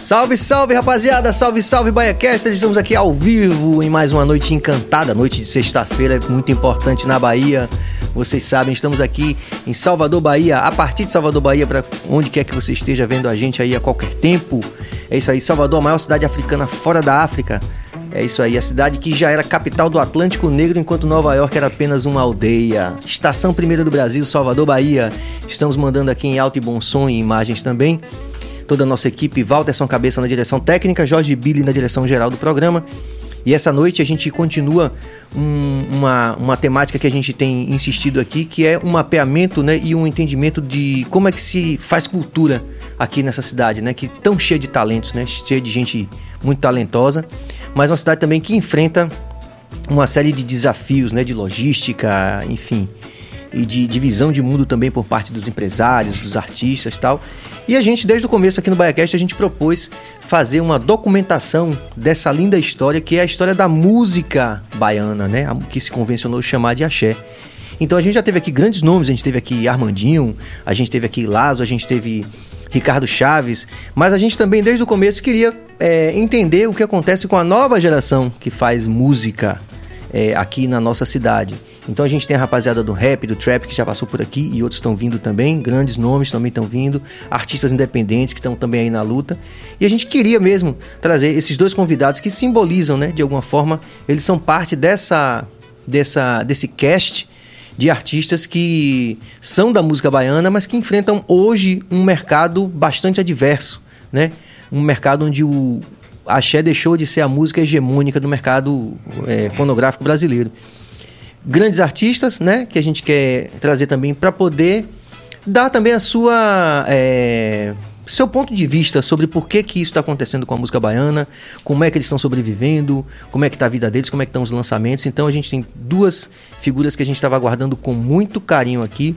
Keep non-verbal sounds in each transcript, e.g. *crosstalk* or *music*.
Salve, salve, rapaziada! Salve, salve, BaiaCast! Estamos aqui ao vivo em mais uma noite encantada, noite de sexta-feira, muito importante na Bahia. Vocês sabem, estamos aqui em Salvador, Bahia, a partir de Salvador, Bahia, para onde quer que você esteja vendo a gente aí a qualquer tempo. É isso aí, Salvador, a maior cidade africana fora da África. É isso aí, a cidade que já era capital do Atlântico Negro, enquanto Nova York era apenas uma aldeia. Estação Primeira do Brasil, Salvador, Bahia. Estamos mandando aqui em alto e bom som e imagens também. Toda a nossa equipe, Walterson Cabeça na direção técnica, Jorge Billy na direção geral do programa. E essa noite a gente continua um, uma, uma temática que a gente tem insistido aqui, que é um mapeamento né, e um entendimento de como é que se faz cultura aqui nessa cidade, né? Que tão cheia de talentos, né? Cheia de gente muito talentosa, mas uma cidade também que enfrenta uma série de desafios, né? De logística, enfim, e de, de visão de mundo também por parte dos empresários, dos artistas e tal. E a gente, desde o começo aqui no BaiaCast, a gente propôs fazer uma documentação dessa linda história, que é a história da música baiana, né? Que se convencionou chamar de axé. Então a gente já teve aqui grandes nomes, a gente teve aqui Armandinho, a gente teve aqui Lazo, a gente teve Ricardo Chaves, mas a gente também desde o começo queria é, entender o que acontece com a nova geração que faz música é, aqui na nossa cidade. Então a gente tem a rapaziada do rap, do trap que já passou por aqui e outros estão vindo também, grandes nomes também estão vindo, artistas independentes que estão também aí na luta. E a gente queria mesmo trazer esses dois convidados que simbolizam, né, de alguma forma, eles são parte dessa dessa desse cast de artistas que são da música baiana, mas que enfrentam hoje um mercado bastante adverso, né? Um mercado onde o axé deixou de ser a música hegemônica do mercado é, fonográfico brasileiro. Grandes artistas, né? Que a gente quer trazer também para poder dar também a sua é, seu ponto de vista sobre por que, que isso está acontecendo com a música baiana, como é que eles estão sobrevivendo, como é que está a vida deles, como é que estão os lançamentos. Então a gente tem duas figuras que a gente estava aguardando com muito carinho aqui,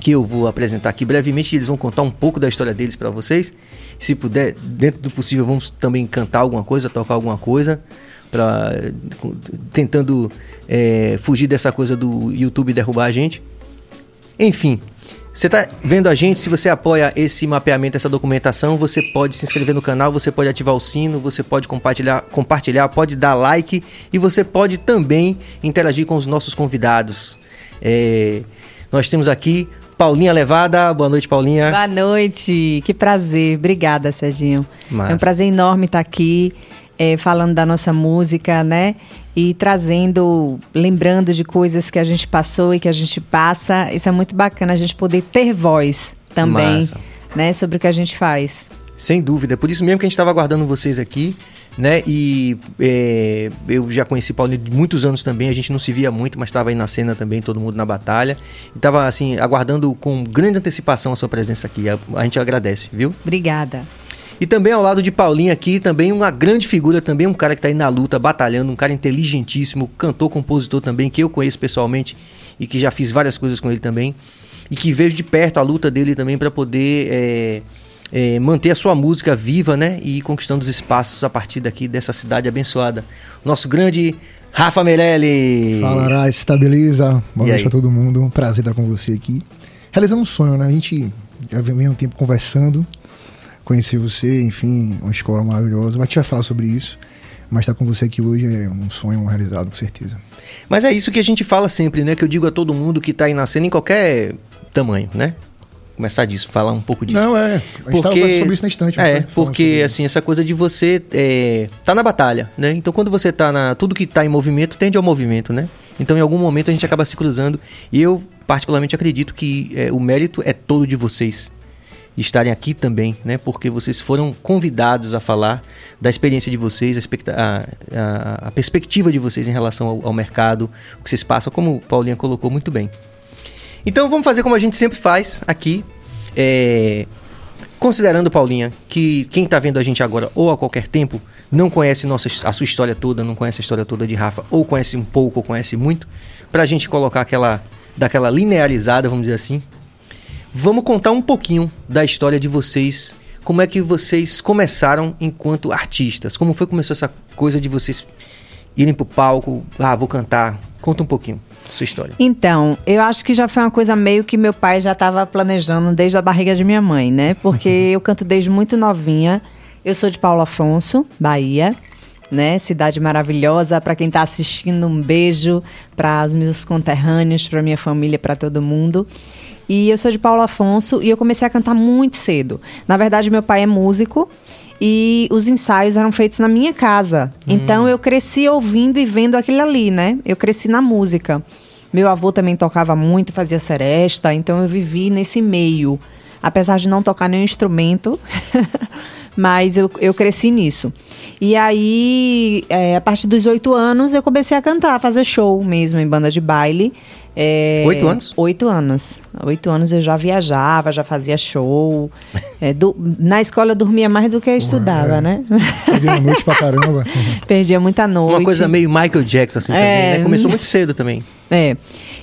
que eu vou apresentar aqui brevemente. Eles vão contar um pouco da história deles para vocês. Se puder, dentro do possível, vamos também cantar alguma coisa, tocar alguma coisa, para tentando é, fugir dessa coisa do YouTube derrubar a gente. Enfim, você está vendo a gente? Se você apoia esse mapeamento, essa documentação, você pode se inscrever no canal, você pode ativar o sino, você pode compartilhar, compartilhar pode dar like e você pode também interagir com os nossos convidados. É, nós temos aqui Paulinha Levada. Boa noite, Paulinha. Boa noite. Que prazer. Obrigada, Serginho. Massa. É um prazer enorme estar aqui é, falando da nossa música, né? E trazendo, lembrando de coisas que a gente passou e que a gente passa. Isso é muito bacana, a gente poder ter voz também, Massa. né? Sobre o que a gente faz. Sem dúvida. Por isso mesmo que a gente estava aguardando vocês aqui, né? E é, eu já conheci Paulinho de muitos anos também. A gente não se via muito, mas estava aí na cena também, todo mundo na batalha. E estava, assim, aguardando com grande antecipação a sua presença aqui. A, a gente agradece, viu? Obrigada. E também ao lado de Paulinho aqui, também uma grande figura, também um cara que está aí na luta, batalhando, um cara inteligentíssimo, cantor, compositor também, que eu conheço pessoalmente e que já fiz várias coisas com ele também. E que vejo de perto a luta dele também para poder é, é, manter a sua música viva, né? E ir conquistando os espaços a partir daqui dessa cidade abençoada. Nosso grande Rafa Meirelles. Fala, Rai, estabiliza. Boa noite a todo mundo. Um prazer estar com você aqui. Realizando um sonho, né? A gente já vem um tempo conversando conhecer você, enfim, uma escola maravilhosa. Mas a gente vai falar sobre isso. Mas estar com você aqui hoje é um sonho realizado, com certeza. Mas é isso que a gente fala sempre, né? Que eu digo a todo mundo que está aí na cena em qualquer tamanho, né? Começar disso, falar um pouco disso. Não, é. A gente porque, sobre isso na instante. É, porque assim, essa coisa de você é, tá na batalha, né? Então quando você tá na... Tudo que tá em movimento tende ao movimento, né? Então em algum momento a gente acaba se cruzando. E eu particularmente acredito que é, o mérito é todo de vocês estarem aqui também, né? Porque vocês foram convidados a falar da experiência de vocês, a, a, a perspectiva de vocês em relação ao, ao, mercado, o que vocês passam, como o Paulinha colocou muito bem. Então vamos fazer como a gente sempre faz aqui. É, considerando, Paulinha, que quem está vendo a gente agora ou a qualquer tempo não conhece nossa, a sua história toda, não conhece a história toda de Rafa, ou conhece um pouco ou conhece muito, para a gente colocar aquela daquela linearizada, vamos dizer assim, Vamos contar um pouquinho da história de vocês. Como é que vocês começaram enquanto artistas? Como foi que começou essa coisa de vocês irem pro palco? Ah, vou cantar. Conta um pouquinho sua história. Então, eu acho que já foi uma coisa meio que meu pai já estava planejando desde a barriga de minha mãe, né? Porque eu canto desde muito novinha. Eu sou de Paulo Afonso, Bahia né? Cidade maravilhosa. Para quem está assistindo, um beijo para os meus conterrâneos, para minha família, para todo mundo. E eu sou de Paulo Afonso e eu comecei a cantar muito cedo. Na verdade, meu pai é músico e os ensaios eram feitos na minha casa. Hum. Então eu cresci ouvindo e vendo aquilo ali, né? Eu cresci na música. Meu avô também tocava muito, fazia seresta, então eu vivi nesse meio. Apesar de não tocar nenhum instrumento, *laughs* mas eu, eu cresci nisso. E aí, é, a partir dos oito anos, eu comecei a cantar, a fazer show mesmo em banda de baile. É, oito anos? Oito anos. Oito anos eu já viajava, já fazia show. É, do, na escola eu dormia mais do que eu estudava, é. né? Perdia noite pra caramba. *laughs* Perdia muita noite. Uma coisa meio Michael Jackson assim também, né? Começou muito cedo também. É.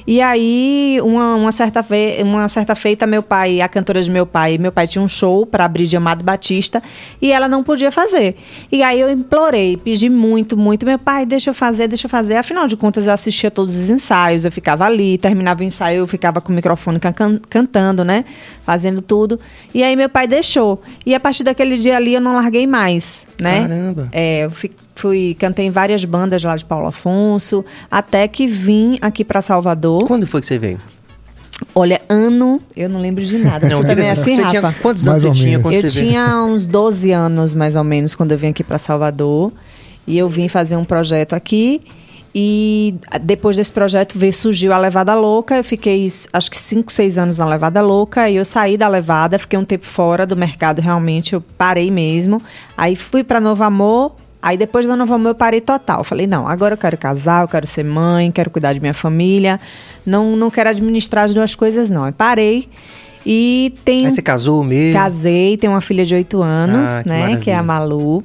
E aí, uma, uma, certa fe... uma certa feita, meu pai, a cantora de meu pai, meu pai tinha um show para abrir de Amado Batista e ela não podia fazer. E aí eu implorei, pedi muito, muito, meu pai, deixa eu fazer, deixa eu fazer. Afinal de contas, eu assistia todos os ensaios, eu ficava ali, terminava o ensaio, eu ficava com o microfone can cantando, né? Fazendo tudo. E aí meu pai deixou. E a partir daquele dia ali eu não larguei mais, né? Caramba. É, eu fui cantei em várias bandas lá de Paulo Afonso, até que vim aqui para Salvador. Quando foi que você veio? Olha, ano, eu não lembro de nada. *laughs* Não, você também assim, assim, você Rafa? Tinha, quantos anos mais você tinha quando eu você tinha veio? uns 12 anos, mais ou menos, quando eu vim aqui para Salvador. E eu vim fazer um projeto aqui. E depois desse projeto veio, surgiu a Levada Louca. Eu fiquei, acho que 5, 6 anos na Levada Louca. E eu saí da Levada, fiquei um tempo fora do mercado, realmente. Eu parei mesmo. Aí fui para Novo Amor Aí depois da Nova Amor eu parei total. Falei, não, agora eu quero casar, eu quero ser mãe, quero cuidar de minha família. Não, não quero administrar as duas coisas, não. Eu parei. E tem. Aí você casou mesmo? Casei, tenho uma filha de 8 anos, ah, né? Que, que é a Malu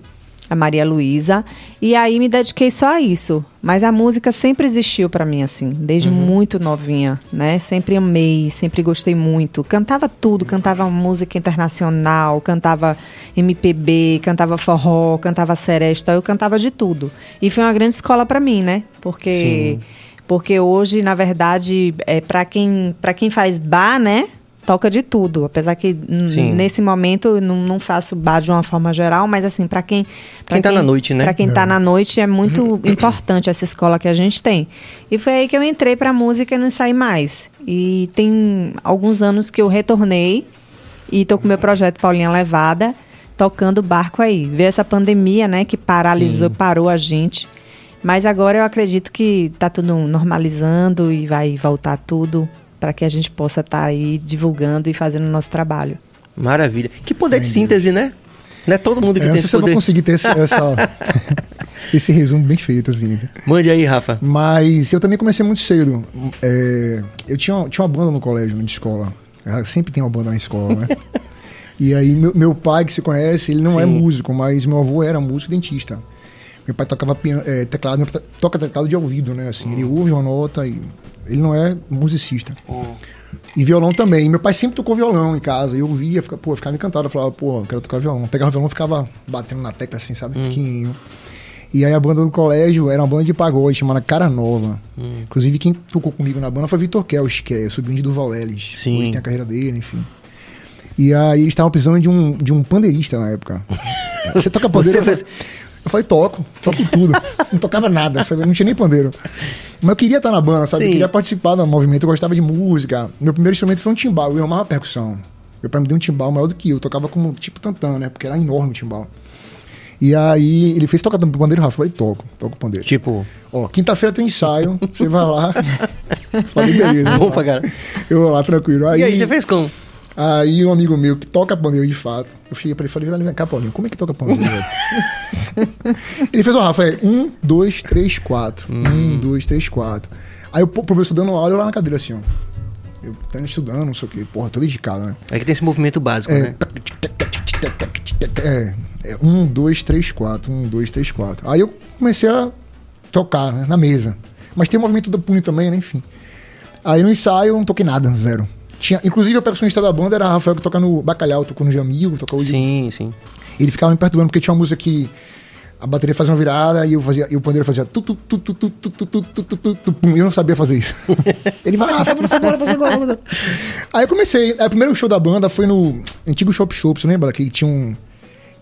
a Maria Luísa. E aí me dediquei só a isso. Mas a música sempre existiu para mim, assim, desde uhum. muito novinha, né? Sempre amei, sempre gostei muito. Cantava tudo, cantava música internacional, cantava MPB, cantava forró, cantava seresta, eu cantava de tudo. E foi uma grande escola para mim, né? Porque. Sim. Porque hoje, na verdade, é para quem, pra quem faz bar, né? Toca de tudo. Apesar que nesse momento eu não, não, faço bar de uma forma geral, mas assim, para quem. Pra quem tá na noite, né? Pra quem tá é. na noite é muito *clears throat* importante essa escola que a gente tem. E foi aí que eu entrei pra música e não saí mais. E tem alguns anos que eu retornei e tô com meu projeto Paulinha Levada, tocando barco aí. Veio essa pandemia, né, que paralisou, Sim. parou a gente. Mas agora eu acredito que tá tudo normalizando e vai voltar tudo para que a gente possa estar tá aí divulgando e fazendo o nosso trabalho. Maravilha. Que poder de síntese, né? Não é todo mundo que é, tem esse poder. Não sei se eu vou conseguir ter esse, essa, *laughs* *laughs* esse resumo bem feito, assim. Mande aí, Rafa. Mas eu também comecei muito cedo. É, eu tinha, tinha uma banda no colégio, de escola. Sempre tem uma banda na escola, né? *laughs* e aí, meu, meu pai, que se conhece, ele não é Sim. é músico, mas meu avô era músico dentista. Meu pai tocava piano, é, teclado, meu pai toca teclado de ouvido, né? Assim, ele ouve uma nota e ele não é musicista. Hum. E violão também. meu pai sempre tocou violão em casa. E eu via, fica, pô, ficava encantado. Eu falava, pô, eu quero tocar violão. Pegava o violão e ficava batendo na tecla assim, sabe? Hum. E aí a banda do colégio era uma banda de pagode chamada Cara Nova. Hum. Inclusive quem tocou comigo na banda foi Vitor Kelch, que é sobrinho de Duval Leles. Sim. Hoje tem a carreira dele, enfim. E aí eles estavam precisando de um, de um pandeirista na época. *laughs* Você toca pandeiro? Você fez... Eu falei, toco, toco tudo. não tocava nada, sabe? Não tinha nem pandeiro. Mas eu queria estar na banda, sabe? Sim. Eu queria participar do movimento, eu gostava de música. Meu primeiro instrumento foi um timbal, eu amava percussão. Meu pai me deu um timbal maior do que eu, eu tocava como tipo tantã, né? Porque era enorme o timbal. E aí ele fez tocar pandeiro, Rafa. Eu falei, toco, toco pandeiro. Tipo. Ó, quinta-feira tem ensaio, você vai lá. *laughs* falei, beleza. Bom pra cara. Eu vou lá tranquilo. Aí, e aí, você fez como? Aí um amigo meu que toca pandeiro de fato, eu cheguei pra ele e falei, vem cá, Paulinho, como é que toca pandeiro? *laughs* *laughs* ele fez, ó, Rafael, um, dois, três, quatro. Hum. Um, dois, três, quatro. Aí o professor dando aula, eu lá na cadeira assim, ó. Eu tava estudando, não sei o quê. Porra, tô dedicado, né? É que tem esse movimento básico, é, né? É, é, um, dois, três, quatro. Um, dois, três, quatro. Aí eu comecei a tocar né, na mesa. Mas tem o movimento do punho também, né? Enfim. Aí no ensaio eu não toquei nada, zero. Tinha, inclusive, o percussionista da banda era Rafael, que toca no Bacalhau, tocou no Jamil, tocou Sim, de... sim. Ele ficava me perturbando, porque tinha uma música que a bateria fazia uma virada e eu fazia, e o pandeiro fazia tu tu tu tu tu tu tu tu tu tu tu tu pum, eu não sabia fazer isso. Ele vai, Rafael, você agora, você agora. Aí eu comecei, aí, o primeiro show da banda foi no antigo Shop Shop, você lembra? Que tinha um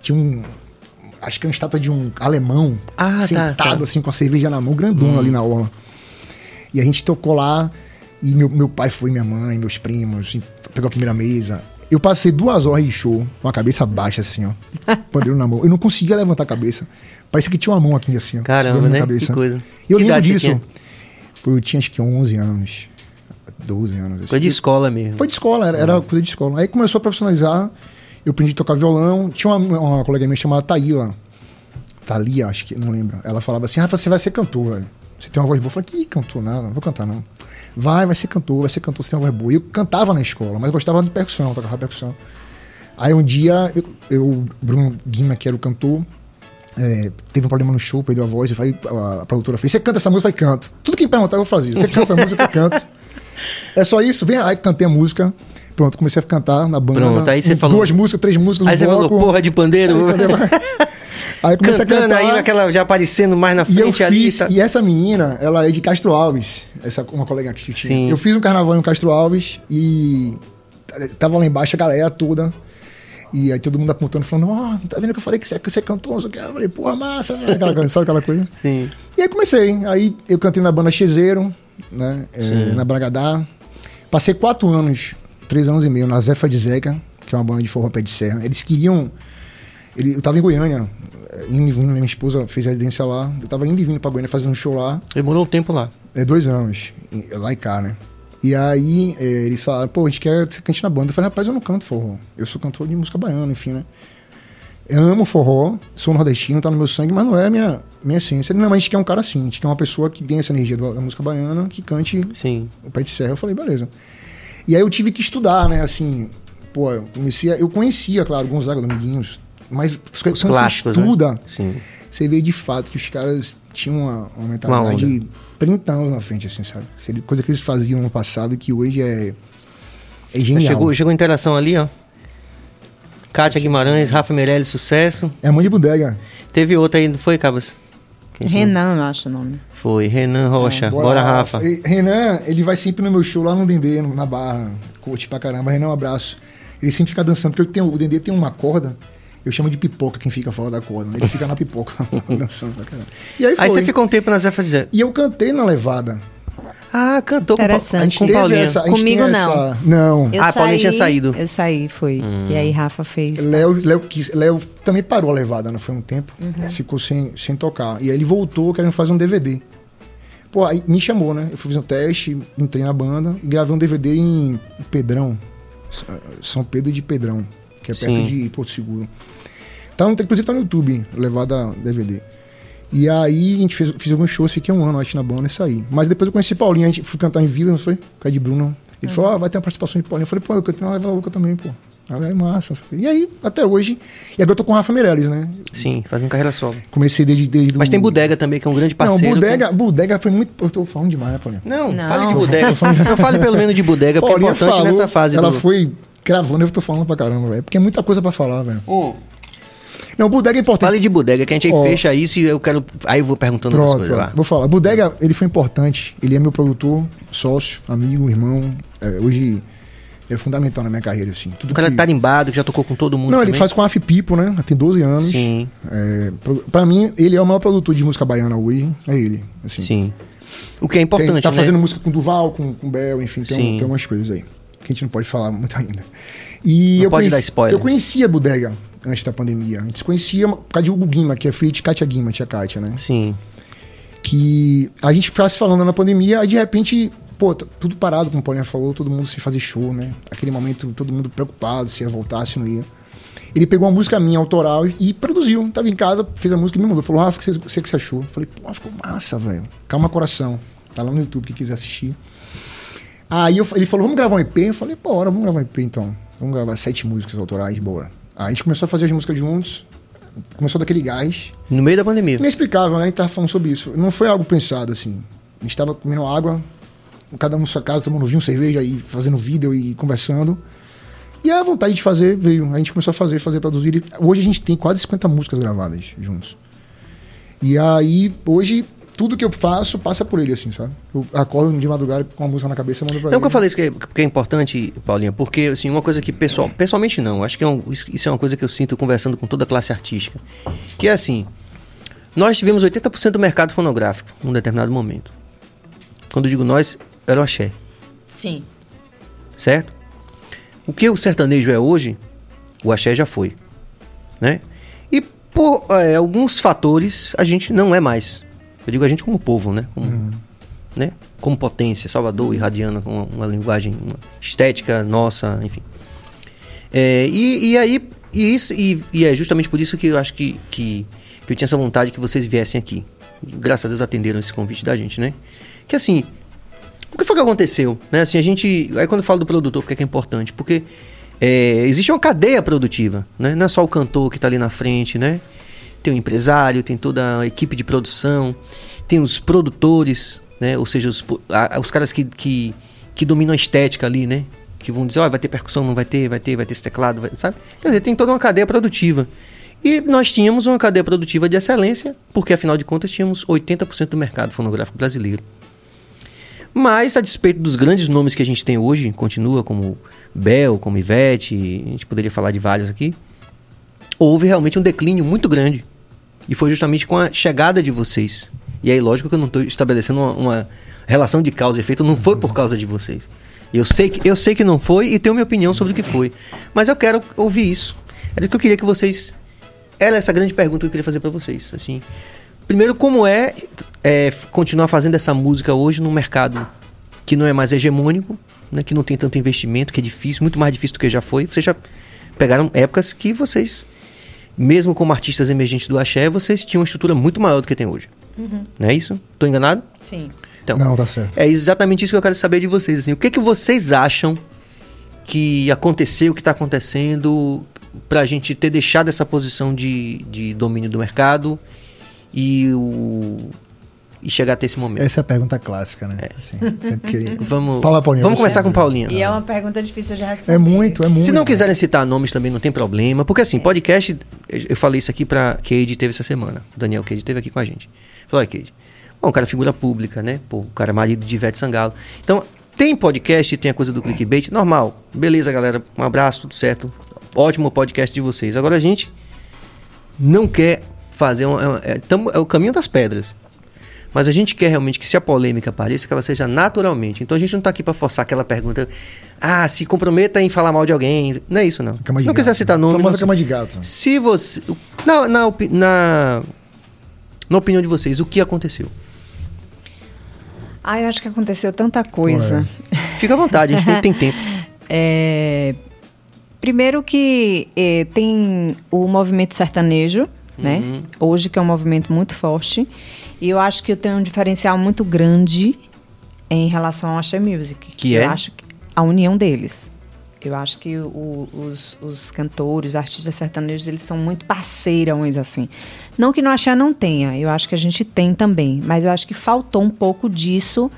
tinha um. Acho que é uma estátua de um alemão ah, tá, sentado tá, tá. assim com a cerveja na mão, grandona hum. ali na orla. E a gente tocou lá. E meu, meu pai foi, minha mãe, meus primos, assim, pegou a primeira mesa. Eu passei duas horas de show com a cabeça baixa, assim, ó. *laughs* Pandeiro na mão. Eu não conseguia levantar a cabeça. Parecia que tinha uma mão aqui, assim, ó. Caramba, né? Cabeça. Que coisa. E eu que lembro disso. Pô, eu tinha acho que 11 anos. 12 anos. Assim. Foi de escola mesmo. Foi de escola, era, era coisa de escola. Aí começou a profissionalizar. Eu aprendi a tocar violão. Tinha uma, uma colega minha chamada Taíla. Thalia, acho que, não lembro. Ela falava assim: Rafa, você vai ser cantor, velho. Você tem uma voz boa. Eu falei: que cantor nada, não vou cantar não. Vai, vai ser cantor, vai ser cantor, você tem uma voz boa. E eu cantava na escola, mas gostava de percussão, tocava percussão. Aí um dia, eu, eu Bruno Guima, que era o cantor, é, teve um problema no show, perdeu a voz, eu a, a, produtora fez, você canta essa música? Eu falei, canto. Tudo que me perguntava eu fazia. Você canta essa música? Eu canto. *laughs* É só isso? Vem aí, cantei a música. Pronto, comecei a cantar na banda. Pronto, aí você falou. Duas músicas, três músicas. Aí você bloco. falou, porra de pandeiro. Aí, *laughs* Aí comecei Cantando, a cantar. aí aquela já aparecendo mais na frente e eu fiz, ali. Tá... E essa menina, ela é de Castro Alves. Essa uma colega que tinha. Sim. Eu fiz um carnaval em Castro Alves e tava lá embaixo a galera toda. E aí todo mundo apontando, falando, ó, oh, tá vendo que eu falei que você, que você cantou? Eu falei, porra, massa, né? aquela, sabe aquela coisa? Sim. E aí comecei. Aí eu cantei na banda Chezeiro, né? É, na Bragadá. Passei quatro anos, três anos e meio, na Zefa de Zeca, que é uma banda de forró pé de serra. Eles queriam. Ele, eu tava em Goiânia, indo e vindo, minha esposa fez residência lá. Eu tava indo e vindo pra Goiânia fazendo um show lá. Demorou um tempo lá. É, dois anos, lá em cá, né? E aí é, eles falaram, pô, a gente quer que você cante na banda. Eu falei, rapaz, eu não canto forró. Eu sou cantor de música baiana, enfim, né? Eu amo forró, sou nordestino, tá no meu sangue, mas não é a minha, minha essência. Não, mas a gente quer um cara assim, a gente quer uma pessoa que tem essa energia da, música baiana, que cante Sim. o pé de serra. Eu falei, beleza. E aí eu tive que estudar, né? Assim, pô, eu comecei Eu conhecia, claro, Gonzaga, Dominguinhos, mas quando você né? estuda, né? você vê de fato que os caras tinham uma, uma mentalidade de 30 anos na frente, assim, sabe? Coisa que eles faziam no passado que hoje é, é genial. Chegou, chegou a interação ali, ó. Kátia Guimarães, Rafa Meirelles, sucesso. É a mãe de bodega. Teve outra aí, não foi, Cabas? Renan, eu acho o nome. Foi, Renan Rocha. É, bora, bora, Rafa. Renan, ele vai sempre no meu show lá no Dendê, na Barra. Curte pra caramba. Renan, um abraço. Ele sempre fica dançando, porque tenho, o Dendê tem uma corda eu chamo de pipoca quem fica fora da corda. Ele fica na pipoca, *laughs* dançando pra caramba. E aí, foi. aí você ficou um tempo na Zé Zé. E eu cantei na levada. Ah, cantou com, a gente com Paulinha. Essa, Comigo não. Essa... Não. Eu ah, saí, Paulinha tinha saído. Eu saí, foi. Hum. E aí Rafa fez. Léo, Léo, quis, Léo também parou a levada, não foi um tempo. Uhum. Ficou sem, sem tocar. E aí ele voltou querendo fazer um DVD. Pô, aí me chamou, né? Eu fiz um teste, entrei na banda e gravei um DVD em Pedrão. São Pedro de Pedrão, que é perto Sim. de Porto Seguro. Tá, inclusive tá no YouTube, levada DVD. E aí a gente fez, fez alguns shows, fiquei um ano, acho, na banda e saí. Mas depois eu conheci Paulinho, a gente foi cantar em Vila, não foi? Com a de Bruno. Ele uhum. falou, ah, vai ter uma participação de Paulinho. Eu falei, pô, eu cantei na Leva Louca também, pô. Aí é massa. E aí, até hoje. E agora eu tô com o Rafa Meirelles, né? Sim, fazendo carreira solo. Comecei desde. desde Mas tem Bodega também, que é um grande parceiro. Não, Bodega, que... Bodega foi muito. Eu tô falando demais, né, Paulinho? Não, não. fale de Bodega. *laughs* não fale pelo menos de Bodega, porque é importante falou, nessa fase. Ela do... foi gravando, eu tô falando pra caramba, velho. Porque é muita coisa pra falar, velho. Oh. Não, bodega é importante. Fale de bodega, que a gente oh. fecha isso e eu quero. Aí eu vou perguntando Pronto, coisas lá. Vou falar. Bodega, ele foi importante. Ele é meu produtor, sócio, amigo, irmão. É, hoje é fundamental na minha carreira, assim. Tudo o cara que... tarimbado, que já tocou com todo mundo. Não, também. ele faz com a Pipo, né? Tem 12 anos. Sim. É, pra mim, ele é o maior produtor de música baiana hoje. É ele. Assim. Sim. O que é importante. Tem, tá né? fazendo música com Duval, com, com Bel, enfim, tem, um, tem umas coisas aí. Que a gente não pode falar muito ainda. E não eu pode conheci, dar spoiler. Eu conhecia a Bodega antes da pandemia. A gente se conhecia por causa de Hugo Guima, que é filho de Katia Guima, tia Katia, né? Sim. Que a gente ficava se falando na pandemia, aí de repente, pô, tudo parado, como o Paulinho falou, todo mundo sem fazer show, né? Aquele momento, todo mundo preocupado se ia voltar, se não ia. Ele pegou uma música minha, autoral, e produziu. Tava em casa, fez a música e me mandou. Falou, Rafa, ah, você que você achou? Eu falei, pô, ficou massa, velho. Calma coração. Tá lá no YouTube, quem quiser assistir. Aí eu, ele falou, vamos gravar um EP? Eu falei, bora, vamos gravar um EP então. Vamos gravar sete músicas autorais, bora. A gente começou a fazer as músicas juntos, começou daquele gás. No meio da pandemia. Inexplicável, né? A gente tava falando sobre isso. Não foi algo pensado, assim. A gente tava comendo água, cada um na sua casa, tomando vinho, cerveja e fazendo vídeo e conversando. E a vontade de fazer veio. A gente começou a fazer, fazer, produzir. E hoje a gente tem quase 50 músicas gravadas juntos. E aí, hoje, tudo que eu faço passa por ele, assim, sabe? Eu acordo de madrugada com uma música na cabeça e mando pra então, ele. que eu falei isso que é, que é, importante, Paulinha, porque, assim, uma coisa que pessoal, pessoalmente não, acho que é um, isso é uma coisa que eu sinto conversando com toda a classe artística, que é assim, nós tivemos 80% do mercado fonográfico num determinado momento. Quando eu digo nós, era o axé. Sim. Certo? O que o sertanejo é hoje, o axé já foi, né? E por é, alguns fatores, a gente não é mais. Eu digo a gente como povo, né? Como, uhum. né? como potência, Salvador irradiando com uma, uma linguagem uma estética nossa, enfim. É, e, e aí, e, isso, e, e, é justamente por isso que eu acho que, que, que eu tinha essa vontade que vocês viessem aqui. Graças a Deus atenderam esse convite da gente, né? Que assim, o que foi que aconteceu? Né? Assim, a gente. Aí quando eu falo do produtor, porque é, que é importante? Porque é, existe uma cadeia produtiva, né? Não é só o cantor que está ali na frente, né? Tem o empresário, tem toda a equipe de produção, tem os produtores, né? Ou seja, os, a, os caras que, que, que dominam a estética ali, né? Que vão dizer, ó, oh, vai ter percussão, não vai ter, vai ter, vai ter esse teclado, vai, sabe? Quer dizer, tem toda uma cadeia produtiva. E nós tínhamos uma cadeia produtiva de excelência, porque afinal de contas tínhamos 80% do mercado fonográfico brasileiro. Mas, a despeito dos grandes nomes que a gente tem hoje, continua como Bel, como Ivete, a gente poderia falar de vários aqui, houve realmente um declínio muito grande. E foi justamente com a chegada de vocês. E aí, lógico que eu não estou estabelecendo uma, uma, relação de causa e efeito, não foi por causa de vocês. Eu sei, que, eu sei que não foi e tenho minha opinião sobre o que foi. Mas eu quero ouvir isso. Era o que eu queria que vocês. Era essa grande pergunta que eu queria fazer para vocês. Assim, primeiro, como é, é continuar fazendo essa música hoje num mercado que não é mais hegemônico, né, que não tem tanto investimento, que é difícil, muito mais difícil do que já foi. Vocês já pegaram épocas que vocês, mesmo como artistas emergentes do axé, vocês tinham uma estrutura muito maior do que tem hoje. Uhum. Não é isso? Tô enganado? Sim. Então, não, tá certo. É exatamente isso que eu quero saber de vocês. Assim, o que, que vocês acham que aconteceu, que está acontecendo, para a gente ter deixado essa posição de, de domínio do mercado e o, e chegar até esse momento? Essa é a pergunta clássica, né? É. Assim, que... *laughs* vamos Paula Paulinha, vamos começar com Paulinha. E é uma pergunta difícil de responder. É muito, é muito. Se não quiserem citar nomes também não tem problema, porque assim, é. podcast, eu falei isso aqui para Cade teve essa semana. O Daniel Cade teve aqui com a gente. Falou, Cade, bom, o cara é figura pública, né? Pô, o cara é marido de Ivete Sangalo. Então, tem podcast, tem a coisa do clickbait, normal. Beleza, galera, um abraço, tudo certo. Ótimo podcast de vocês. Agora a gente não quer fazer um, é, é, é o caminho das pedras. Mas a gente quer realmente que se a polêmica apareça, que ela seja naturalmente. Então a gente não está aqui para forçar aquela pergunta, ah, se comprometa em falar mal de alguém. Não é isso, não. Cama se não quiser citar nome. Famosa cama de gato. Se você. Na, na, na, na opinião de vocês, o que aconteceu? Ah, eu acho que aconteceu tanta coisa. Ué. *laughs* Fica à vontade, a gente tem, tem tempo. *laughs* É, primeiro que é, tem o movimento sertanejo, né? Uhum. Hoje que é um movimento muito forte. E eu acho que eu tenho um diferencial muito grande em relação ao Axé Music. Que eu é? acho que a união deles. Eu acho que o, os, os cantores, os artistas sertanejos, eles são muito parceirões, assim. Não que no Axé não tenha, eu acho que a gente tem também. Mas eu acho que faltou um pouco disso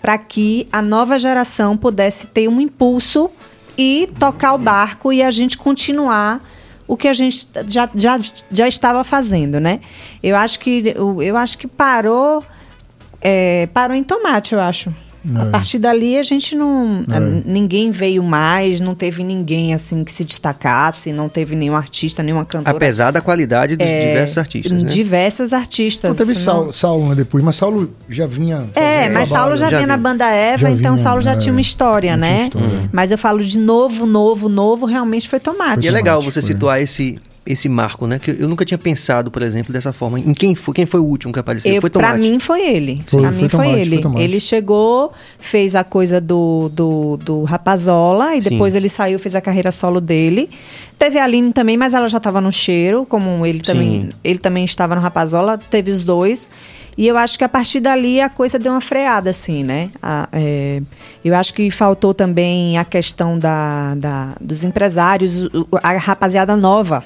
para que a nova geração pudesse ter um impulso e tocar o barco e a gente continuar o que a gente já, já, já estava fazendo, né? Eu acho que, eu acho que parou, é, parou em tomate, eu acho. É. A partir dali a gente não. É. Ninguém veio mais, não teve ninguém assim que se destacasse, não teve nenhum artista, nenhuma cantora. Apesar da qualidade dos é, diversos artistas. Né? Diversos artistas. Não teve Saulo, Saulo né, depois, mas Saulo já vinha. É, mas Saulo já, já vinha, vinha na banda Eva, já então vinha, Saulo já é, tinha uma história, né? História. Mas eu falo de novo, novo, novo, realmente foi tomate. Foi e é legal você foi. situar esse esse marco, né? Que eu nunca tinha pensado, por exemplo, dessa forma. Em quem foi, quem foi o último que apareceu? Eu, foi Tomate. Pra mim foi ele. Foi, pra mim foi, ele. Foi ele chegou, fez a coisa do, do, do Rapazola e depois Sim. ele saiu, fez a carreira solo dele. Teve a Aline também, mas ela já estava no cheiro, como ele também, ele também estava no Rapazola, teve os dois. E eu acho que a partir dali a coisa deu uma freada, assim, né? A, é, eu acho que faltou também a questão da, da, dos empresários, a rapaziada nova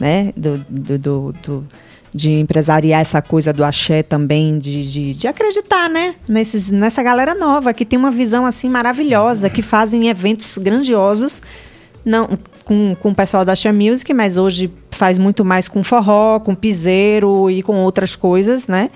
né? Do, do, do, do, de empresariar essa coisa do axé também, de, de, de, acreditar, né? Nesses, nessa galera nova, que tem uma visão assim maravilhosa, que fazem eventos grandiosos, não com, com o pessoal da Axé Music, mas hoje faz muito mais com forró, com piseiro e com outras coisas, né?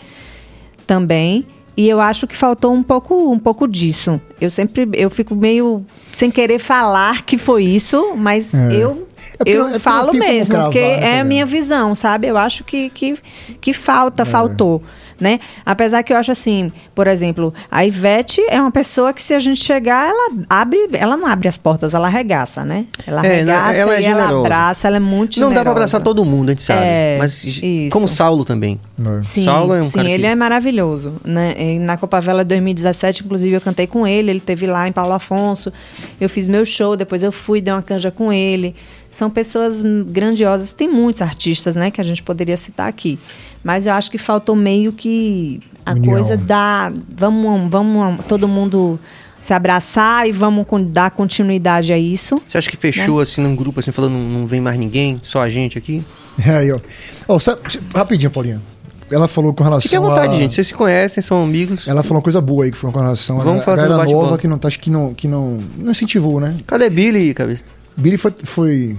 também. E eu acho que faltou um pouco, um pouco disso. Eu sempre, eu fico meio sem querer falar que foi isso, mas é. eu é eu é falo mesmo, porque é a minha visão, sabe? Eu acho que, que, que falta, é. faltou né? Apesar que eu acho assim, por exemplo, a Ivete é uma pessoa que se a gente chegar, ela abre, ela não abre as portas, ela arregaça, né? Ela é, arregaça ela é e ela abraça, ela é muito Não generosa. dá para abraçar todo mundo, a gente sabe. É, mas isso. como Saulo também. É. Sim, Saulo é um sim, ele que... é maravilhoso, né? E na Copa Vela 2017, inclusive eu cantei com ele, ele teve lá em Paulo Afonso. Eu fiz meu show, depois eu fui, dei uma canja com ele são pessoas grandiosas. Tem muitos artistas, né, que a gente poderia citar aqui. Mas eu acho que faltou meio que a União. coisa da vamos, vamos todo mundo se abraçar e vamos dar continuidade a isso. Você acha que fechou né? assim num grupo assim, falando não, não vem mais ninguém, só a gente aqui? É, *laughs* aí, ó. Oh, sabe, rapidinho, Paulinho. Ela falou com relação Fique à vontade, a... gente. Vocês se conhecem, são amigos. Ela falou uma coisa boa aí que foi com relação Vamos a fazer galera um nova que não tá, acho que não, que não, não incentivou, né? Cadê Billy, cabeça? Billy foi. foi...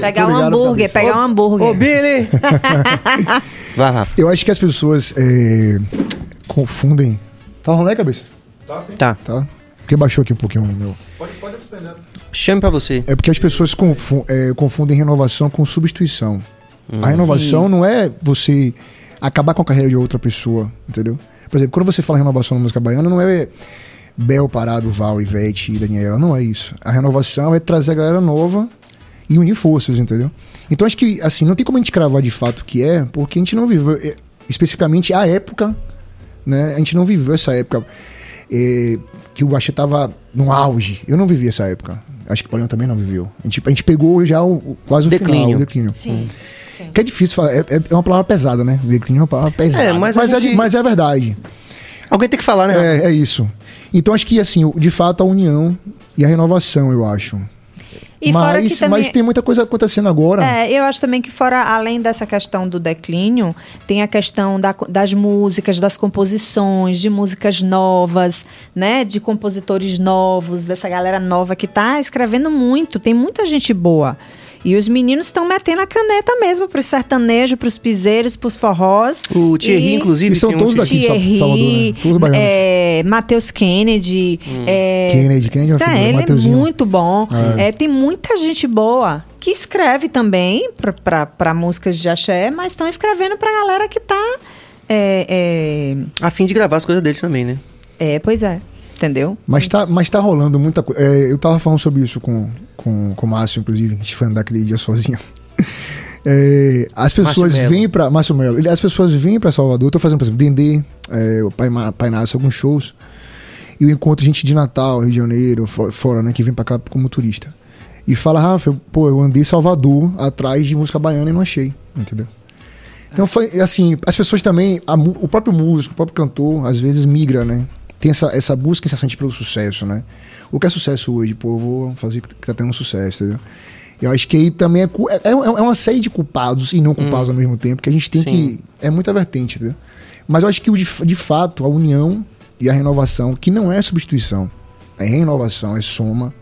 Pegar um hambúrguer, pegar um hambúrguer. Ô, Billy! *laughs* Vai, Rafa. Eu acho que as pessoas é, confundem. Tá rolando aí, cabeça? Tá, sim. Tá. Tá. Porque baixou aqui um pouquinho o meu. Pode, pode suspender. Chame pra você. É porque as pessoas confundem, é, confundem renovação com substituição. Hum, a renovação sim. não é você acabar com a carreira de outra pessoa, entendeu? Por exemplo, quando você fala renovação na música baiana, não é Bel, Parado, Val, Ivete e Daniela. Não é isso. A renovação é trazer a galera nova e unir forças, entendeu? Então acho que, assim, não tem como a gente cravar de fato o que é, porque a gente não viveu, é, especificamente a época, né? A gente não viveu essa época é, que o Axé tava no auge. Eu não vivi essa época. Acho que o Paulinho também não viveu. A gente, a gente pegou já o, o quase o declínio. final, o declínio. Sim. Sim. Que é difícil falar, é, é, uma palavra pesada, né? Declínio é uma palavra pesada. É, mas, mas, é gente... é, mas é verdade. Alguém tem que falar, né? É, é isso. Então acho que assim, de fato a união e a renovação, eu acho. E mas, também, mas tem muita coisa acontecendo agora. É, eu acho também que fora, além dessa questão do declínio, tem a questão da, das músicas, das composições, de músicas novas, né? De compositores novos, dessa galera nova que está escrevendo muito. Tem muita gente boa. E os meninos estão metendo a caneta mesmo para os sertanejos, para os piseiros, para os forrós. O Thierry, e... inclusive. E são todos um... daqui Thierry, de Salvador, né? Todos baianos. É, Matheus Kennedy. Hum. É... Kennedy, Kennedy é, tá, ele é muito bom. É. É, tem muita gente boa que escreve também para músicas de axé, mas estão escrevendo para a galera que está... É, é... A fim de gravar as coisas deles também, né? É, pois é. Entendeu? Mas tá, mas tá rolando muita coisa. É, eu tava falando sobre isso com, com, com o Márcio, inclusive, a gente foi andar aquele dia sozinho. *laughs* É, as pessoas vêm para Márcio Melo, as pessoas vêm para Salvador. Eu tô fazendo, por exemplo, Dendê, é, o Pai, Pai Nácio, alguns shows. E eu encontro gente de Natal, Rio de Janeiro, fora, fora né, que vem para cá como turista. E fala, Rafa, pô, eu andei Salvador atrás de música baiana e não achei, entendeu? Então foi assim, as pessoas também, a, o próprio músico, o próprio cantor, às vezes migra, né? Tem essa, essa busca incessante pelo sucesso, né? O que é sucesso hoje? Pô, eu vou fazer que tá tendo sucesso, entendeu? Eu acho que aí também é, é, é, é uma série de culpados e não culpados hum. ao mesmo tempo, que a gente tem Sim. que. É muita vertente, entendeu? Mas eu acho que de, de fato a união e a renovação, que não é substituição, é renovação, é soma.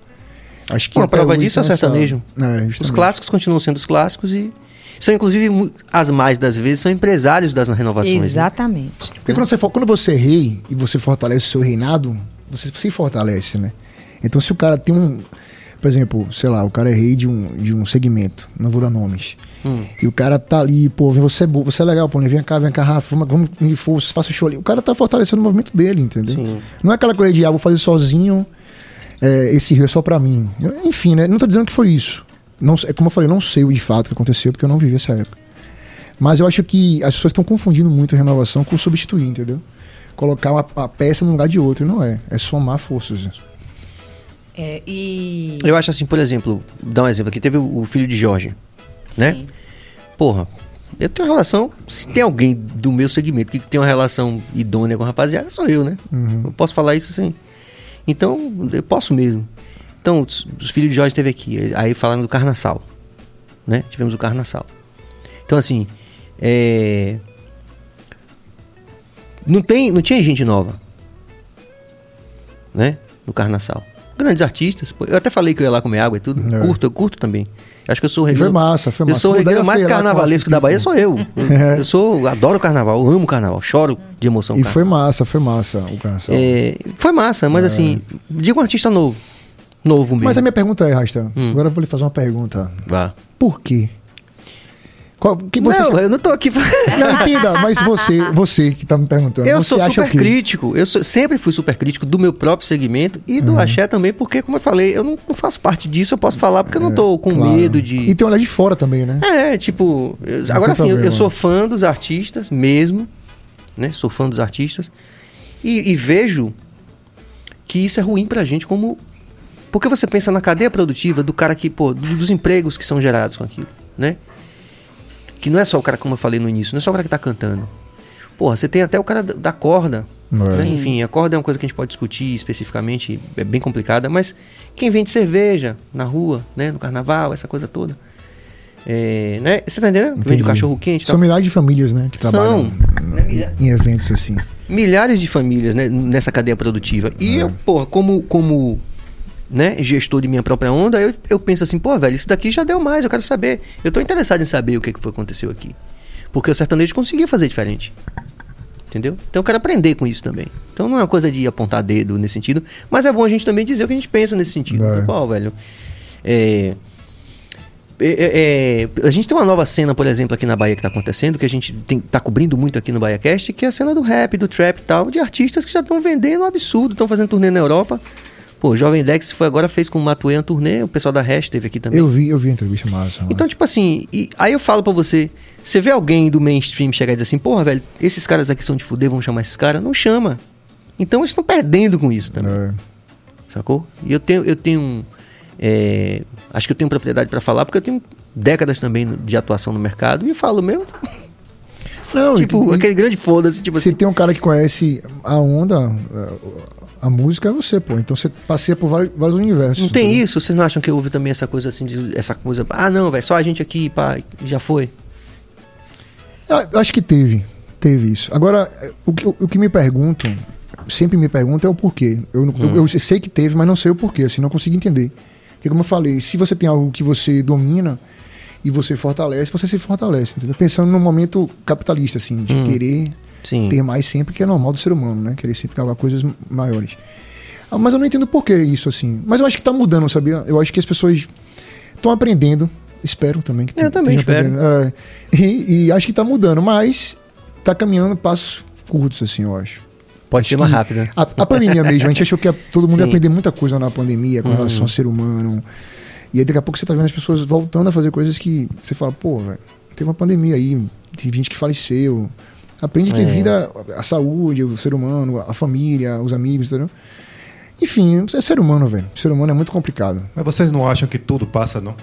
Acho que a prova disso é o sertanejo. É, os clássicos continuam sendo os clássicos e são, inclusive, as mais das vezes, são empresários das renovações. Né? Exatamente. Né? Porque quando você, for, quando você é rei e você fortalece o seu reinado, você se fortalece, né? Então, se o cara tem um. Por exemplo, sei lá, o cara é rei de um, de um segmento, não vou dar nomes. Hum. E o cara tá ali, pô, você é, você é legal, pô, vem cá, vem cá, Rafa, vamos, vamos força, faça o show ali. O cara tá fortalecendo o movimento dele, entendeu? Sim. Não é aquela coisa de, ah, vou fazer sozinho, é, esse rio é só pra mim. Enfim, né? Não tô dizendo que foi isso. Não, é como eu falei, eu não sei o de fato que aconteceu, porque eu não vivi essa época. Mas eu acho que as pessoas estão confundindo muito renovação com substituir, entendeu? Colocar uma, uma peça no lugar de outra, não é. É somar forças. É, e... Eu acho assim, por exemplo, dar um exemplo aqui, teve o filho de Jorge, né? Sim. né? Porra, eu tenho uma relação. Se tem alguém do meu segmento que tem uma relação idônea com a rapaziada, sou eu, né? Uhum. Eu posso falar isso assim. Então, eu posso mesmo. Então, os, os filhos de Jorge esteve aqui, aí falando do Carnaçal, né? Tivemos o Carnaçal. Então, assim, é... Não, tem, não tinha gente nova, né? No Carnaçal. grandes artistas. Eu até falei que eu ia lá comer água e tudo. É. Curto, eu curto também. Acho que eu sou o regueiro. Foi massa, foi massa. Eu sou o regueiro mais carnavalesco da Bahia, sou eu. *laughs* Eu, eu sou, adoro carnaval, eu amo carnaval, choro de emoção. E carnaval. foi massa, foi massa o carnaval. É, foi massa, mas é. assim, diga um artista novo. Novo mesmo. Mas a minha pergunta é, Rasta, hum. agora eu vou lhe fazer uma pergunta. Vá. Por quê? Qual, que você não, eu não tô aqui. *laughs* não, entenda, mas você, *laughs* você que tá me perguntando. Eu sou super crítico. Eu sou, sempre fui super crítico do meu próprio segmento e do uhum. axé também, porque, como eu falei, eu não, não, faço parte disso, eu posso falar porque é, eu não é, tô com claro. medo de. E tem olhar de fora também, né? É, tipo. Não agora sim, eu, eu, sou fã dos artistas mesmo, né? Sou fã dos artistas. E, e vejo que isso é ruim pra gente como. Porque você pensa na cadeia produtiva do cara que, pô, dos empregos que são gerados com aquilo, né? Que não é só o cara, como eu falei no início, não é só o cara que tá cantando. Porra, você tem até o cara da corda. Né? Enfim, a corda é uma coisa que a gente pode discutir especificamente, é bem complicada, mas quem vende cerveja na rua, né, no carnaval, essa coisa toda. É, né? Você tá entendendo? Entendi. Vende o cachorro quente. São milhares de famílias, né? Que trabalham São, em eventos assim. Milhares de famílias né, nessa cadeia produtiva. E é. eu, porra, como, como né, gestor de minha própria onda, eu, eu penso assim, pô, velho, isso daqui já deu mais, eu quero saber. Eu tô interessado em saber o que, que foi aconteceu aqui. Porque o sertanejo conseguia fazer diferente. Entendeu? Então eu quero aprender com isso também. Então não é uma coisa de apontar dedo nesse sentido, mas é bom a gente também dizer o que a gente pensa nesse sentido. É. Pô, velho. É, é, é, é, a gente tem uma nova cena, por exemplo, aqui na Bahia que está acontecendo, que a gente tem, tá cobrindo muito aqui no BahiaCast, que é a cena do rap, do trap e tal, de artistas que já estão vendendo um absurdo, estão fazendo turnê na Europa. Pô, o Jovem Dex foi agora, fez com o Matuê uma turnê, o pessoal da Hash teve aqui também. Eu vi, eu vi a entrevista massa. Então, tipo assim, e, aí eu falo pra você, você vê alguém do mainstream chegar e dizer assim, porra, velho, esses caras aqui são de fuder, vamos chamar esses caras? Não chama. Então eles estão perdendo com isso também. É. Sacou? E eu tenho, eu tenho. É, acho que eu tenho propriedade para falar, porque eu tenho décadas também de atuação no mercado e eu falo mesmo. Não, *laughs* tipo, e, aquele grande foda-se. Tipo se assim. tem um cara que conhece a onda, a música é você, pô. Então você passeia por vários, vários universos. Não tem isso? Vocês não acham que houve também essa coisa assim, de, essa coisa. Ah, não, velho, só a gente aqui, pá, já foi? Eu acho que teve. Teve isso. Agora, o que, o que me perguntam, sempre me perguntam é o porquê. Eu, hum. eu, eu, sei que teve, mas não sei o porquê, assim, não consigo entender. Porque, como eu falei, se você tem algo que você domina e você fortalece, você se fortalece, entendeu? Pensando num momento capitalista, assim, de hum. querer Sim. ter mais sempre, que é normal do ser humano, né? Querer sempre galgar coisas maiores. Ah, mas eu não entendo por que isso, assim. Mas eu acho que tá mudando, sabia? Eu acho que as pessoas estão aprendendo. Espero também que Eu também espero. É, e, e, acho que tá mudando, mas tá caminhando passos curtos, assim, eu acho. Pode ser mais rápido. Né? A, a, pandemia mesmo, a gente achou que todo mundo Sim. ia aprender muita coisa na pandemia com uhum. relação ao ser humano. E aí daqui a pouco você tá vendo as pessoas voltando a fazer coisas que você fala, pô, velho, teve uma pandemia aí, tem gente que faleceu. Aprende que é. vida, a saúde, o ser humano, a família, os amigos, entendeu? Enfim, é ser humano, velho. Ser humano é muito complicado. Mas vocês não acham que tudo passa, não?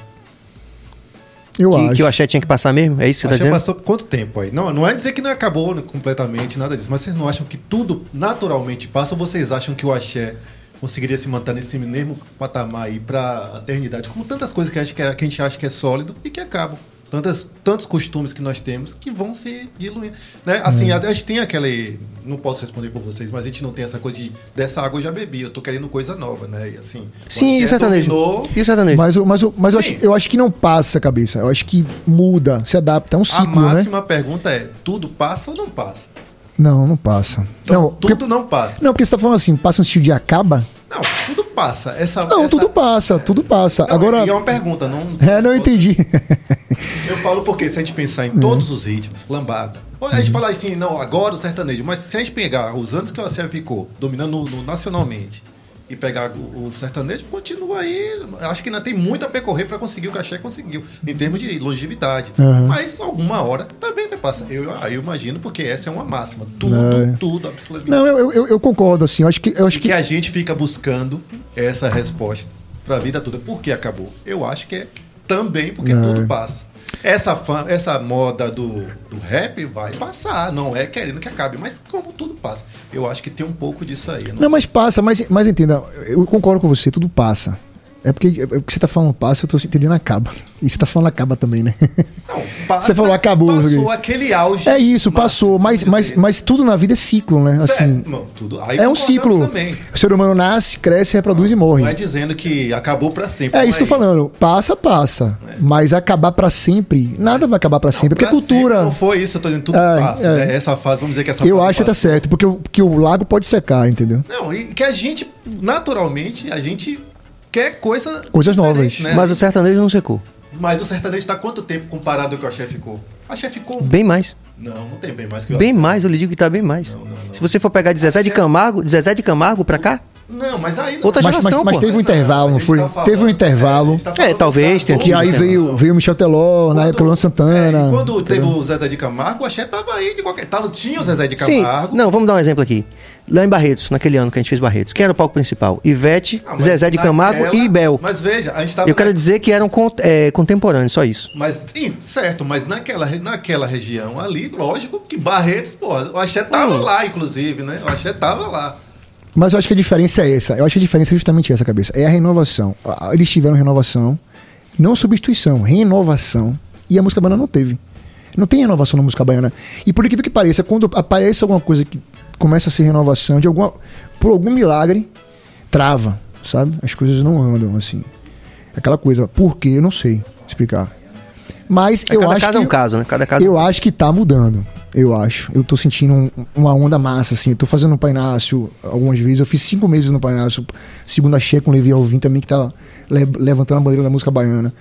Eu que, acho. Que o axé tinha que passar mesmo? É isso que você tá dizendo? passou quanto tempo aí? Não, não é dizer que não acabou completamente, nada disso. Mas vocês não acham que tudo naturalmente passa ou vocês acham que o axé conseguiria se manter nesse mesmo patamar aí pra eternidade? Como tantas coisas que a gente, que a gente acha que é sólido e que acabam tantas, tantos costumes que nós temos que vão se diluindo. Né? Assim, hum. a, gente tem aquele. Não posso responder por vocês, mas a gente não tem essa coisa de dessa água eu já bebi, eu tô querendo coisa nova, né? E assim. Sim, exatamente. Terminou... Exatamente. Mas, mas, mas eu, acho, eu acho que não passa a cabeça. Eu acho que muda, se adapta. É um ciclo. A né? máxima né? pergunta é: tudo passa ou não passa? Não, não passa. Então, não, tudo porque, não passa. Não, porque você tá falando assim, passa um estilo de acaba? Não, tudo passa. Essa, não, essa... tudo passa, tudo passa. Não, Agora. é uma pergunta, não. É, não entendi. *laughs* Eu falo porque se a gente pensar em todos os ritmos, lambada. A gente uhum. fala assim, não, agora o sertanejo, mas se a gente pegar os anos que o ACF ficou dominando no, no, nacionalmente e pegar o, o, sertanejo, continua aí. Acho que ainda tem muito a percorrer para conseguir o Xé conseguiu, em termos de longevidade. Uhum. Mas alguma hora também vai passar. Eu, ah, eu imagino, porque essa é uma máxima. Tudo, é. tudo, absolutamente. Não, eu, eu, eu, concordo, assim. Eu acho que, eu acho que... que a gente fica buscando essa resposta para a vida toda. Por que acabou? Eu acho que é também porque é. tudo passa. Essa, fã, essa moda do, do rap vai passar, não é querendo que acabe, mas como tudo passa. Eu acho que tem um pouco disso aí. Não, não mas passa, mas, mas entenda, eu concordo com você, tudo passa. É porque, é porque você tá falando passa, eu tô entendendo acaba. E você tá falando acaba também, né? Não, *laughs* passa, você falou acabou. Passou aquele auge. É isso, passou. Mas, mas, mas tudo na vida é ciclo, né? Assim, Não, tudo. Aí é um ciclo. Também. O ser humano nasce, cresce, reproduz não, e morre. Não é dizendo que acabou para sempre. É isso que é tô falando. Passa, passa. É. Mas acabar para sempre, nada mas, vai acabar para sempre. Porque cultura. Não foi isso, eu tô dizendo tudo é, passa. É. Né? Essa fase, vamos dizer que essa Eu acho que tá certo, porque, porque o lago pode secar, entendeu? Não, e que a gente, naturalmente, a gente quer coisa coisas novas. Né? Mas o sertanejo não secou. Mas o sertanejo está quanto tempo comparado com o axé ficou? A axé ficou. Bem mais. Não, não tem bem mais que o Bem mais, eu lhe digo que está bem mais. Não, não, não. Se você for pegar de Zezé de Camargo, de Zezé de Camargo para cá, não, mas aí não. Outra geração, mas, mas, mas teve um intervalo, não foi? Tá falando, teve um intervalo. É, tá é talvez tenha Que aí veio, veio o Michel Teló, na época o Luan Santana. É, quando teve o Zezé de Camargo, o Axé tava aí de qualquer. Tava, tinha o Zezé de Camargo. Sim. Não, vamos dar um exemplo aqui. Lá em Barretos, naquele ano que a gente fez Barretos, quem era o palco principal? Ivete, ah, Zezé de Camargo e Ibel. Mas veja, a gente tava. Eu quero dizer que eram é, contemporâneos, só isso. Mas, sim, certo, mas naquela, naquela região ali, lógico que Barretos, pô, o Axé tava hum. lá, inclusive, né? O Axé tava lá. Mas eu acho que a diferença é essa. Eu acho que a diferença é justamente essa, cabeça. É a renovação. Eles tiveram renovação, não substituição, renovação. E a música baiana não teve. Não tem renovação na música baiana. E por incrível que pareça, quando aparece alguma coisa que começa a ser renovação, de alguma, por algum milagre, trava, sabe? As coisas não andam assim. Aquela coisa. Por quê? Eu não sei explicar. Mas é, eu cada acho caso que, é um caso, né? Cada caso eu é um acho que tá mudando. Eu acho. Eu tô sentindo um, uma onda massa, assim. Eu tô fazendo no Painácio algumas vezes. Eu fiz cinco meses no Painácio. Segunda cheia com o Levi Alvim também, que tá le levantando a bandeira da música baiana.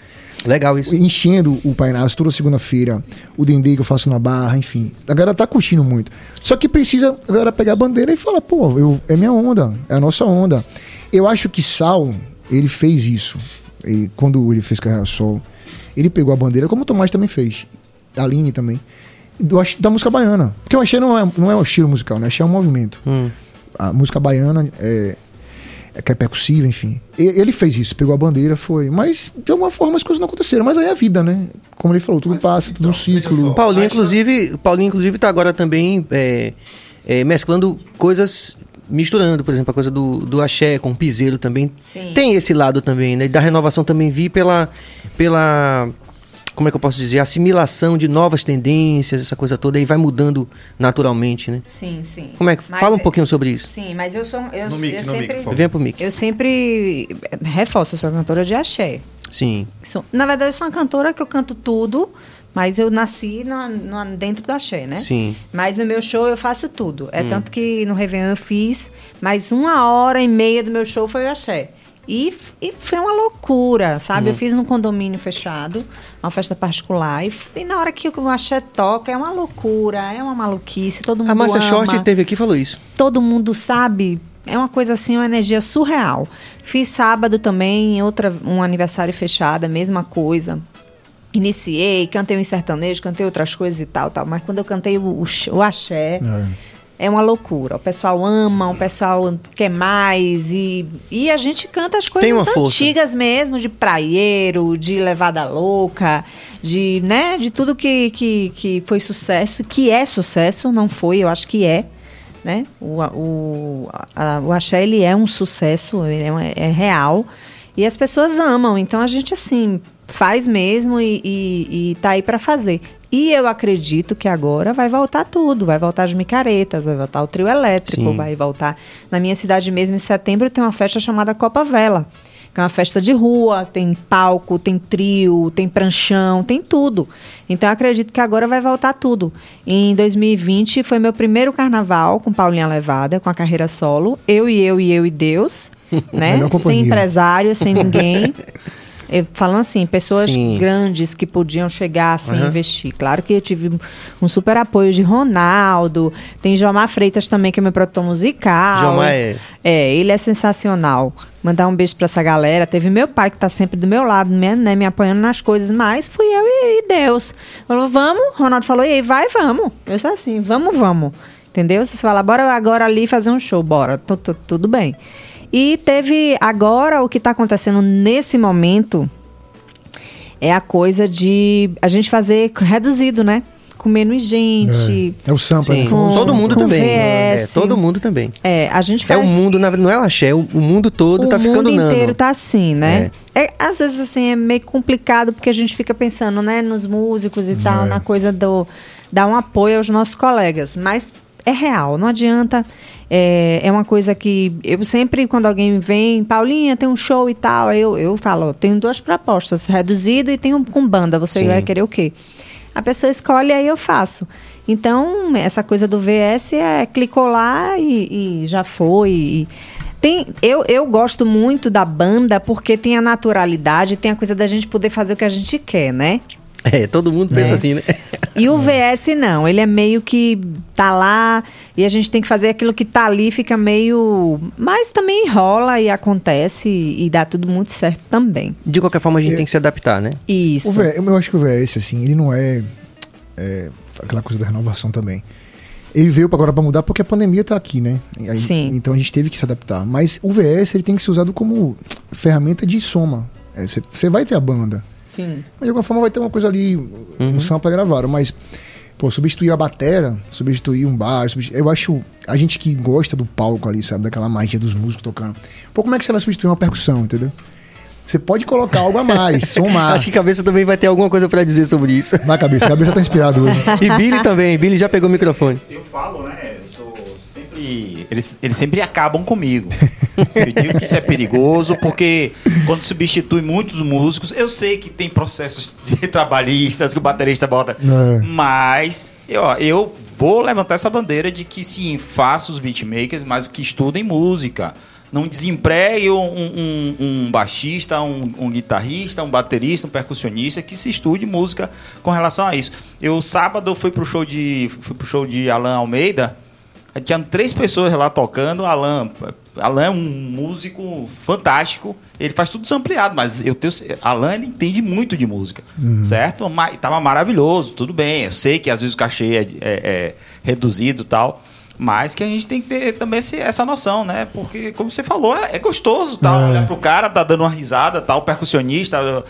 Legal isso. Enchendo o Painácio toda segunda-feira. O Dendê que eu faço na Barra, enfim. A galera tá curtindo muito. Só que precisa a galera pegar a bandeira e falar, pô, eu, é minha onda. É a nossa onda. Eu acho que Sal, ele fez isso. Ele, quando ele fez carreira solo ele pegou a bandeira, como o Tomás também fez. A Aline também. Do, da música baiana. Porque eu achei não é, não é um estilo musical, né? Achei é um movimento. Hum. A música baiana é que é percussiva, enfim. E, ele fez isso, pegou a bandeira, foi. Mas, de alguma forma, as coisas não aconteceram. Mas aí é a vida, né? Como ele falou, tudo mas, passa, tudo então, um ciclo. Paulinho, inclusive, Paulinho, inclusive, tá agora também é, é, mesclando coisas misturando, por exemplo, a coisa do, do axé com o piseiro também. Sim. Tem esse lado também, né? Da renovação também vi pela, pela como é que eu posso dizer, assimilação de novas tendências, essa coisa toda, aí vai mudando naturalmente, né? Sim, sim. Como é que fala um é, pouquinho sobre isso? Sim, mas eu sou eu, no mic, eu sempre mic, Vem pro mic. Eu sempre reforço, eu sou cantora de axé. Sim. Sou, na verdade, eu sou uma cantora que eu canto tudo, mas eu nasci no, no, dentro do axé, né? Sim. Mas no meu show eu faço tudo. É hum. tanto que no Réveillon eu fiz, mas uma hora e meia do meu show foi o axé. E, e foi uma loucura, sabe? Hum. Eu fiz num condomínio fechado, uma festa particular. E, e, na hora que o axé toca, é uma loucura, é uma maluquice, todo mundo A Márcia Short teve aqui e falou isso. Todo mundo sabe é uma coisa assim, uma energia surreal. Fiz sábado também, outra, um aniversário fechado, a mesma coisa iniciei, cantei um sertanejo, cantei outras coisas e tal, tal. Mas quando eu cantei o, o, o axé, é. É. uma loucura. O pessoal ama, o pessoal quer mais. E, e a gente canta as coisas antigas mesmo, de praieiro, de levada louca, de, né, de tudo que, que, que foi sucesso, que é sucesso, não foi, eu acho que é. Né? O, o, a, o axé ele é um sucesso, ele é, é real. E as pessoas amam. Então a gente, assim, faz mesmo e, e, e tá aí para fazer. E eu acredito que agora vai voltar tudo. Vai voltar as micaretas, vai voltar o trio elétrico, Sim. vai voltar. Na minha cidade mesmo, em setembro, tem uma festa chamada Copa Vela. Que é uma festa de rua, tem palco, tem trio, tem pranchão, tem tudo. Então eu acredito que agora vai voltar tudo. Em 2020 foi meu primeiro carnaval com Paulinha Levada, com a carreira solo. Eu e eu e eu e Deus, *laughs* né? sem empresário, sem ninguém. *laughs* Eu, falando assim, pessoas Sim. grandes que podiam chegar assim uhum. investir. Claro que eu tive um super apoio de Ronaldo, tem Jomar Freitas também, que é meu produtor musical. Jomar é... É, ele é sensacional. Mandar um beijo para essa galera. Teve meu pai que tá sempre do meu lado, né, né me apoiando nas coisas, mas fui eu e, e Deus. Falou, vamos. Ronaldo falou, e aí, vai, vamos. Eu sou assim, vamos, vamos. Entendeu? Se você falar, bora agora ali fazer um show, bora. Tudo bem. E teve agora o que está acontecendo nesse momento é a coisa de a gente fazer reduzido, né? com menos gente. É, é o sample, Sim. Com, todo mundo também. É, todo mundo também. É, a gente faz... É o mundo, não é o axé, é o mundo todo o tá ficando nano. O mundo inteiro tá assim, né? É. é. às vezes, assim, é meio complicado porque a gente fica pensando, né, nos músicos e tal, é. na coisa do... dar um apoio aos nossos colegas. Mas é real, não adianta. É, é uma coisa que eu sempre, quando alguém vem, Paulinha, tem um show e tal, eu, eu falo, tenho duas propostas, reduzido e tenho com banda, você Sim. vai querer o quê? A pessoa escolhe aí eu faço. Então, essa coisa do VS é clicou lá e, e já foi. E, tem, eu, eu gosto muito da banda porque tem a naturalidade, tem a coisa da gente poder fazer o que a gente quer, né? É, todo mundo pensa é. assim, né? E o VS não, ele é meio que tá lá e a gente tem que fazer aquilo que tá ali, fica meio. Mas também rola e acontece e dá tudo muito certo também. De qualquer forma, a gente eu, tem que se adaptar, né? Isso. VS, eu acho que o VS, assim, ele não é, é aquela coisa da renovação também. Ele veio agora para mudar porque a pandemia tá aqui, né? Aí, Sim. Então a gente teve que se adaptar. Mas o VS ele tem que ser usado como ferramenta de soma. Você é, vai ter a banda. Sim. Mas de alguma forma vai ter uma coisa ali, uhum. um sample gravado, mas pô, substituir a batera, substituir um bar, substituir, eu acho a gente que gosta do palco ali, sabe, daquela magia dos músicos tocando. Pô, como é que você vai substituir uma percussão, entendeu? Você pode colocar algo a mais, *laughs* somar. Acho que cabeça também vai ter alguma coisa para dizer sobre isso. Na cabeça, a cabeça tá inspirado hoje. *laughs* e Billy também, Billy já pegou o microfone. Eu falo, né? Eles, eles sempre acabam comigo. Eu digo que isso é perigoso porque quando substitui muitos músicos, eu sei que tem processos de *laughs* trabalhistas que o baterista bota, é. mas eu, eu vou levantar essa bandeira de que sim, faça os beatmakers, mas que estudem música. Não desempregue um, um, um baixista, um, um, guitarrista, um baterista, um percussionista que se estude música com relação a isso. Eu sábado fui pro show de fui pro show de Alan Almeida tinha três pessoas lá tocando. Alan, Alan é um músico fantástico. Ele faz tudo ampliado, mas eu tenho. Alan ele entende muito de música, uhum. certo? Mas tava maravilhoso, tudo bem. Eu sei que às vezes o cachê é, é, é reduzido e tal. Mas que a gente tem que ter também essa noção, né? Porque, como você falou, é, é gostoso, tal. É. Olhar pro cara, tá dando uma risada, tal, percussionista,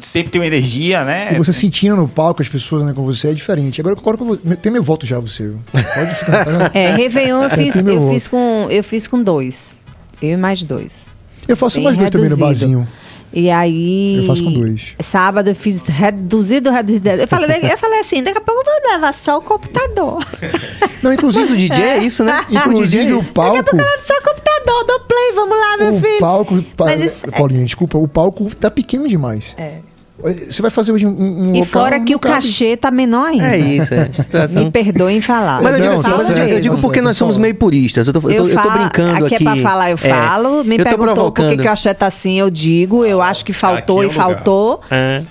sempre tem uma energia, né? E você sentindo no palco as pessoas né, com você é diferente. Agora, agora que eu vou. Tem meu voto já, você. Pode se. *laughs* É, Réveillon eu fiz, eu fiz, com, eu fiz com dois. Eu e mais dois. Eu faço Bem mais dois reduzido. também no barzinho. E aí. Eu faço com dois. Sábado eu fiz reduzido, reduzido. Eu falei, *laughs* eu falei assim: daqui a pouco eu vou levar só o computador. Não, inclusive o DJ é isso, né? *laughs* Inclusive o, o palco. Daqui a pouco eu levo só o computador, dou play, vamos lá, meu o filho. Palco, pa... isso... Paulinha, desculpa, o palco tá pequeno demais. É. Você vai fazer hoje um, um E local, fora que o cachê tá menor ainda. É isso, é. Me perdoem falar. Mas eu, digo, assim, eu digo porque nós somos meio puristas. Eu tô, eu tô, eu tô brincando aqui. Aqui é pra falar, eu é. falo. Me perguntou por que, que o cachê tá assim, eu digo. Eu acho que faltou é e faltou. É.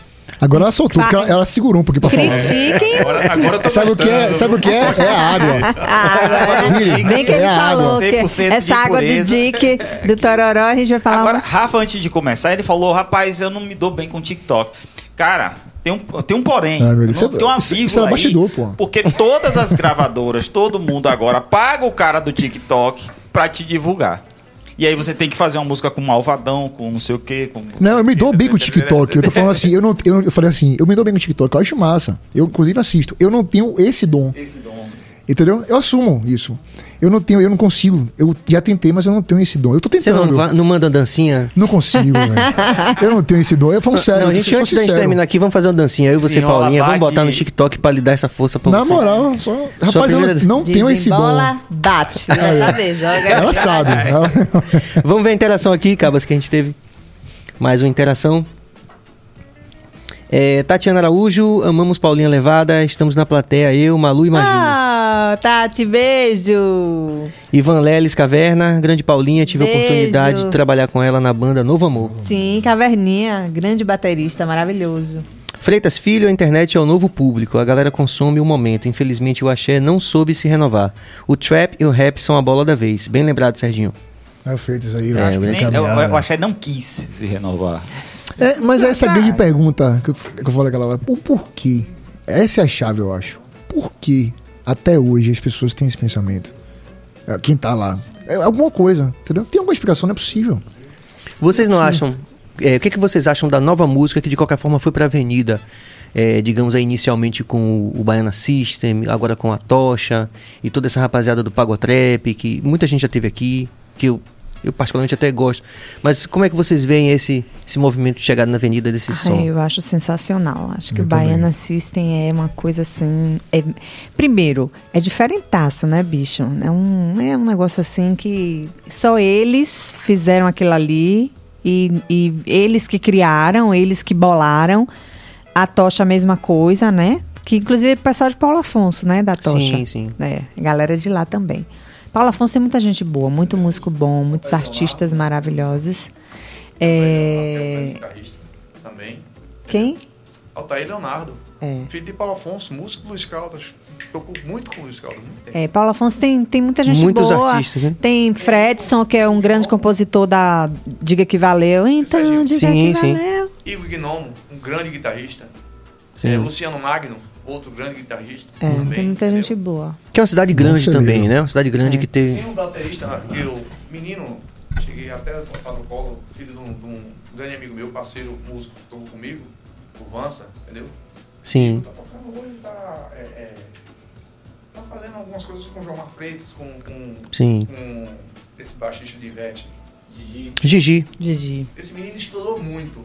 Agora ela soltou, porque ela, ela, segurou um pouquinho pra falar. Critiquem. Agora, agora sabe o que é? Sabe o que é? É a água. A água, né? Bem que ele é falou que essa água do Dick, do Tororó, a gente vai falar. Agora, Rafa, antes de começar, ele falou: rapaz, eu não me dou bem com o TikTok. Cara, tem um, tem um porém. Ah, Deus, tem uma vírgula isso, é aí, bastidor, pô. Porque todas as gravadoras, todo mundo agora paga o cara do TikTok pra te divulgar. E aí você tem que fazer uma música com malvadão, com não sei o quê. Com... Não, eu me dou bem com o TikTok. Eu tô falando assim, eu, não, eu, eu falei assim, eu me dou bem com o TikTok, eu acho massa. Eu, inclusive, assisto. Eu não tenho esse dom. Esse dom. Entendeu? Eu assumo isso. Eu não tenho, eu não consigo. Eu já tentei, mas eu não tenho esse dom. Eu tô tentando. Você não, não manda dancinha? Não consigo, *laughs* velho. Eu não tenho esse dom. Eu falo sério. Não, a gente, antes da gente terminar aqui, vamos fazer uma dancinha. Eu e você, Sim, Paulinha. Vamos botar no TikTok pra lhe dar essa força pra Na você. Na moral, só. Rapaz, primeira... eu não tenho esse dom. bate. Você vai saber, joga. Ela sabe. Ela... *laughs* vamos ver a interação aqui, Cabas, que a gente teve. Mais uma interação. É, Tatiana Araújo, amamos Paulinha Levada, estamos na plateia, eu, Malu e Maju. Ah, Tati, beijo! Ivan Leles Caverna, grande Paulinha, tive beijo. a oportunidade de trabalhar com ela na banda Novo Amor. Sim, Caverninha, grande baterista, maravilhoso. Freitas Filho, a internet é o novo público, a galera consome o momento. Infelizmente o axé não soube se renovar. O trap e o rap são a bola da vez. Bem lembrado, Serginho. É, Freitas aí, eu, é, acho que nem, eu, eu, axé não quis se renovar. É, mas essa é a grande pergunta que eu, que eu falei aquela hora. Por, por quê? Essa é a chave, eu acho. Por que até hoje as pessoas têm esse pensamento? É, quem tá lá. É alguma coisa, entendeu? Tem alguma explicação, não é possível. Vocês não Sim. acham. É, o que, que vocês acham da nova música que de qualquer forma foi pra avenida? é, digamos aí, inicialmente com o Baiana System, agora com a Tocha e toda essa rapaziada do Pagotrap, que muita gente já teve aqui, que eu eu particularmente até gosto. Mas como é que vocês veem esse, esse movimento de chegada na avenida desse som? eu acho sensacional. Acho que eu o Baiana System é uma coisa assim. É, primeiro, é diferentaço, né, bicho? É um, é um negócio assim que só eles fizeram aquilo ali e, e eles que criaram, eles que bolaram. A Tocha, a mesma coisa, né? Que inclusive é o pessoal de Paulo Afonso, né? Da Tocha. Sim, sim. É, galera de lá também. Paulo Afonso tem muita gente boa, muito músico bom, muitos artistas maravilhosos. É... Também. Quem? Altair Leonardo. É. Filho de Paulo Afonso, músico do Luiz Caldas. Tocou muito com o Luiz Caldas. É, Paulo Afonso tem, tem muita gente Muitos boa. artistas, né? Tem Fredson, que é um grande compositor da Diga Que Valeu. Então, Diga sim, Que sim. Valeu. Igor Gnomo, um grande guitarrista. Sim. É, Luciano Magno, outro grande guitarrista. É, também, tem muita entendeu? gente boa. Que é uma cidade grande Nossa, também, né? Uma cidade grande é. que teve. Tem um baterista, que eu, menino, cheguei até a botar no colo, filho de um, de um, grande amigo meu, parceiro músico que tocou comigo, o Vansa, entendeu? Sim. Ele tá tocando hoje, tá. É, é, tá fazendo algumas coisas com o João Freitas, com, com, Sim. com esse baixista de Ivete. Gigi. Gigi. Gigi. Esse menino estourou muito.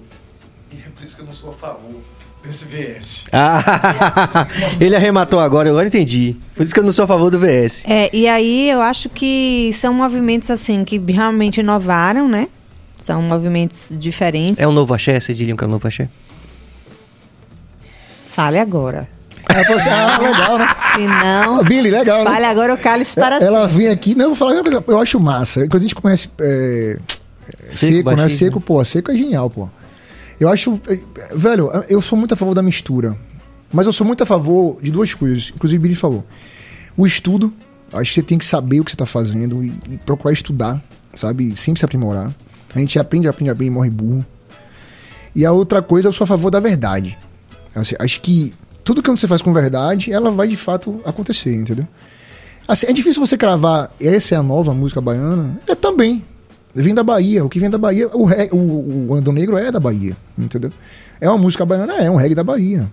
E é por isso que eu não sou a favor desse VS. Ah, *laughs* ele arrematou agora, agora entendi. Por isso que eu não sou a favor do VS. É, e aí eu acho que são movimentos assim que realmente inovaram, né? São movimentos diferentes. É um novo axé? Vocês diriam que é um novo axé? Fale agora. É, você, ah, legal, né? Se não. Billy, legal, né? Fale agora o cálice para Ela vem aqui. Não, eu vou falar uma coisa. Eu acho massa. Quando a gente conhece. É, seco, seco né? Seco, pô. Seco é genial, pô. Eu acho. Velho, eu sou muito a favor da mistura. Mas eu sou muito a favor de duas coisas. Inclusive, o Billy falou. O estudo. Acho que você tem que saber o que você está fazendo e, e, procurar estudar, sabe? Sempre se aprimorar. A gente aprende, aprende, aprende e morre burro. E a outra coisa, eu sou a favor da verdade. Assim, acho que tudo que você faz com verdade, ela vai de fato acontecer, entendeu? Assim, é difícil você cravar essa é a nova música baiana. É também. Vem da Bahia. O que vem da Bahia, o, o, o Ando Negro é da Bahia, entendeu? É uma música baiana, é um reggae da Bahia.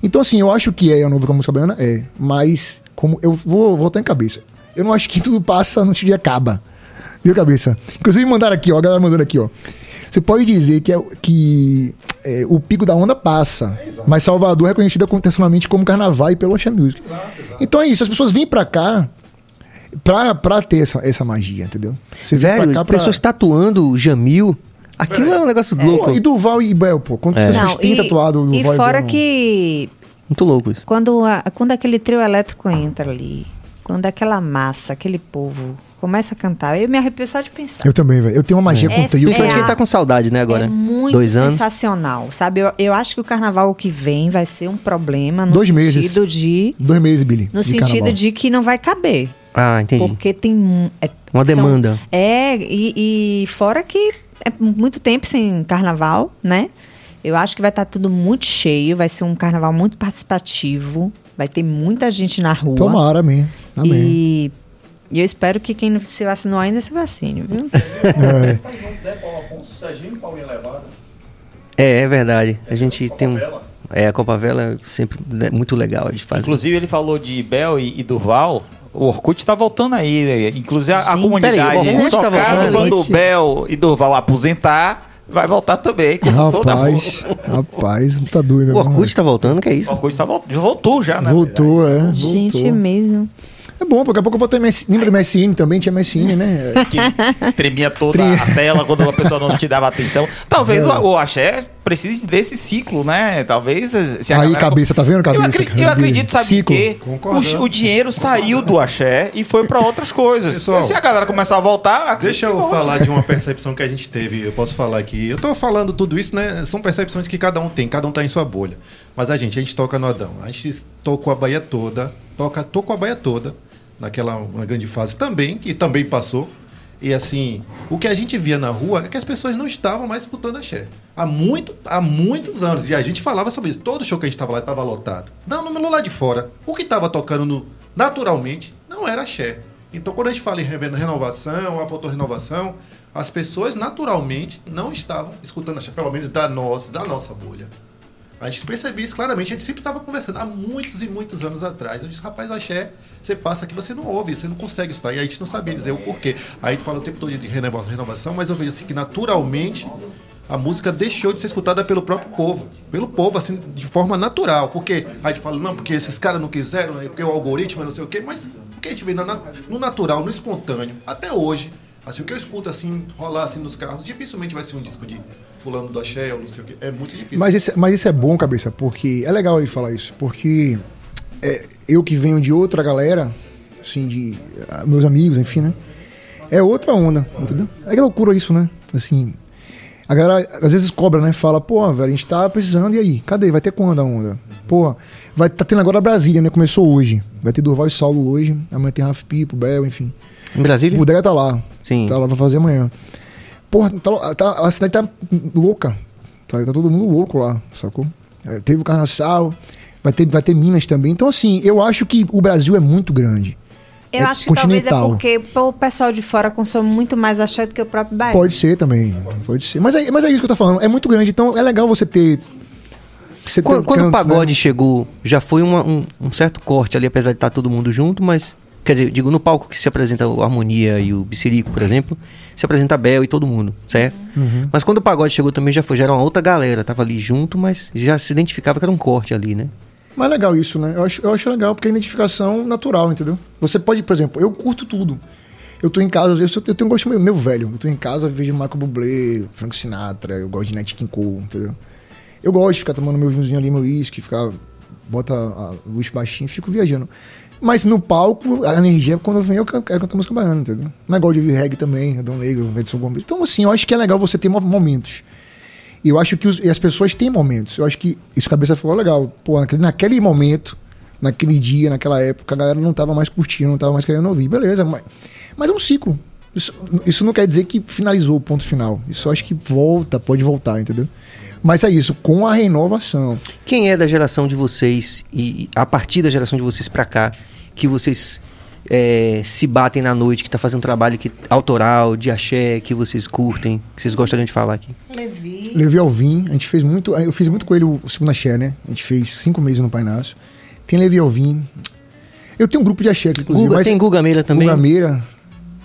Então, assim, eu acho que é a nova música baiana, é. Mas, como eu vou voltar em cabeça. Eu não acho que tudo passa no dia acaba. Viu, cabeça? Inclusive, mandaram aqui, ó. A galera mandando aqui, ó. Você pode dizer que, é, que é, o pico da onda passa, é, mas Salvador é reconhecida internacionalmente como carnaval e pelo Ocean Music. Exato, exato. Então é isso, as pessoas vêm pra cá pra, pra ter essa, essa magia, entendeu? Você Velho, pra... pessoas tatuando o Jamil. Aquilo é, é um negócio louco. E Duval e Bel, pô. Quantas é. pessoas têm tatuado o Duval e, e fora que... Muito louco isso. Quando, a, quando aquele trio elétrico entra ali, quando aquela massa, aquele povo começa a cantar. Eu me arrepio só de pensar. Eu também, velho. Eu tenho uma magia é, com trio. Principalmente é quem tá com saudade, né, agora? É muito Dois anos. sensacional, sabe? Eu, eu acho que o carnaval que vem vai ser um problema no Dois sentido meses. de... Dois meses, Billy. No sentido carnaval. de que não vai caber. Ah, entendi. Porque tem... É, uma demanda. São, é, e, e fora que é muito tempo sem carnaval, né? Eu acho que vai estar tá tudo muito cheio, vai ser um carnaval muito participativo, vai ter muita gente na rua. Tomara, amém. amém. E e eu espero que quem não se vacinou ainda se vacine, viu? *laughs* É, é verdade. A gente tem um. É, a Copa Vela é sempre muito legal de fazer. Inclusive, ele falou de Bel e, e Durval. O Orkut está voltando aí. Né? Inclusive, a, a comunidade. Peraí, o só tá caso quando o Bel e Durval aposentar, vai voltar também. Com rapaz, rapaz, não tá doido. O Orkut está voltando, que é isso? O Orkut tá voltando. Voltou já, né? Voltou, é. Voltou. Gente, mesmo. É bom, daqui a pouco eu vou ter MS... Lembra do MSN também? Tinha MSN, né? Que tremia toda a tela quando a pessoa não te dava atenção. Talvez é. o, o axé precise desse ciclo, né? Talvez. Se Aí, cabeça, tá vendo, cabeça? Eu acredito, eu acredito sabe ciclo. que o, o, dinheiro saiu do axé e foi para outras coisas. Pessoal, se a galera começar a voltar. Deixa eu falar de uma percepção que a gente teve. Eu posso falar aqui. Eu tô falando tudo isso, né? São percepções que cada um tem, cada um tá em sua bolha. Mas a gente, a gente toca no Adão. A gente tocou a Bahia toda, toca, tocou a Bahia toda naquela uma grande fase também, que também passou. E assim, o que a gente via na rua é que as pessoas não estavam mais escutando axé. Há, muito, há muitos anos. E a gente falava sobre isso. Todo show que a gente estava lá estava lotado. Não, no, lado de fora. O que estava tocando no, naturalmente não era axé. Então, quando a gente fala em renovação, a fotorrenovação, as pessoas naturalmente não estavam escutando axé, pelo menos da nossa, da nossa bolha. A gente percebia isso claramente, a gente sempre estava conversando há muitos e muitos anos atrás. Eu disse, rapaz, o axé, você passa aqui, você não ouve, você não consegue estudar. E a gente não sabia dizer o porquê. Aí a gente fala o tempo todo de renovação, mas eu vejo assim que naturalmente a música deixou de ser escutada pelo próprio povo. Pelo povo, assim, de forma natural. Porque a gente fala, não, porque esses caras não quiseram, é porque o algoritmo, não sei o quê, mas porque a gente vê no natural, no espontâneo, até hoje. Assim, o que eu escuto assim, rolar assim nos carros, dificilmente vai ser um disco de fulano da Shell, não sei o quê. É muito difícil. Mas isso, mas isso é bom, cabeça, porque é legal ele falar isso, porque é, eu que venho de outra galera, assim, de ah, meus amigos, enfim, né? É outra onda, entendeu? É que loucura isso, né? Assim, a galera às vezes cobra, né? Fala, pô, velho, a gente tá precisando, e aí? Cadê? Vai ter quando a onda? Pô, vai tá tendo agora a Brasília, né? Começou hoje. Vai ter Durval e Saulo hoje, amanhã tem Rafa Pipo, Bel, enfim. Em Brasília? O Bodega tá lá. Sim. Tá lá pra fazer amanhã. Porra, tá, tá, a cidade tá louca. Tá, tá todo mundo louco lá, sacou? É, teve o Carnaçal, vai ter, vai ter Minas também. Então, assim, eu acho que o Brasil é muito grande. Eu é acho que talvez é porque o pessoal de fora consome muito mais o axé do que o próprio Bahia. Pode ser também, pode ser. Mas é, mas é isso que eu tô falando, é muito grande, então é legal você ter... Você quando, ter quando cantos, o pagode né? chegou, já foi uma, um, um certo corte ali, apesar de estar todo mundo junto, mas Quer dizer, digo, no palco que se apresenta o Harmonia e o Bicirico, por exemplo, se apresenta a Bel e todo mundo, certo? Uhum. Mas quando o pagode chegou também já foi, já era uma outra galera, tava ali junto, mas já se identificava que era um corte ali, né? Mas é legal isso, né? Eu acho, eu acho legal, porque é identificação natural, entendeu? Você pode, por exemplo, eu curto tudo. Eu tô em casa, eu, eu tenho um gosto meio velho. Eu tô em casa, vejo Michael Bublé, Frank Sinatra, eu gosto de Nat King Cole, entendeu? Eu gosto de ficar tomando meu vinhozinho ali, meu uísque, ficar... Bota a luz baixinho e fico viajando. Mas no palco, a energia, quando venho, eu quero cantar música baiana, entendeu? É igual de ouvir reggae também, Adão Negro, Edson Gomes. Então, assim, eu acho que é legal você ter momentos. Eu acho que os, as pessoas têm momentos. Eu acho que isso cabeça falou legal. Pô, naquele, naquele momento, naquele dia, naquela época, a galera não tava mais curtindo, não tava mais querendo ouvir. Beleza, mas, mas é um ciclo. Isso, isso não quer dizer que finalizou o ponto final. Isso acho que volta, pode voltar, entendeu? Mas é isso, com a renovação. Quem é da geração de vocês e a partir da geração de vocês para cá que vocês é, se batem na noite, que está fazendo um trabalho que, autoral, de axé, que vocês curtem, que vocês gostariam de falar aqui? Levi. Levi Alvim, a gente fez muito, eu fiz muito com ele o segundo axé, né? A gente fez cinco meses no Painaço. Tem Levi Alvim. Eu tenho um grupo de axé aqui, inclusive. Guga, tem Guga Meira também? Guga Meira.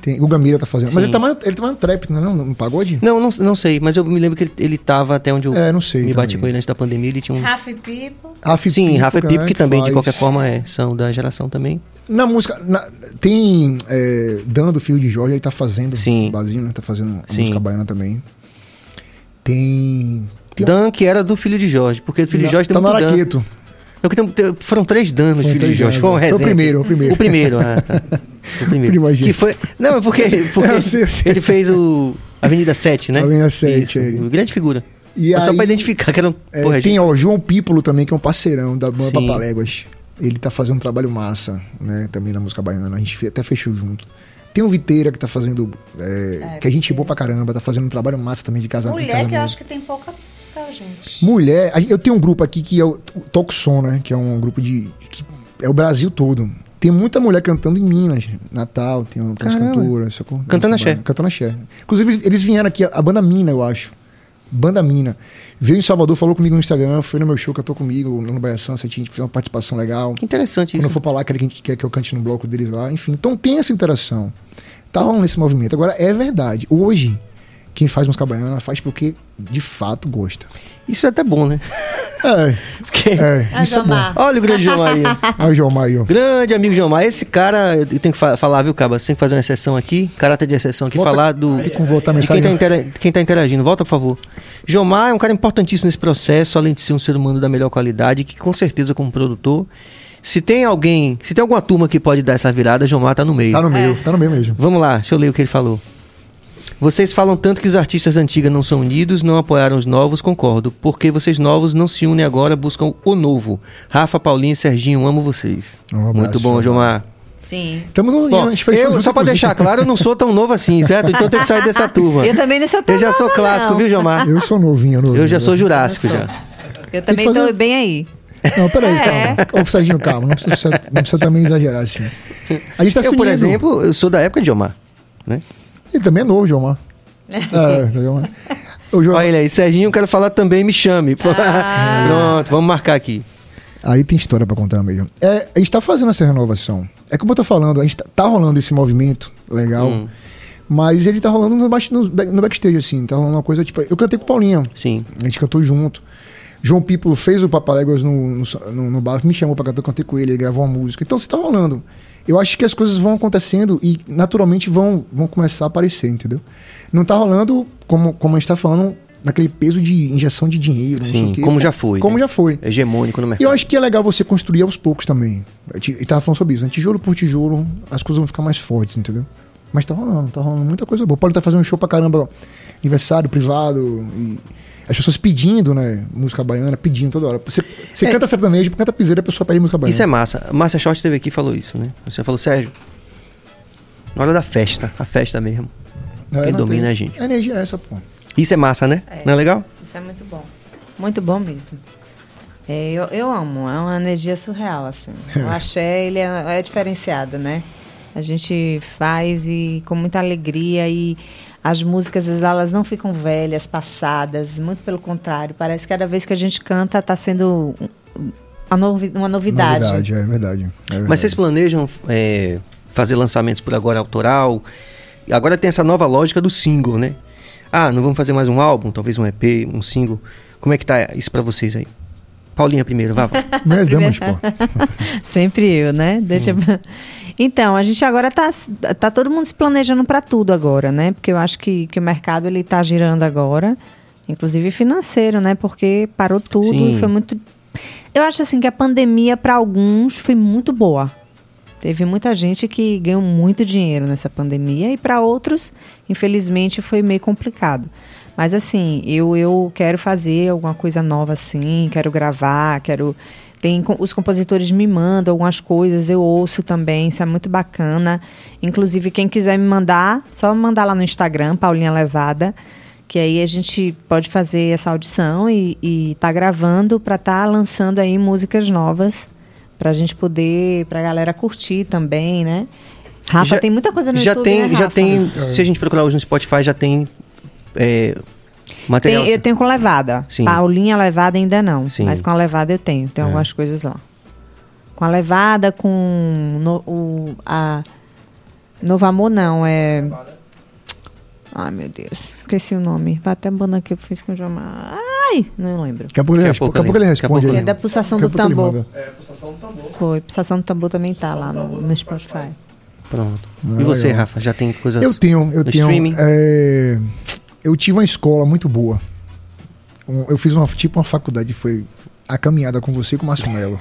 Tem, o Gamira tá fazendo. Sim. Mas ele tá, mais, ele tá mais no trap, não, é no pagode? Não, não, não sei, mas eu me lembro que ele, ele tava até onde eu é, não sei, me também. bati com ele antes da pandemia, ele tinha um... Rafa e Pipo. Rafa Sim, Pipo, Rafa e Pipo, que também, faz... de qualquer forma, é, são da geração também. Na música, na, tem é, Dan do Filho de Jorge, ele tá fazendo, Sim. Basinho, né, tá fazendo a Sim. música baiana também. Tem... tem Dan, que era do Filho de Jorge, porque o Filho de Jorge tem tá muito no Araqueto. Dan. Tem, foram três danos, foram filho de Jorge. Foi, um foi o primeiro, o primeiro. O primeiro, ah, tá. *laughs* O primeiro. que foi. Não, porque, *laughs* porque eu sei, eu sei. ele fez o Avenida 7, né? Avenida 7, Isso, ele. Grande figura. E aí, só pra identificar que era um. É, porra, tem, ó, o João Pípolo também, que é um parceirão da banda Papaléguas. Ele tá fazendo um trabalho massa, né? Também na música baiana. A gente até fechou junto. Tem o Viteira que tá fazendo. É, é, que a gente boa pra caramba, tá fazendo um trabalho massa também de casamento. Mulher que eu acho que tem pouca gente. Mulher, eu tenho um grupo aqui que é o Toxon, né? Que é um grupo de. que é o Brasil todo. Tem muita mulher cantando em Minas, Natal, tem umas cantoras. Cantando axé. Cantando axé. Inclusive, eles vieram aqui, a banda Mina, eu acho. Banda Mina. Veio em Salvador, falou comigo no Instagram, foi no meu show, cantou comigo, no Bahia Sunset, a gente fez uma participação legal. Que interessante Quando isso. eu for pra lá, quer que, quer que eu cante no bloco deles lá, enfim. Então tem essa interação. Tá rolando esse movimento. Agora, é verdade. Hoje, quem faz música baiana faz porque de fato gosta. Isso é até bom, né? É. *laughs* Porque... é isso é bom. Olha o grande Jomar aí. *laughs* Olha o Jomar aí, ó. Grande amigo Jomar. Esse cara, eu tenho que falar, viu, Caba? Você tem que fazer uma exceção aqui, caráter de exceção aqui, Volta, falar do. Tem que voltar a mensagem. Quem tá, intera... quem tá interagindo. Volta, por favor. Jomar é um cara importantíssimo nesse processo, além de ser um ser humano da melhor qualidade, que com certeza, como produtor. Se tem alguém, se tem alguma turma que pode dar essa virada, Jomar tá no meio. Tá no meio, é. tá no meio mesmo. Vamos lá, deixa eu ler o que ele falou. Vocês falam tanto que os artistas antigos não são unidos, não apoiaram os novos, concordo. Porque vocês novos não se unem agora, buscam o novo. Rafa, Paulinho e Serginho, amo vocês. Um Muito bom, Jomar. Sim. Estamos no, Bom, a gente fez eu, Só para deixar claro, eu não sou tão novo assim, certo? Então eu tenho que sair dessa turma. Eu também não sou tão Eu já sou clássico, não. viu, Jomar? Eu sou novinho, novinho. Eu já sou jurássico já. Eu também fazer... tô bem aí. Não, peraí, é. calma. Ô, Serginho, calma. Não precisa, não precisa também exagerar assim. A gente tá eu, por exemplo, eu sou da época de Jomar, né? Ele também é novo, Jomar. É, Olha ele aí, Serginho, quero falar também, me chame. Ah. *laughs* Pronto, vamos marcar aqui. Aí tem história para contar mesmo. É, a gente tá fazendo essa renovação. É como eu tô falando, a gente tá, tá rolando esse movimento legal. Hum. Mas ele tá rolando no, no, no, backstage, assim. Tá rolando uma coisa tipo. Eu cantei com o Paulinho. Sim. A gente cantou junto. João Pipo fez o Papaléguas no, no, no, bar, me chamou pra cantar, eu cantei com ele, ele gravou uma música. Então você tá rolando. Eu acho que as coisas vão acontecendo e naturalmente vão, vão começar a aparecer, entendeu? Não tá rolando, como, como a gente tá falando, naquele peso de injeção de dinheiro, Sim, como já foi. Como né? já foi. Hegemônico no mercado. E eu acho que é legal você construir aos poucos também. E tava falando sobre isso, né? Tijolo por tijolo, as coisas vão ficar mais fortes, entendeu? Mas tá rolando, tá rolando muita coisa boa. O Paulo tá fazendo um show pra caramba, aniversário privado e as pessoas pedindo, né? Música baiana, pedindo toda hora. Você, você é, canta sertanejo, canta piseira, a pessoa pede música baiana. Isso é massa. Márcia Short teve aqui e falou isso, né? Você falou, Sérgio, na hora da festa, a festa mesmo. Não, que domina tem. a gente. A energia é essa, pô. Isso é massa, né? É, não é legal? Isso é muito bom. Muito bom mesmo. É, eu, eu amo, é uma energia surreal, assim. *laughs* O axé, ele é, é diferenciado, né? A gente faz e com muita alegria e as músicas elas não ficam velhas, passadas, muito pelo contrário. Parece que cada vez que a gente canta está sendo novi uma novidade. Novidade, é verdade. É verdade. Mas vocês planejam é, fazer lançamentos por agora autoral? Agora tem essa nova lógica do single, né? Ah, não vamos fazer mais um álbum, talvez um EP, um single. Como é que tá isso para vocês aí? Paulinha primeiro, vá. *laughs* Nós damos, pô. *laughs* Sempre eu, né? Deixa hum. Então, a gente agora tá, tá todo mundo se planejando para tudo agora, né? Porque eu acho que, que o mercado ele tá girando agora, inclusive financeiro, né? Porque parou tudo Sim. e foi muito Eu acho assim que a pandemia para alguns foi muito boa. Teve muita gente que ganhou muito dinheiro nessa pandemia e para outros, infelizmente, foi meio complicado. Mas assim, eu, eu quero fazer alguma coisa nova assim, quero gravar, quero. Tem, os compositores me mandam algumas coisas, eu ouço também, isso é muito bacana. Inclusive, quem quiser me mandar, só mandar lá no Instagram, Paulinha Levada, que aí a gente pode fazer essa audição e, e tá gravando para estar tá lançando aí músicas novas para a gente poder, para a galera curtir também, né? Rafa, já, tem muita coisa no já YouTube, tem, né, Já tem, se a gente procurar hoje no Spotify, já tem é, material. Tem, eu tenho com levada. Sim. Paulinha levada ainda não. Sim. Mas com a levada eu tenho. Tem é. algumas coisas lá. Com a levada, com no, o, a Novo Amor não, é. Ai, meu Deus. Esqueci o nome. Vai até a banda que eu fiz com o João Ai, não lembro. Daqui a pouco ele, responde, daqui a pouco ele responde. É da pulsação do tambor. É, pulsação do tambor. Foi, pulsação do tambor também tá lá no, no Spotify. Pronto. Ah, e você, Rafa, já tem coisas Eu tenho, eu tenho. Streaming? É, eu tive uma escola muito boa. Eu fiz uma, tipo uma faculdade, foi a caminhada com você e com o Márcio Melo.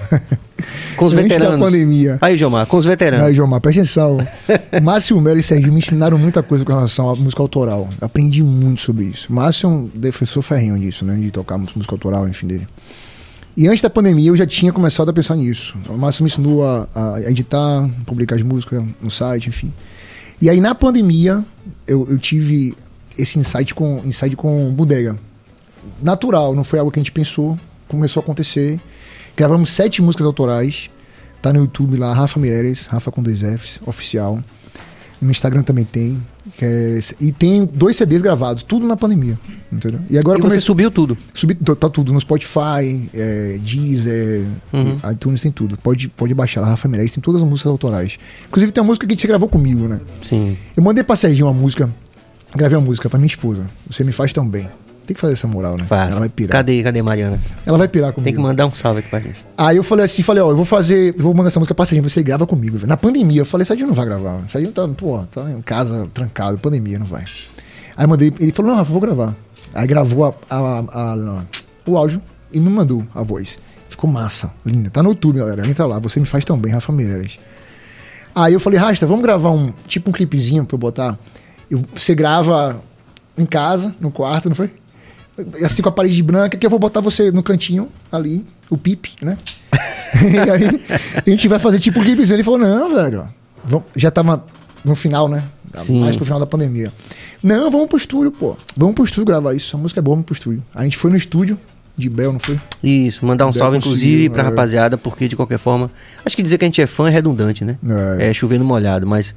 Com os *laughs* veteranos. da pandemia. Aí, Jomar, com os veteranos. Aí, Jomar, presta atenção. *laughs* Márcio Melo e Sérgio me ensinaram muita coisa com relação à música autoral. Aprendi muito sobre isso. Márcio é um defensor ferrinho disso, né? De tocar música autoral, enfim, dele. E antes da pandemia eu já tinha começado a pensar nisso. O Márcio me ensinou a, a editar, publicar as músicas no site, enfim. E aí na pandemia eu, eu tive esse insight com, insight com bodega. Natural, não foi algo que a gente pensou, começou a acontecer. Gravamos sete músicas autorais, tá no YouTube lá, Rafa Mireles, Rafa com dois Fs, oficial. No Instagram também tem. É, e tem dois CDs gravados, tudo na pandemia. Entendeu? E agora e você subiu tudo? Subi, tá tudo no Spotify, é, Deezer, uhum. iTunes, tem tudo. Pode, pode baixar lá, Rafa Mireles, tem todas as músicas autorais. Inclusive tem uma música que você gravou comigo, né? Sim. Eu mandei pra Serginho uma música Gravei uma música pra minha esposa. Você me faz tão bem. Tem que fazer essa moral, né? Faz. Ela vai pirar. Cadê, cadê Mariana? Ela vai pirar comigo. Tem que mandar um salve aqui pra gente. Aí eu falei assim, falei, ó, eu vou fazer, eu vou mandar essa música pra Serginho, você grava comigo, velho. Na pandemia, eu falei, Serginho não vai gravar. Serginho tá, pô, tá em casa, trancado, pandemia, não vai. Aí mandei, ele falou, não, Rafa, vou gravar. Aí gravou a, a, a, o áudio e me mandou a voz. Ficou massa, linda. Tá no YouTube, galera. Entra lá, você me faz tão bem, Rafa Meireles. Aí eu falei, Rasta, vamos gravar um, tipo um clipezinho pra eu botar. Eu, você grava em casa, no quarto, não foi? Assim com a parede branca, que eu vou botar você no cantinho ali, o pipe, né? *laughs* e aí a gente vai fazer tipo o. Ele falou: não, velho, já tava no final, né? Sim. Mais pro final da pandemia. Não, vamos pro estúdio, pô. Vamos pro estúdio gravar isso. A música é boa, vamos pro estúdio. A gente foi no estúdio de Bel, não foi? Isso, mandar um Bel salve, inclusive, pra é. rapaziada, porque de qualquer forma. Acho que dizer que a gente é fã é redundante, né? É, é chover no molhado, mas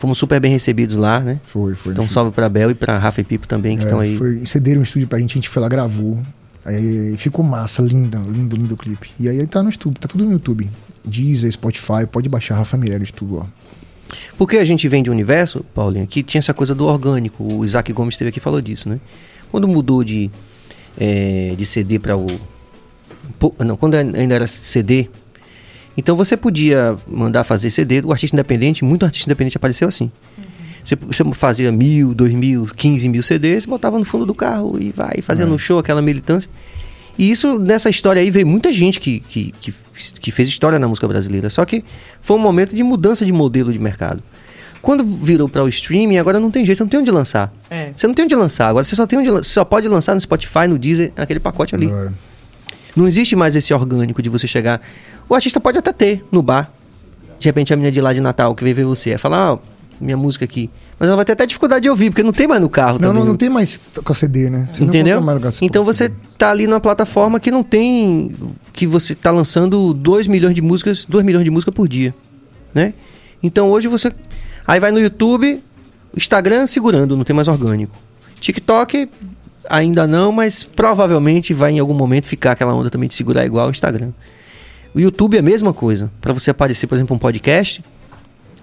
Fomos super bem recebidos lá, né? Foi, foi. Então salve pra Bel e pra Rafa e Pipo também, que estão é, aí. Foi, cederam um estúdio pra gente, a gente foi lá, gravou. Aí ficou massa, linda, lindo, lindo o clipe. E aí tá no YouTube, tá tudo no YouTube. Deezer, Spotify, pode baixar Rafa Mireles tudo, ó. Porque a gente vem de um universo, Paulinho, que tinha essa coisa do orgânico. O Isaac Gomes esteve aqui e falou disso, né? Quando mudou de, é, de CD para o. Não, quando ainda era CD, então você podia mandar fazer CD do artista independente, muito artista independente apareceu assim. Uhum. Você, você, fazia mil, dois mil, quinze mil CDs, botava no fundo do carro e vai, é. no show aquela militância. E isso, nessa história aí, veio muita gente que, que, que, que, fez história na música brasileira. Só que foi um momento de mudança de modelo de mercado. Quando virou para o streaming, agora não tem jeito, você não tem onde lançar. É. Você não tem onde lançar. Agora você só, tem onde, só pode lançar no Spotify, no Deezer, naquele pacote ali. É. Não existe mais esse orgânico de você chegar. O artista pode até ter no bar. De repente a menina de lá de Natal que veio ver você. É falar, ah, minha música aqui. Mas ela vai ter até dificuldade de ouvir, porque não tem mais no carro não, também. Não, não tem mais com a CD, né? Você Entendeu? então você tá ali numa plataforma que não tem. que você tá lançando 2 milhões de músicas, 2 milhões de músicas por dia. Né? Então hoje você. Aí vai no YouTube, Instagram segurando, não tem mais orgânico. TikTok, ainda não, mas provavelmente vai em algum momento ficar aquela onda também de segurar igual o Instagram. O YouTube é a mesma coisa. Para você aparecer, por exemplo, um podcast,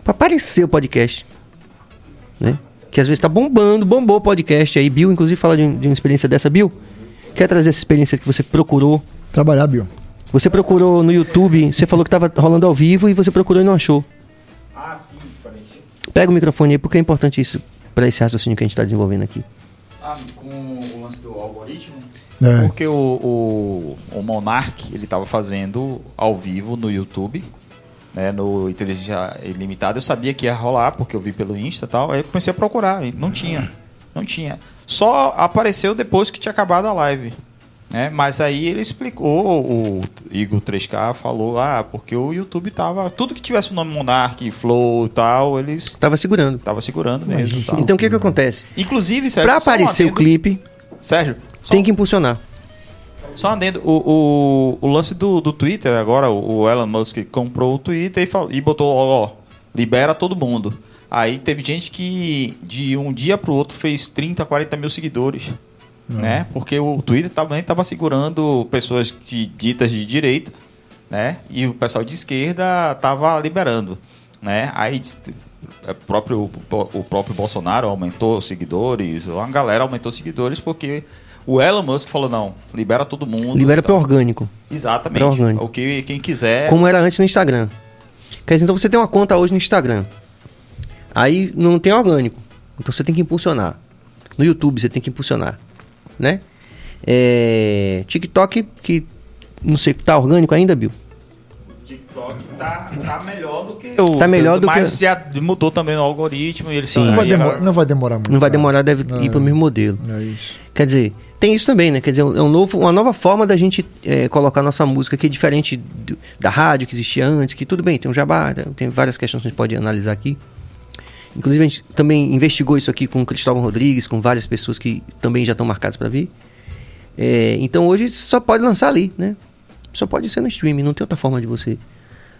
para aparecer o podcast, né? Que às vezes tá bombando, bombou o podcast aí. Bill, inclusive, fala de, de uma experiência dessa. Bill, quer trazer essa experiência que você procurou? Trabalhar, Bill. Você procurou no YouTube, você falou que tava rolando ao vivo e você procurou e não achou. Ah, sim, falei. Pega o microfone aí, porque é importante isso para esse raciocínio que a gente está desenvolvendo aqui. Ah, com É. Porque o, o, o Monark, ele estava fazendo ao vivo no YouTube né, no Inteligência Ilimitada, eu sabia que ia rolar, porque eu vi pelo Insta e tal. Aí eu comecei a procurar, e não tinha. Não tinha. Só apareceu depois que tinha acabado a live. Né? Mas aí ele explicou, o Igor 3K falou, ah, porque o YouTube tava. Tudo que tivesse o nome Monarch, Flow e tal, eles. Tava segurando. Tava segurando mesmo. Então o que que acontece? Inclusive, Sérgio. Pra aparecer o clipe. Sérgio. Tem que impulsionar. Só adendo, o, o, o lance do, do Twitter agora, o, o Elon Musk comprou o Twitter e, falou, e botou, ó, ó, libera todo mundo. Aí teve gente que de um dia pro outro fez 30, 40 mil seguidores. Né? Porque o Twitter também estava segurando pessoas de, ditas de direita, né? E o pessoal de esquerda estava liberando, né? Aí o próprio, o próprio Bolsonaro aumentou seguidores, a galera aumentou seguidores porque o Elon Musk falou: não, libera todo mundo. Libera para orgânico. Exatamente. Pra orgânico. O que quem quiser. Como era antes no Instagram. Quer dizer, então você tem uma conta hoje no Instagram. Aí não tem orgânico. Então você tem que impulsionar. No YouTube você tem que impulsionar. Né? É... TikTok, que não sei, tá orgânico ainda, Bill? TikTok tá, tá melhor do que. O, tá melhor do mas que. Mas já mudou também o algoritmo e eles Sim, não, vai demorar, não vai demorar muito. Não vai demorar, deve não, ir pro mesmo modelo. É isso. Quer dizer, tem isso também, né? Quer dizer, é um novo, uma nova forma da gente é, colocar nossa música, que é diferente do, da rádio que existia antes, que tudo bem, tem um jabá, né? tem várias questões que a gente pode analisar aqui. Inclusive, a gente também investigou isso aqui com o Cristóvão Rodrigues, com várias pessoas que também já estão marcadas para vir. É, então hoje só pode lançar ali, né? Só pode ser no streaming, não tem outra forma de você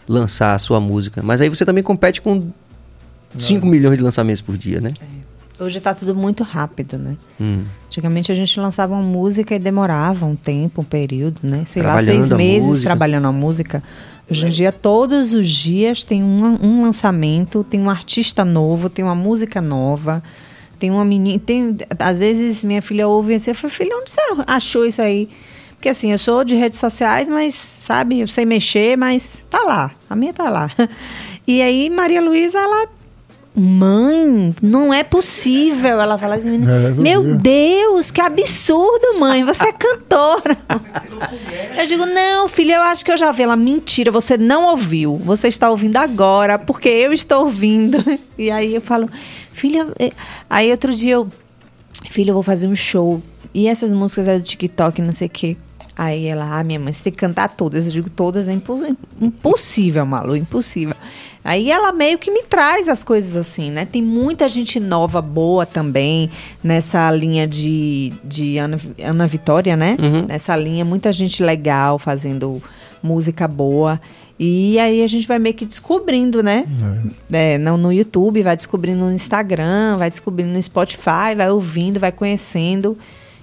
lançar a sua música. Mas aí você também compete com 5 milhões de lançamentos por dia, né? É. Hoje está tudo muito rápido, né? Hum. Antigamente a gente lançava uma música e demorava um tempo, um período, né? Sei lá, seis meses trabalhando a música. Hoje em dia, todos os dias tem um, um lançamento, tem um artista novo, tem uma música nova, tem uma menina. Tem, às vezes minha filha ouve e você fala, filha, onde você achou isso aí? Porque assim, eu sou de redes sociais, mas, sabe, eu sei mexer, mas tá lá. A minha tá lá. *laughs* E aí, Maria Luísa, ela Mãe, não é possível. Ela fala assim: é, Meu Deus, que absurdo, mãe. Você é cantora. eu digo: Não, filha, eu acho que eu já vi. Ela, mentira, você não ouviu. Você está ouvindo agora, porque eu estou ouvindo. *laughs* E aí eu falo: Filha. Eh, aí outro dia eu. Filha, eu vou fazer um show. E essas músicas é do TikTok, não sei o quê. Aí ela, ah, minha mãe, você tem que cantar todas. Eu digo, todas é impossível, Malu, impossível. Aí ela meio que me traz as coisas assim, né? Tem muita gente nova, boa também, nessa linha de, de Ana, Ana Vitória, né? Uhum. Nessa linha, muita gente legal fazendo música boa. E aí a gente vai meio que descobrindo, né? É. É, no, no YouTube, vai descobrindo no Instagram, vai descobrindo no Spotify, vai ouvindo, vai conhecendo.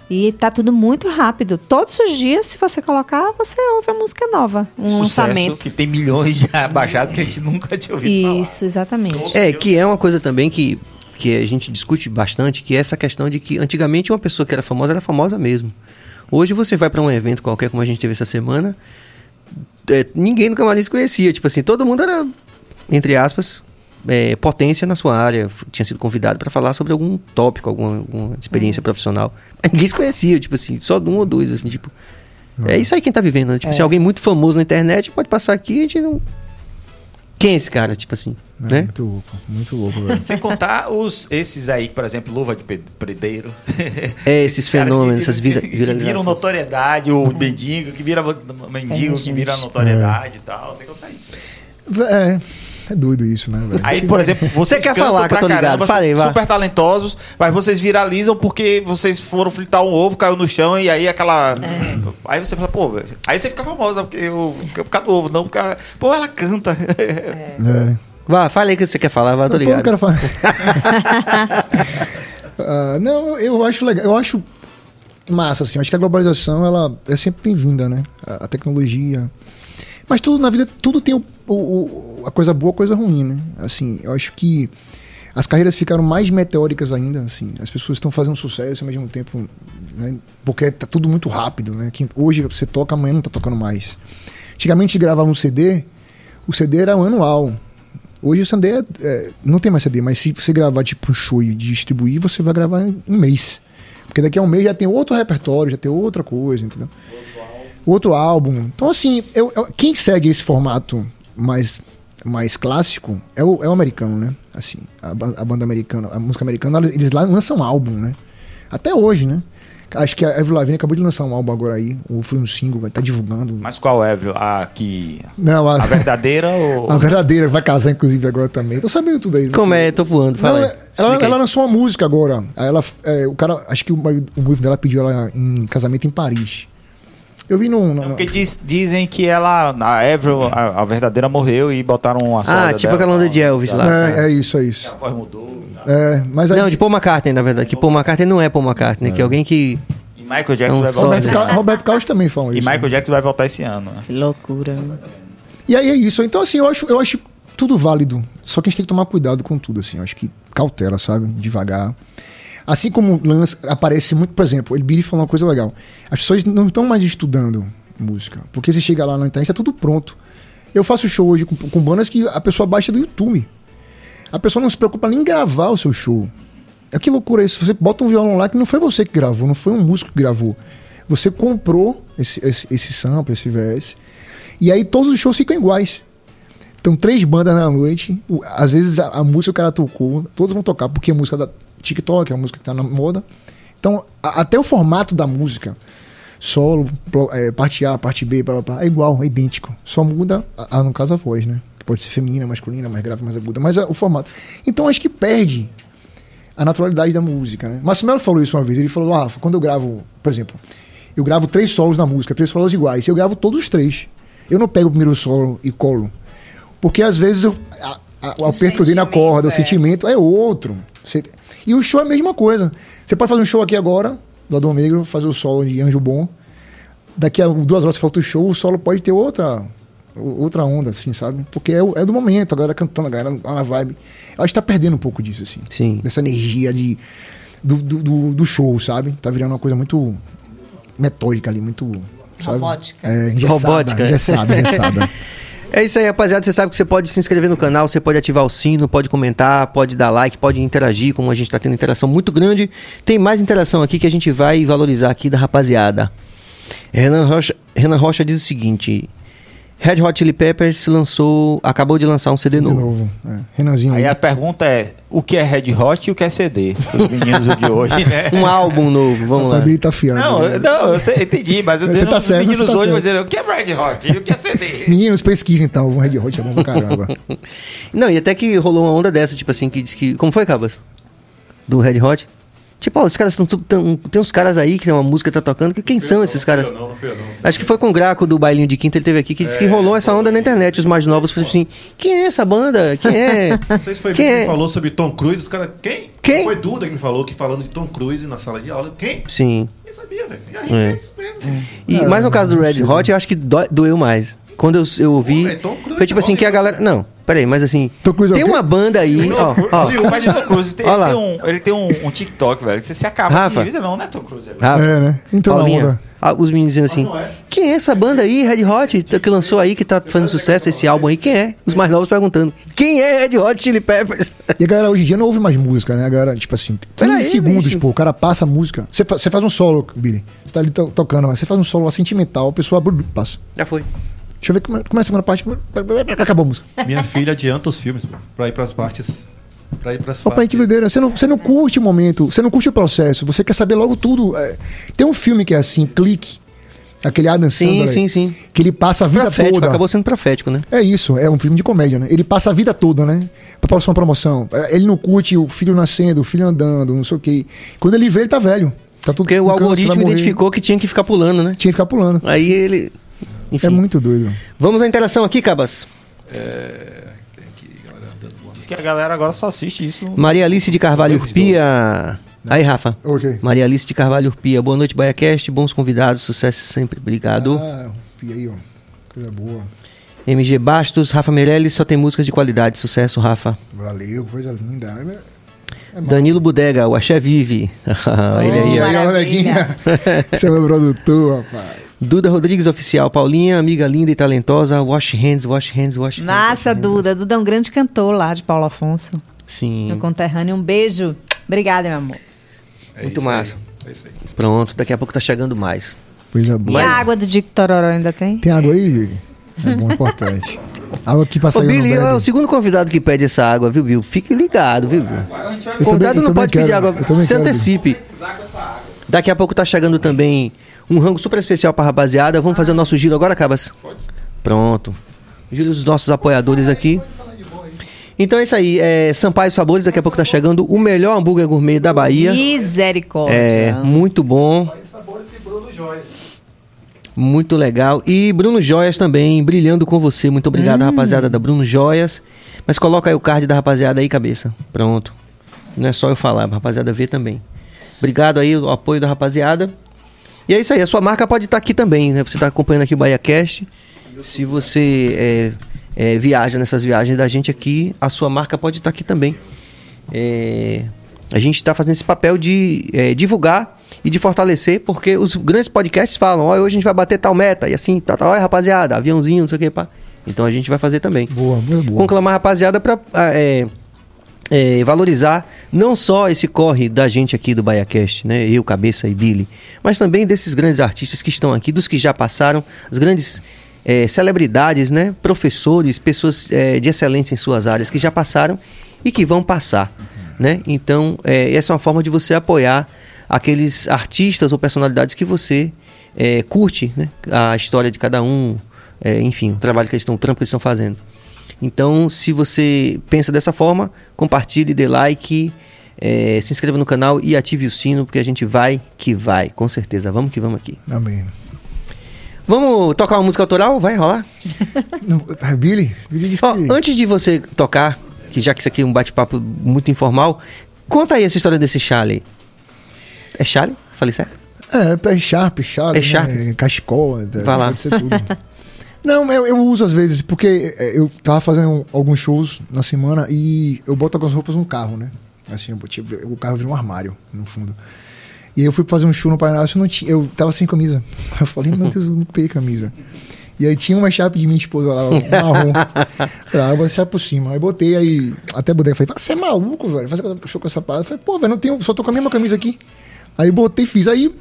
E tá tudo muito rápido. Todos os dias, se você colocar, você ouve a música nova. Um Sucesso lançamento. que tem milhões de *laughs* baixados que a gente nunca tinha ouvido Isso, falar. Isso, exatamente. É, que é uma coisa também que, que a gente discute bastante, que é essa questão de que antigamente uma pessoa que era famosa era famosa mesmo. Hoje você vai para um evento qualquer, como a gente teve essa semana, é, ninguém no Camarim se conhecia. Tipo assim, todo mundo era, entre aspas, é, potência na sua área. Tinha sido convidado para falar sobre algum tópico, alguma, alguma experiência uhum. profissional. Mas ninguém se conhecia, tipo assim, só um ou dois, assim, tipo. Uhum. É isso aí quem tá vivendo, né? Tipo, é. se alguém muito famoso na internet pode passar aqui, a gente não. Quem é esse cara, tipo assim? É, né? Muito louco, muito louco, velho. Sem contar os, esses aí, por exemplo, luva de predeiro. É, esses fenômenos, essas vira, que, que viram notoriedade, o mendigo, que vira mendigo, é, que vira notoriedade é. e tal. Sem contar isso. É. É doido isso, né, velho? Aí, por exemplo, vocês você quer falar que eu tô ligado? Caramba, Falei, vai. super talentosos, mas vocês viralizam porque vocês foram fritar um ovo, caiu no chão e aí aquela. É. Aí você fala, pô, velho. Aí você fica famosa porque eu, por causa do ovo, não porque. Pô, ela canta. É. é. Vá, fala aí o que você quer falar, vai, tô ligado. Eu quero falar. uh, *laughs* não, eu acho legal. Eu acho massa, assim. Eu acho que a globalização, ela é sempre bem-vinda, né? A, a tecnologia. Mas tudo na vida, tudo tem o, o, a coisa boa, a coisa ruim, né? Assim, eu acho que as carreiras ficaram mais meteóricas ainda, assim. As pessoas estão fazendo sucesso ao mesmo tempo, né? porque tá tudo muito rápido, né? Que hoje você toca, amanhã não tá tocando mais. Antigamente gravava um CD, o CD era anual. Hoje o CD é, é, não tem mais CD, mas se você gravar tipo um show e distribuir, você vai gravar em um mês. Porque daqui a um mês já tem outro repertório, já tem outra coisa, entendeu? outro álbum. Então, assim, eu, eu, quem segue esse formato mais, mais clássico é o, é o americano, né? Assim, a, a banda americana, a música americana, eles lá lançam álbum, né? Até hoje, né? Acho que a Avril Lavigne acabou de lançar um álbum agora aí, ou foi um single, vai estar tá divulgando. Mas qual Avril? A que... Não, a... a verdadeira *laughs* ou... A verdadeira, vai casar inclusive agora também. Tô sabendo tudo aí. Né? Como é? Tô voando, fala Não, ela, ela, lançou uma música agora. Ela, é, o cara, acho que o, o noivo dela pediu ela em casamento em Paris. Eu vi num. Não, porque diz, dizem que ela, a Avril, a, a, verdadeira, morreu e botaram uma Ah, tipo dela, aquela onda de Elvis lá. É, é isso, é isso. A voz mudou. É, mas aí, não, de Paul McCartney, na verdade. Que Paul McCartney não é Paul McCartney, é. que é alguém que. E Michael Jackson vai voltar. Roberto, Cal, Roberto Carlos também fala isso. E Michael né? Jackson vai voltar esse ano. Né? Que loucura. E aí é isso. Então, assim, eu acho, eu acho tudo válido. Só que a gente tem que tomar cuidado com tudo, assim. Eu acho que cautela, sabe? Devagar. Assim como lança, aparece muito, por exemplo, ele Billy falou uma coisa legal. As pessoas não estão mais estudando música. Porque você chega lá na internet, está tudo pronto. Eu faço show hoje com, com bandas que a pessoa baixa do YouTube. A pessoa não se preocupa nem em gravar o seu show. É que loucura isso. Você bota um violão lá que não foi você que gravou, não foi um músico que gravou. Você comprou esse, esse, esse sample, esse VS. E aí todos os shows ficam iguais. Então, três bandas na noite. Às vezes a, a música o cara tocou, todos vão tocar, porque a música da TikTok, é a música que tá na moda. Então, a, até o formato da música solo, é, parte A, parte B, blá, blá, blá, é igual, é idêntico. Só muda, a, no caso, a voz, né? Pode ser feminina, masculina, mais grave, mais aguda, mas é o formato. Então acho que perde a naturalidade da música, né? Massimelo falou isso uma vez, ele falou, ah, quando eu gravo, por exemplo, eu gravo três solos na música, três solos iguais, eu gravo todos os três. Eu não pego o primeiro solo e colo. Porque às vezes eu, a, a, o aperto que eu dei na corda, é. o sentimento é outro. Você, e o show é a mesma coisa. Você pode fazer um show aqui agora, do Adão Negro, fazer o solo de Anjo Bom. Daqui a duas horas falta o show, o solo pode ter outra outra onda, assim, sabe? Porque é, é do momento, a galera cantando, a galera na vibe. Eu acho que tá perdendo um pouco disso, assim. Sim. Dessa energia de, do, do, do show, sabe? Tá virando uma coisa muito metódica ali, muito. Sabe? Robótica. É, engessada, Robótica. engessada, engessada. *laughs* É isso aí, rapaziada. Você sabe que você pode se inscrever no canal, você pode ativar o sino, pode comentar, pode dar like, pode interagir, como a gente está tendo interação muito grande. Tem mais interação aqui que a gente vai valorizar aqui da rapaziada. Renan Rocha, Renan Rocha diz o seguinte: Red Hot Chili Peppers lançou, acabou de lançar um CD novo. novo. É. Renanzinho. Aí a pergunta é: o que é Red Hot e o que é CD? Os meninos de hoje, né? *laughs* um álbum novo, vamos lá. Tá fiando, não, né? não, eu sei, entendi, mas eu você tá certo, meninos tá hoje certo. vão dizer: o que é Red Hot e o que é CD? *laughs* Meninos, pesquisem então, o Red Hot é bom pra caramba. *laughs* não, e até que rolou uma onda dessa, tipo assim, que diz que. Como foi, Cabas? Do Red Hot? Tipo, ó, os caras estão. Tem uns caras aí que tem uma música que tá tocando. Que, quem são esses caras? Não, não, não, Acho que foi com o Graco do Bailinho de Quinta, ele teve aqui, que disse é, que rolou essa onda na internet. Os mais novos falaram assim: quem é essa banda? Quem é? *laughs* Não sei se foi quem é? falou sobre Tom Cruise. Os caras. Quem? Quem? Foi Duda que me falou que falando de Tom Cruise na sala de aula. Quem? Sim. Nem sabia, velho. E aí, é. é isso mesmo. E é, mais no caso do Red Hot, eu acho que doeu mais. Quando eu, eu ouvi. Pô, foi tipo assim, que a galera. Não, peraí, mas assim. tem uma banda aí. ó, ó. Mas Tom Cruise tem, ele, tem um, ele tem um, um TikTok, velho. Você se acaba Rafa. de vida, não, né, Tom Cruise? Rafa. É, né? Então Paulinha, ah, os meninos dizendo assim: é. quem é essa banda aí, Red Hot, que lançou aí, que tá fazendo sucesso esse álbum aí? Quem é? Os mais novos perguntando: quem é Red Hot Chili Peppers? E a galera hoje em dia não ouve mais música, né? A galera, tipo assim, 15 aí, segundos, bicho. pô, o cara passa a música. Você, você faz um solo, Billy. Você tá ali to tocando, mas você faz um solo lá sentimental, a pessoa passa. Já foi. Deixa eu ver como é a segunda parte. Acabou a música. Minha filha adianta os filmes pra ir pras partes Pra ir pras Opa, que doideira. Você não, você não curte o momento, você não curte o processo, você quer saber logo tudo. É, tem um filme que é assim, Clique, Aquele Adam Sandler. Sim, sim, sim. Que ele passa a vida profético, toda. Acabou sendo profético, né? É isso, é um filme de comédia, né? Ele passa a vida toda, né? Pra próxima promoção. Ele não curte o filho nascendo, o filho andando, não sei o quê. Quando ele vê, ele tá velho. Tá tudo Porque o algoritmo identificou que tinha que ficar pulando, né? Tinha que ficar pulando. Aí ele. Enfim. É muito doido. Vamos à interação aqui, Cabas. É. Diz que a galera agora só assiste isso. Maria Alice de Carvalho Pia. Aí, Rafa. Ok. Maria Alice de Carvalho Urpia. Boa noite, BaiaCast. Bons convidados. Sucesso sempre. Obrigado. Ah, Urpia aí, ó. Coisa boa. MG Bastos, Rafa Meirelles, só tem músicas de qualidade. Sucesso, Rafa. Valeu, coisa linda. É, é Danilo Budega, o Axé Vive. *laughs* Ele aí, ó. *laughs* Você é meu produtor, rapaz. Duda Rodrigues Oficial, Paulinha, amiga linda e talentosa. Wash hands, wash hands, wash hands. Massa, wash hands. Duda. Duda é um grande cantor lá de Paulo Afonso. Sim. Meu conterrâneo. Um beijo. Obrigada, meu amor. É Muito massa. É isso aí. Pronto, daqui a pouco tá chegando mais. Coisa boa. E a água do Dico Tororó ainda tem? Tem água aí, Billy? É bom, importante. água que passa Ô, Billy, é o segundo convidado que pede essa água, viu, Bill? Fique ligado, viu, Bill? O convidado não pode pedir água. Se antecipe. Daqui a pouco tá chegando também um rango super especial pra rapaziada. Vamos fazer o nosso giro agora, Cabas? Pronto. Giro dos nossos apoiadores aqui. Então é isso aí. É, Sampaio Sabores, daqui a pouco tá chegando o melhor hambúrguer gourmet da Bahia. Misericórdia. É, muito bom. Muito legal. E Bruno Joias também, brilhando com você. Muito obrigado, hum. rapaziada da Bruno Joias. Mas coloca aí o card da rapaziada aí, cabeça. Pronto. Não é só eu falar, a rapaziada vê também. Obrigado aí, o apoio da rapaziada. E é isso aí, a sua marca pode estar tá aqui também, né? Você está acompanhando aqui o BahiaCast. Se você é, é, viaja nessas viagens da gente aqui, a sua marca pode estar aqui também. É, a gente está fazendo esse papel de é, divulgar e de fortalecer, porque os grandes podcasts falam, ó, hoje a gente vai bater tal meta, e assim, tá, tá, olha rapaziada, aviãozinho, não sei o que, pá. Então a gente vai fazer também. Boa, boa, boa. Conclamar a rapaziada para é, valorizar não só esse corre da gente aqui do BaiaCast, né? Eu, Cabeça e Billy, mas também desses grandes artistas que estão aqui, dos que já passaram, as grandes é, celebridades, né, professores, pessoas é, de excelência em suas áreas que já passaram e que vão passar. Né? Então, é, essa é uma forma de você apoiar aqueles artistas ou personalidades que você é, curte né? a história de cada um, é, enfim, o trabalho que eles estão, o trampo que eles estão fazendo. Então, se você pensa dessa forma, compartilhe, dê like, é, se inscreva no canal e ative o sino, porque a gente vai que vai, com certeza. Vamos que vamos aqui. Amém. Vamos tocar uma música autoral? Vai rolar? *laughs* É Billy? Billy disse que... Antes de você tocar, que já que isso aqui é um bate-papo muito informal, conta aí essa história desse Charlie. É Charlie? Falei certo? É, é Sharp, Charlie. É Sharp? Né? Vai lá. pode ser tudo. *laughs* Não, eu, eu, uso às vezes, porque é, eu tava fazendo alguns shows na semana e eu boto algumas roupas no carro, né? Assim, eu botei, o carro vira um armário, no fundo. E aí eu fui fazer um show no Paraná, eu, não tinha, eu tava sem camisa. *laughs* Eu falei, meu Deus, eu não peguei camisa. E aí tinha uma chapa de minha esposa lá, marrom. *laughs* falei, ah, eu vou deixar por cima. Aí botei, aí até botei, falei, você é maluco, velho? Fazer show com essa parada. Eu falei, pô, velho, não tenho, só tô com a mesma camisa aqui. Aí botei, fiz. Aí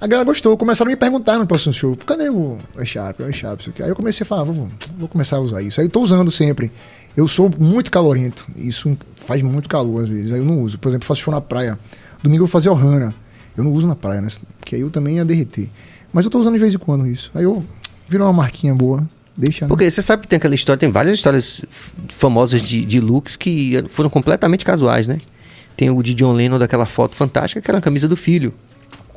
a galera gostou, começaram a me perguntar no próximo show, cadê o Sharp, o Sharp, isso aqui. Aí eu comecei a falar, vou, vou começar a usar isso. Aí eu tô usando sempre. Eu sou muito calorento, isso faz muito calor às vezes, aí eu não uso. Por exemplo, faço show na praia. Domingo eu vou fazer Ohana. Eu não uso na praia, né? Porque aí eu também ia derreter. Mas eu tô usando de vez em quando isso. Aí eu virou uma marquinha boa. Deixa, né? Porque você sabe que tem aquela história, tem várias histórias famosas de, de looks que foram completamente casuais, né? tem o de John Lennon daquela foto fantástica, que era a camisa do filho.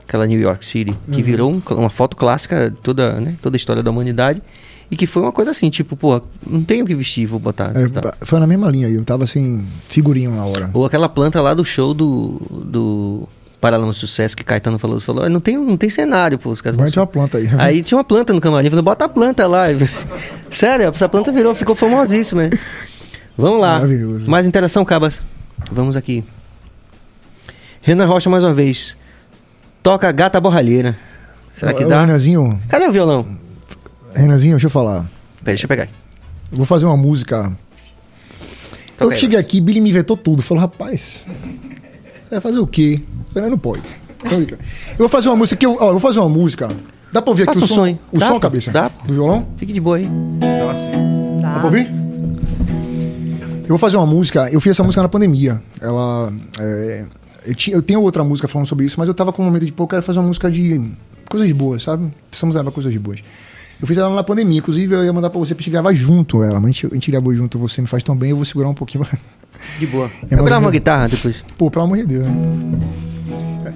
Aquela New York City, que uhum. virou um, uma foto clássica toda, né, toda a história da humanidade. E que foi uma coisa assim, tipo, pô, não tenho o que vestir, vou botar. É, tá. Foi na mesma linha aí, eu tava assim, figurinho na hora. Ou aquela planta lá do show do, do Paralama Sucesso que Caetano falou, falou, não tem, não tem cenário, pô. Os caras tinha uma planta aí. Aí tinha uma planta no camarim, falou, bota a planta lá. *laughs* Sério, essa planta virou, ficou famosíssima. Hein? Vamos lá. Maravilhoso. Mais interação, Cabas. Vamos aqui. Renan Rocha mais uma vez. Toca Gata Borralheira. Será que dá? Renanzinho. Cadê o violão? Renanzinho, deixa eu falar. Pera, deixa eu pegar. Eu vou fazer uma música. Toca eu cheguei aí, aqui, Billy me vetou tudo. Falou, rapaz, você vai fazer o quê? Falei, não pode. Eu vou fazer uma música que eu, ó, eu vou fazer uma música. Dá pra ouvir aqui Faça o som? O dá, som, cabeça? Dá. Do violão? Fique de boa aí. Dá sim. Dá. dá pra ouvir? Eu vou fazer uma música. Eu fiz essa música na pandemia. Ela. É, eu, tinha, eu tenho outra música falando sobre isso, mas eu tava com um momento de, pô, eu quero fazer uma música de coisas boas, sabe? Precisamos levar coisas boas. Eu fiz ela na pandemia, inclusive eu ia mandar pra você pra gente gravar junto ela, mas a gente, a gente gravou junto, você me faz tão bem, eu vou segurar um pouquinho. De boa. *laughs* É eu gravo uma guitarra depois. Pô, pelo amor de Deus. Né?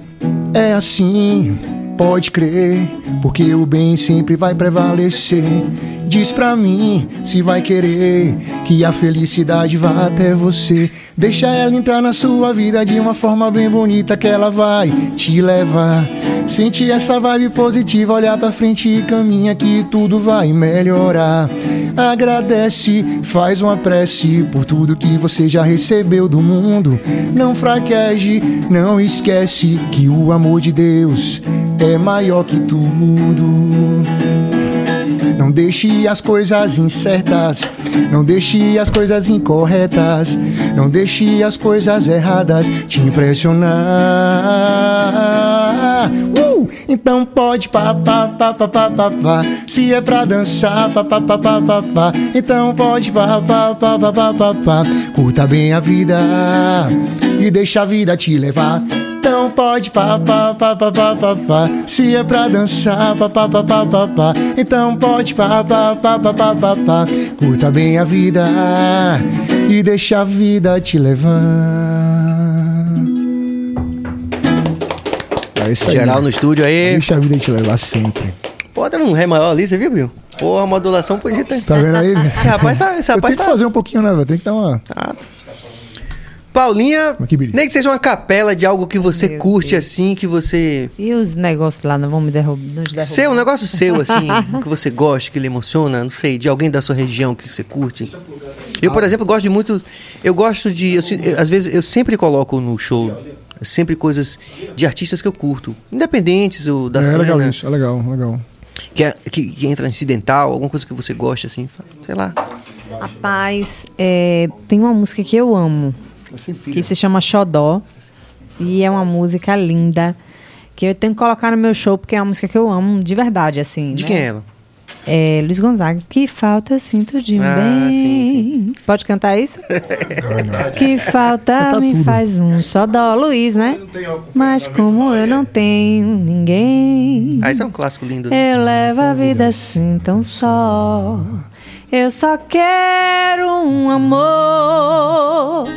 É assim Pode crer, porque o bem sempre vai prevalecer. Diz pra mim se vai querer que a felicidade vá até você. Deixa ela entrar na sua vida de uma forma bem bonita que ela vai te levar. Sente essa vibe positiva, olhar pra frente e caminha que tudo vai melhorar. Agradece, faz uma prece por tudo que você já recebeu do mundo. Não fraqueje, não esquece que o amor de Deus é maior que tudo. Não deixe as coisas incertas, não deixe as coisas incorretas, não deixe as coisas erradas te impressionar. Uh! Então pode pá pá pá pá pá pá pá, se é pra dançar pá pá pá pá pá pá. Então pode pá pá pá pá pá pá pá, curta bem a vida e deixa a vida te levar. Então pode pá, pá, pá, pá, pá, pá, pá. Se é pra dançar, pá, pá, pá, pá, pá, pá. Então pode pá, pá, pá, pá, pá, pá, pá. Curta bem a vida e deixa a vida te levar. É isso aí. Geral no estúdio aí. Deixa a vida te levar sempre. Pô, tem um ré maior ali, você viu, Bill? Pô, a modulação podia ter. Tá vendo aí? Esse rapaz, tá, esse rapaz tem tá... que fazer um pouquinho, né, velho? Tem que dar uma. Tá. Paulinha, nem que seja uma capela de algo que você Meu curte Deus. assim, que você. E os negócios lá não vão me derrubar? derrubar. Seu, um negócio seu, assim, *laughs* que você gosta, que lhe emociona, não sei, de alguém da sua região que você curte. Eu, por exemplo, gosto de muito. Eu gosto de. Eu, eu, às vezes, eu sempre coloco no show sempre coisas de artistas que eu curto, independentes ou da é, cena. É legal isso, é legal, legal. Que, é, que, que, entra incidental, alguma coisa que você gosta, assim, sei lá. Rapaz, é, tem uma música que eu amo, que se chama Xodó. E é uma música linda. Que eu tenho que colocar no meu show, porque é uma música que eu amo de verdade, assim. De né? quem é ela? É Luiz Gonzaga. Que falta eu sinto de ah, bem. Sim, sim. Pode cantar isso? *laughs* que falta me tudo. faz um xodó. Luiz, né? Mas como eu não tenho ninguém. Ah, isso é um clássico lindo. Né? Eu levo a vida assim tão só. Eu só quero um amor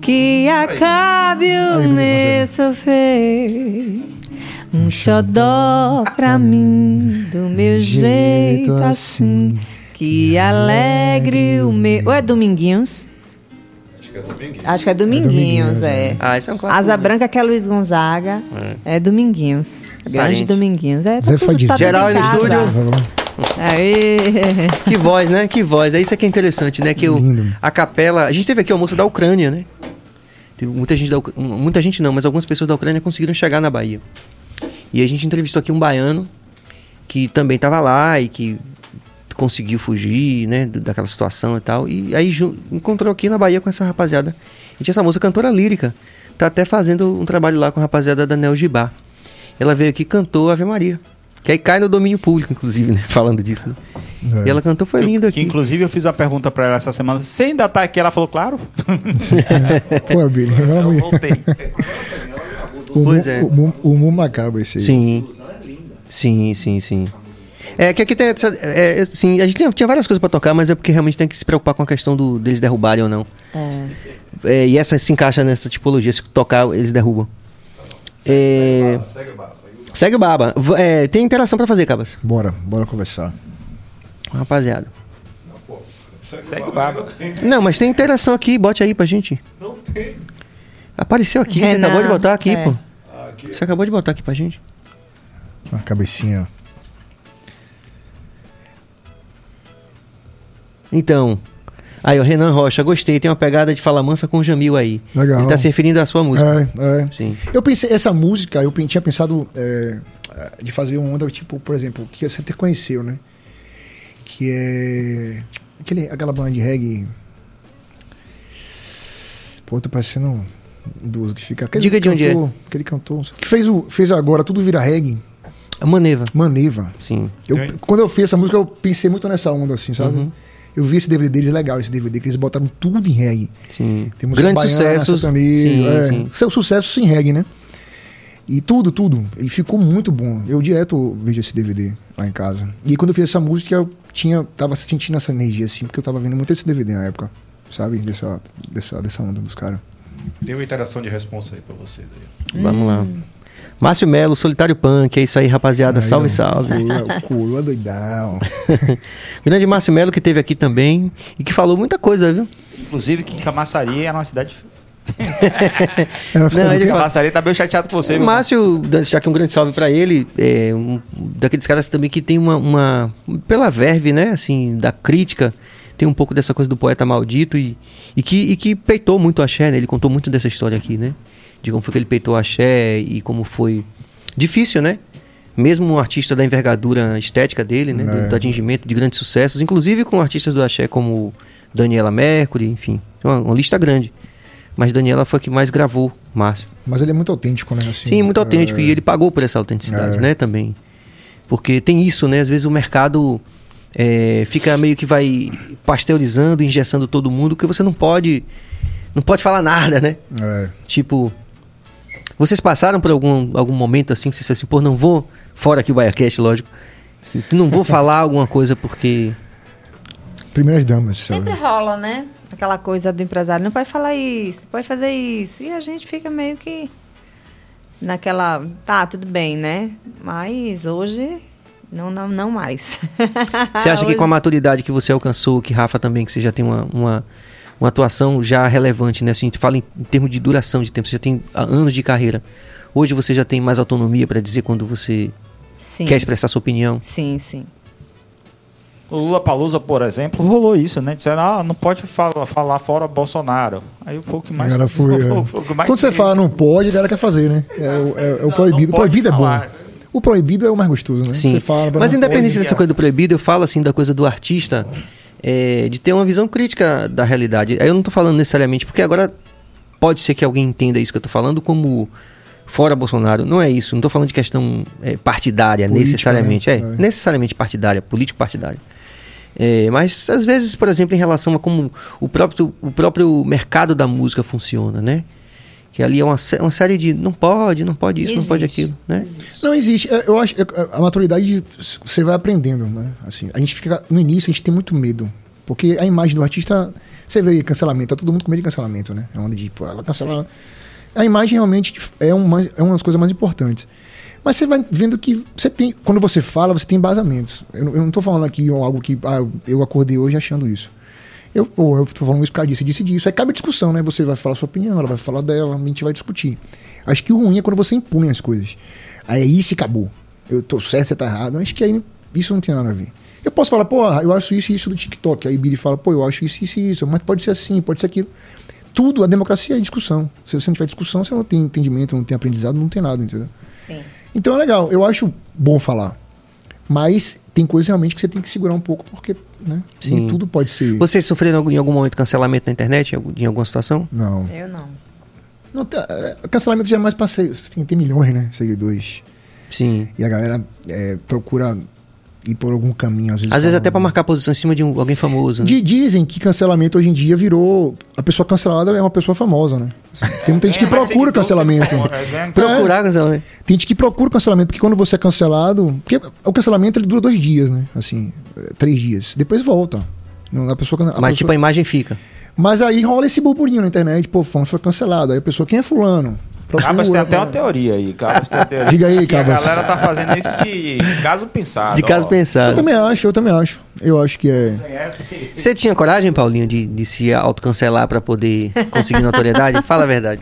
que acabe o meu sofrer. Um xodó pra mim, do meu jeito assim, que alegre o meu. Ou é Dominguinhos? Acho que é Dominguinhos, é. é. Ah, esse é um clássico. Asa Branca, que é Luiz Gonzaga. É, é Dominguinhos. Grande Dominguinhos. É, tá Zé tudo, tá Geral aí no estúdio. Aê. *laughs* Que voz, né? Que voz. É isso que é interessante, né? Que o, a capela. A gente teve aqui o almoço da Ucrânia, né? Teve muita gente da muita gente não, mas algumas pessoas da Ucrânia conseguiram chegar na Bahia. E a gente entrevistou aqui um baiano que também estava lá e que conseguiu fugir, né, daquela situação e tal. E aí encontrou aqui na Bahia com essa rapaziada. E tinha essa moça cantora lírica. Tá até fazendo um trabalho lá com a rapaziada da Neo Gibá. Ela veio aqui e cantou Ave Maria. Que aí cai no domínio público, inclusive, né? *laughs* Falando disso, né? É. E ela cantou, foi linda aqui. Que, inclusive, eu fiz a pergunta pra ela essa semana. Você ainda tá aqui? Ela falou, claro. *laughs* Pô, Billy, eu voltei. *laughs* o, pois é. O, o, o macabro esse aí. Sim. Sim, sim, sim. É que aqui tem essa, é, assim, a gente tinha, tinha várias coisas para tocar, mas é porque realmente tem que se preocupar com a questão do, deles derrubarem ou não. É. É, e essa se encaixa nessa tipologia. Se tocar, eles derrubam. Segue, é... segue o Baba. Segue o Baba. É, tem interação pra fazer, Cabas? Bora, bora conversar. Rapaziada. Segue o Baba. Não, mas tem interação aqui, bote aí pra gente. Não tem. Apareceu aqui, Renan, você acabou de botar aqui, é. pô. Aqui. Você acabou de botar aqui pra gente. Uma cabecinha. Então, Aí, o Renan Rocha, gostei, tem uma pegada de fala mansa com o Jamil aí. Legal. Ele tá se referindo à sua música. É, é. Sim. Eu pensei, essa música, eu tinha pensado é, de fazer uma onda, tipo, por exemplo, que você até conheceu, né? Que é. Aquele, aquela banda de reggae. Pô, tô parecendo do que fica. Aquele Diga de onde é. Aquele cantor. Que fez, o, fez agora tudo vira reggae. A Maneva. Maneva. Sim. Eu, quando eu fiz essa música, eu pensei muito nessa onda, assim, sabe? Uhum. Eu vi esse DVD deles, legal esse DVD, que eles botaram tudo em reggae. Sim. Tem Grandes sucessos. Também, sim, é, sim. Seu sucesso sem reggae, né? E tudo, tudo. E ficou muito bom. Eu direto vejo esse DVD lá em casa. E quando eu fiz essa música, eu tinha, tava sentindo essa energia, assim, porque eu tava vendo muito esse DVD na época. Sabe? Dessa, dessa, dessa onda dos caras. Tem uma interação de resposta aí pra vocês aí. Hum. Vamos lá. Márcio Melo, Solitário Punk, é isso aí, rapaziada. Aí, salve, salve. Coroa doidão. *laughs* Grande Márcio Melo que teve aqui também e que falou muita coisa, viu? Inclusive que Camaçari é uma cidade *laughs* não, ele Camaçari tá bem chateado com você. O Márcio, deixar aqui um grande salve para ele, é um, daqueles caras também que tem uma, uma, pela verve, né, assim, da crítica, tem um pouco dessa coisa do poeta maldito e, e, que, e que peitou muito a Xé, né? Ele contou muito dessa história aqui, né? de como foi que ele peitou a axé e como foi difícil, né? Mesmo um artista da envergadura estética dele, né? É. Do, do, atingimento de grandes sucessos, inclusive com artistas do axé como Daniela Mercury, enfim, uma, uma lista grande. Mas Daniela foi a que mais gravou, Márcio. Mas ele é muito autêntico, né? Assim, Sim, muito autêntico. É... E ele pagou por essa autenticidade, é. né? Também. Porque tem isso, né? Às vezes o mercado é, fica meio que vai pasteurizando, engessando todo mundo, que você não pode. Não pode falar nada, né? É. Tipo, vocês passaram por algum, algum momento assim que vocês assim, pô, não vou, fora aqui o BaiaCast, lógico, não vou falar alguma coisa porque. Primeiras damas. Sempre sabe? rola, né? Aquela coisa do empresário, não pode falar isso, pode fazer isso. E a gente fica meio que naquela. Tá, tudo bem, né? Mas hoje não, não, não mais. *laughs* Você acha Hoje... que com a maturidade que você alcançou, que Rafa também, que você já tem uma, uma, uma atuação já relevante, né? Assim, a gente fala em, em termos de duração de tempo, você já tem anos de carreira. Hoje você já tem mais autonomia para dizer quando você sim. quer expressar sua opinião? Sim, sim. O Lula Palusa, por exemplo, rolou isso, né? Disseram, ah, não pode falar, falar fora Bolsonaro. Aí o pouco mais. Ela *laughs* foi, é. mais Quando você fala não pode, ela quer fazer, né? É, é, é o proibido. O proibido é bom. O proibido é o mais gostoso, né? Sim. Você fala, Mas independente dessa coisa do proibido, eu falo assim da coisa do artista é, de ter uma visão crítica da realidade. Aí eu não estou falando necessariamente, porque agora pode ser que alguém entenda isso que eu estou falando como fora Bolsonaro. Não é isso. Não estou falando de questão é, partidária, Política, necessariamente. Né? É, é, necessariamente partidária, político-partidária. É, mas às vezes, por exemplo, em relação a como o próprio, o próprio mercado da música funciona, né? Que ali é uma, uma série de não pode, não pode isso, existe, não pode aquilo, né? Existe. Não existe. É, eu acho a maturidade você vai aprendendo, né? Assim, a gente fica no início a gente tem muito medo, porque a imagem do artista, você vê cancelamento, tá todo mundo com medo de cancelamento, né? É onde tipo, ela cancela. A imagem realmente é uma é uma das coisas mais importantes. Mas você vai vendo que você tem, quando você fala, você tem embasamentos. Eu, eu não estou falando aqui algo que ah, eu acordei hoje achando isso. Eu, pô, eu tô falando isso por causa disso, disse disso. Aí cabe discussão, né? Você vai falar a sua opinião, ela vai falar dela, a gente vai discutir. Acho que o ruim é quando você impõe as coisas. Aí é isso e acabou. Eu tô certo, você tá errado. Acho que aí isso não tem nada a ver. Eu posso falar, pô, eu acho isso e isso do TikTok. Aí Biri fala, pô, eu acho isso, isso e isso. Mas pode ser assim, pode ser aquilo. Tudo, a democracia é discussão. Se você não tiver discussão, você não tem entendimento, não tem aprendizado, não tem nada, entendeu? Sim. Então é legal. Eu acho bom falar. Mas tem coisas realmente que você tem que segurar um pouco, porque né, Sim. nem tudo pode ser. Vocês sofreram em algum momento cancelamento na internet, em alguma situação? Não. Eu não. não tá, é, cancelamento já é mais passeio. Tem, tem milhões, né? Seguidores. Sim. E a galera é, procura ir por algum caminho. Às vezes, às vezes até para marcar posição em cima de um, alguém famoso. Né? Dizem que cancelamento hoje em dia virou. A pessoa cancelada é uma pessoa famosa, né? Tem muita gente que procura cancelamento. É, Procurar cancelamento. Tem gente que procura cancelamento, porque quando você é cancelado. Porque o cancelamento ele dura dois dias, né? Assim, três dias. Depois volta. A pessoa, a Mas pessoa, tipo, a imagem fica. Mas aí rola esse burburinho na internet, pô, Fãs foi cancelado. Aí a pessoa, quem é fulano? Cabas tem até uma teoria aí. Cabas tem teoria. Diga aí, Cabas. A galera tá fazendo isso de caso pensado. De caso ó. pensado. Eu também acho, eu também acho. Eu acho que é. Você tinha coragem, Paulinho, de, de se autocancelar pra poder conseguir notoriedade? *laughs* Fala a verdade.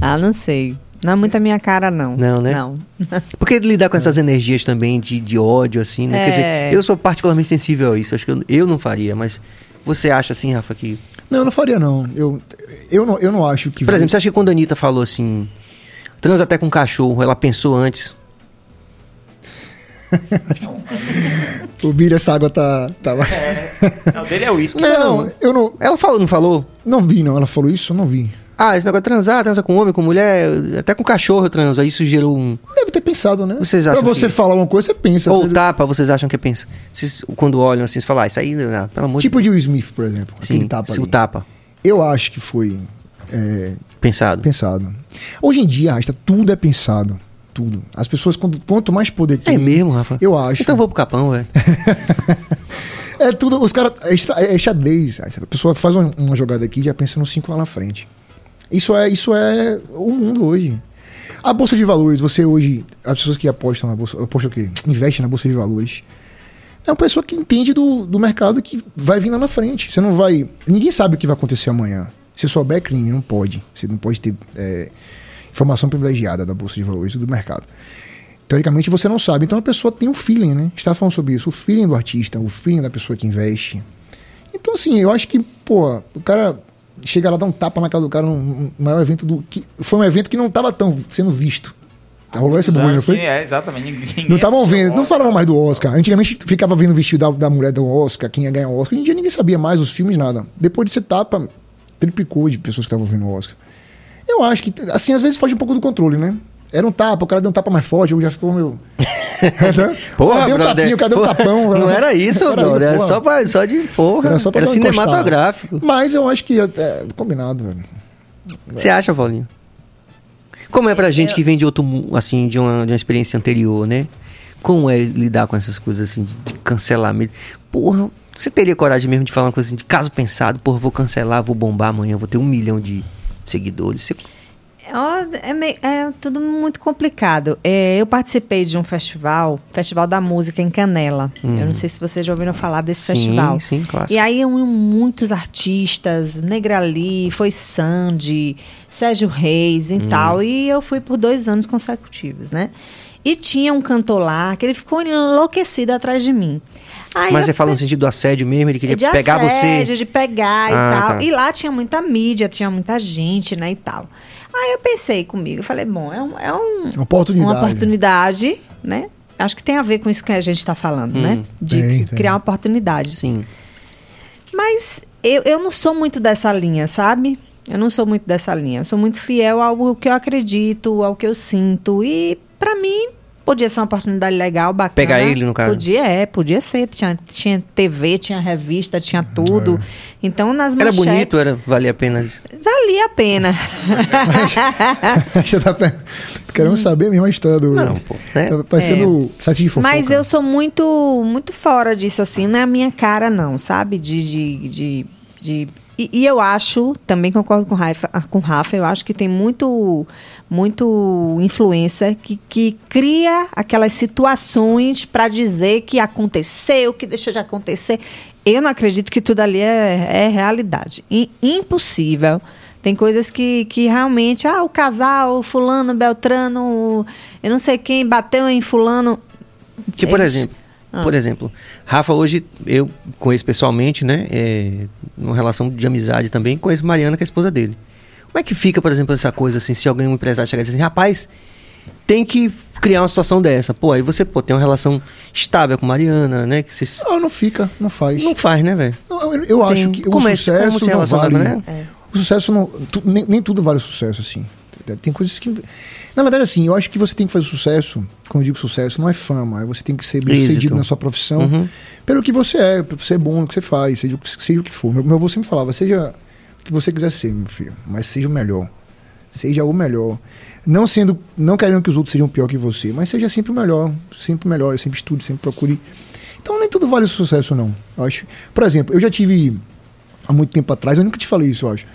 Ah, não sei. Não é muito a minha cara, não. Não, né? Não. *laughs* Porque lidar com essas energias também de, de ódio, assim, né? Quer É. dizer, eu sou particularmente sensível a isso. Acho que eu, eu não faria, mas você acha assim, Rafa, que. Não, eu não faria, não. Eu, eu, não, eu não acho que. Por exemplo, você acha que quando a Anitta falou assim. Transa até com cachorro, ela pensou antes. *laughs* o Billy, essa água tá. tá... Não, dele é uísque. Não, eu não. Ela falou, não falou? Não vi, não. Ela falou isso? Eu não vi. Ah, esse negócio de transar, transa com homem, com mulher, até com cachorro eu transo. Aí isso gerou um. Deve ter pensado, né? Vocês acham pra você que- falar uma coisa, você pensa. Ou Você- tapa, vocês acham que é pensa? Vocês, quando olham assim, você fala, ah, isso aí, ah, pelo amor Tipo de de Will Smith, por exemplo. Sim, tapa o tapa. Eu acho que foi é, Pensado. pensado. Hoje em dia, Rasta, tudo é pensado. Tudo. As pessoas, quando, quanto mais poder É tem. mesmo, Rafa? Eu acho. Então eu vou pro capão, velho. *laughs* É tudo, os caras. É, é xadrez. A pessoa faz uma, uma jogada aqui e já pensa no 5 lá na frente. Isso é, isso é o mundo hoje. A bolsa de valores, você hoje. As pessoas que apostam na bolsa. Apostam o quê? Investem na bolsa de valores. É uma pessoa que entende do, do mercado que vai vir lá na frente. Você não vai. Ninguém sabe o que vai acontecer amanhã. Se souber é crime, não pode. Você não pode ter é, informação privilegiada da bolsa de valores do mercado. Teoricamente você não sabe. Então a pessoa tem um feeling, né? Tava falando sobre isso. O feeling do artista, o feeling da pessoa que investe. Então, assim, eu acho que, pô, o cara chega lá, dá um tapa na cara do cara num, num maior evento do. Que, foi um evento que não tava tão sendo visto. Rolou esse bagulho, não foi? É, exatamente. Ninguém Não estavam vendo, não falavam mais do Oscar. Antigamente ficava vendo o vestido da, da mulher do Oscar, quem ia ganhar o Oscar. Hoje em dia ninguém sabia mais os filmes, nada. Depois desse tapa, triplicou de pessoas que estavam vendo o Oscar. Eu acho que, assim, às vezes foge um pouco do controle, né? Era um tapa, o cara deu um tapa mais forte, eu já ficou meu. *laughs* Porra, Deu um brother. tapinho, cadê o Porra, tapão? Não era isso, Era brother. Era porra. só, pra, só de porra. Era só pra era cinematográfico. Mas eu acho que é combinado, velho. Você acha, Paulinho? Como é pra gente que vem de outro, assim, de uma, de uma experiência anterior, né? Como é lidar com essas coisas assim, de, de cancelamento? Porra, você teria coragem mesmo de falar uma coisa assim, de caso pensado, porra, vou cancelar, vou bombar amanhã, vou ter um milhão de seguidores. Você- É, meio- é tudo muito complicado. É, eu participei de um festival, Festival da Música em Canela. Eu não sei se vocês já ouviram falar desse Sim, festival. sim, clássico. E aí iam muitos artistas, Negrali, foi Sandy, Sérgio Reis Hum. e tal. E eu fui por dois anos consecutivos, né? E tinha um cantor lá que ele ficou enlouquecido atrás de mim. Aí Mas eu você fala no sentido do assédio mesmo, ele queria de pegar assédio, você. de pegar Ah, e tal. tá. E lá tinha muita mídia, tinha muita gente, né, e tal. Aí eu pensei comigo, eu falei, bom, é, um, é um- Uma oportunidade. uma oportunidade, né? Acho que tem a ver com isso que a gente está falando, né? De Tem, que- tem. criar uma oportunidade. Sim. Mas eu, eu não sou muito dessa linha, sabe? Eu não sou muito dessa linha. Eu sou muito fiel ao que eu acredito, ao que eu sinto. E pra mim, podia ser uma oportunidade legal, bacana. Pegar ele, no caso? Podia, é, podia ser. Tinha, tinha TV, tinha revista, tinha tudo. Então, nas Era manchetes... bonito, era, valia a pena. Valia a pena. Você tá querendo saber mesmo a história do. Não, pô, né? Tá parecendo site de fofoca. Mas eu sou muito muito fora disso, assim, não é a minha cara, não, sabe? De. de, de, de- e, e eu acho, também concordo com o Rafa, com o Rafa, eu acho que tem muito, muito influência que, que cria aquelas situações para dizer que aconteceu, que deixou de acontecer. Eu não acredito que tudo ali é, é realidade. I- impossível. Tem coisas que, que realmente, ah, o casal, o fulano, Beltrano, eu não sei quem bateu em fulano. Que, por Eles- exemplo, Ah. por exemplo, Rafa hoje, eu conheço pessoalmente, né? É, numa relação de amizade também, conheço Mariana, que é a esposa dele. Como é que fica, por exemplo, essa coisa assim, se alguém, um empresário chegar e dizer assim, rapaz, tem que criar uma situação dessa. Pô, aí você, pô, tem uma relação estável com Mariana, né? Que vocês... Não, não fica, não faz. Não faz, né, velho? Eu, eu acho Tem- que o como é- como sucesso se não vale. né? O sucesso não. tu- nem, nem tudo vale o sucesso, assim. Tem coisas que. Na verdade, assim, eu acho que você tem que fazer sucesso. Quando eu digo sucesso, não é fama. é Você tem que ser bem Êxito. sucedido na sua profissão. Uhum. Pelo que você é, pra você é bom no que você faz, seja, o que- seja o que for. Meu, meu avô sempre falava, seja o que você quiser ser, meu filho, mas seja o melhor. Seja o melhor. Não sendo, não querendo que os outros sejam pior que você, mas seja sempre o melhor, sempre o melhor, sempre estude, sempre procure. Então nem tudo vale o sucesso não. Eu acho. Por exemplo, eu já tive há muito tempo atrás, eu nunca te falei isso, eu acho.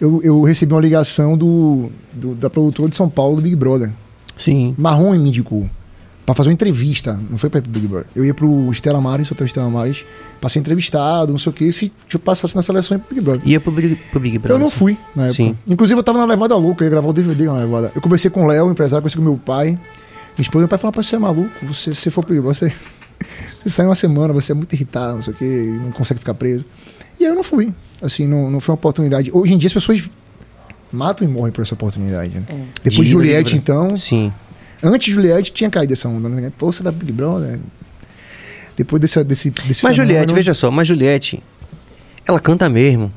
Eu, eu recebi uma ligação do, do da produtora de São Paulo, do Big Brother. Sim. Marrom me indicou para fazer uma entrevista. Não foi para Big Brother. Eu ia pro Estela Maris, hotel Estela Maris, pra ser entrevistado, não sei o que. Se eu passasse na seleção, ia pro Big Brother. Ia pro Big, pro Big Brother. Eu não fui na época. Sim. Inclusive, eu tava na levada louca, eu ia gravar o DVD na levada. Eu conversei com o Léo, empresário, conversei com meu pai. Minha esposa, meu pai falou: você é maluco, você, se for pro Big Brother, você, *laughs* você sai uma semana, você é muito irritado, não sei o que, não consegue ficar preso. E aí eu não fui. Assim, não, não foi uma oportunidade. Hoje em dia as pessoas matam e morrem por essa oportunidade. Né? É. Depois de Juliette, então. Sim. Antes de Juliette tinha caído essa onda, né? Pô, você vai Big Brother. Depois desse, desse, desse Mas fenômeno... Juliette, veja só, mas Juliette, ela canta mesmo.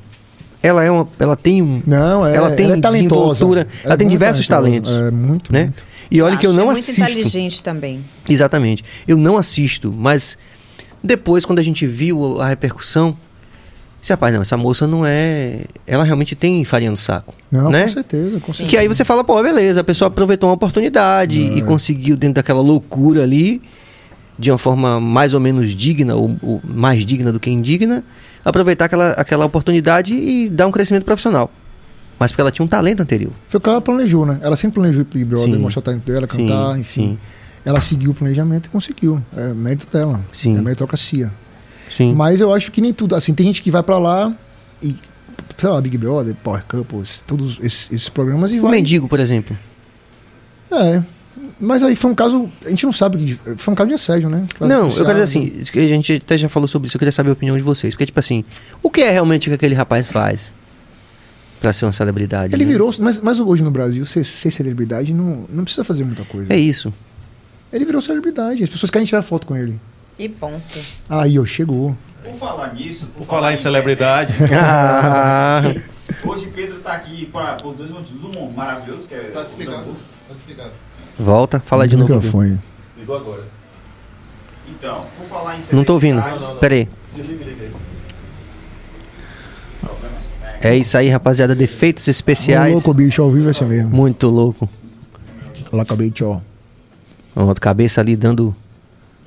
Ela é uma, ela tem um, não, é, ela tem ela é desenvoltura, ela é tem diversos talentos, é muito, né? Muito. E olha que eu não é assisto. Muito inteligente também. Exatamente. Eu não assisto, mas depois quando a gente viu a repercussão, esse rapaz, não, essa moça não é. Ela realmente tem farinha no saco. Não, né? com certeza, com certeza. Que aí você fala, pô, beleza, a pessoa aproveitou uma oportunidade e conseguiu, dentro daquela loucura ali, de uma forma mais ou menos digna, ou, ou, mais digna do que indigna, aproveitar aquela, aquela oportunidade e dar um crescimento profissional. Mas porque ela tinha um talento anterior. Foi o que ela planejou, né? Ela sempre planejou ir Brother, sim. mostrar o talento dela, cantar, sim, enfim. Sim. Ela seguiu o planejamento e conseguiu. É mérito dela. Sim. É meritocracia. Sim. Mas eu acho que nem tudo. Assim, tem gente que vai para lá e. Sei lá, Big Brother, Power Couples, todos esses, esses programas e o vai. Mendigo, por exemplo. É. Mas aí foi um caso. A gente não sabe. Foi um caso de assédio, né? Não, eu quero dizer assim. A gente até já falou sobre isso. Eu queria saber a opinião de vocês. Porque, tipo assim, o que é realmente que aquele rapaz faz? Pra ser uma celebridade. Ele né? virou. Mas, mas hoje no Brasil, ser, ser celebridade não, não precisa fazer muita coisa. É isso. Ele virou celebridade. As pessoas querem tirar foto com ele. E ponto. Aí, ó, chegou. Por falar nisso, por, por falar, falar, em celebridade. *laughs* ah. *laughs* Hoje Pedro tá aqui por dois motivos. Um maravilhoso, que é. Tá desligado. Tá desligado. Volta, fala de novo. Microfone. Ligou agora. Então, por falar em celebridade. Não tô ouvindo. Não, não, não. Pera aí. Desliga, desliga É isso aí, rapaziada. Defeitos especiais. louco, bicho, ao vivo é assim mesmo. Muito louco. Lá acabei, tchau. Outra cabeça ali dando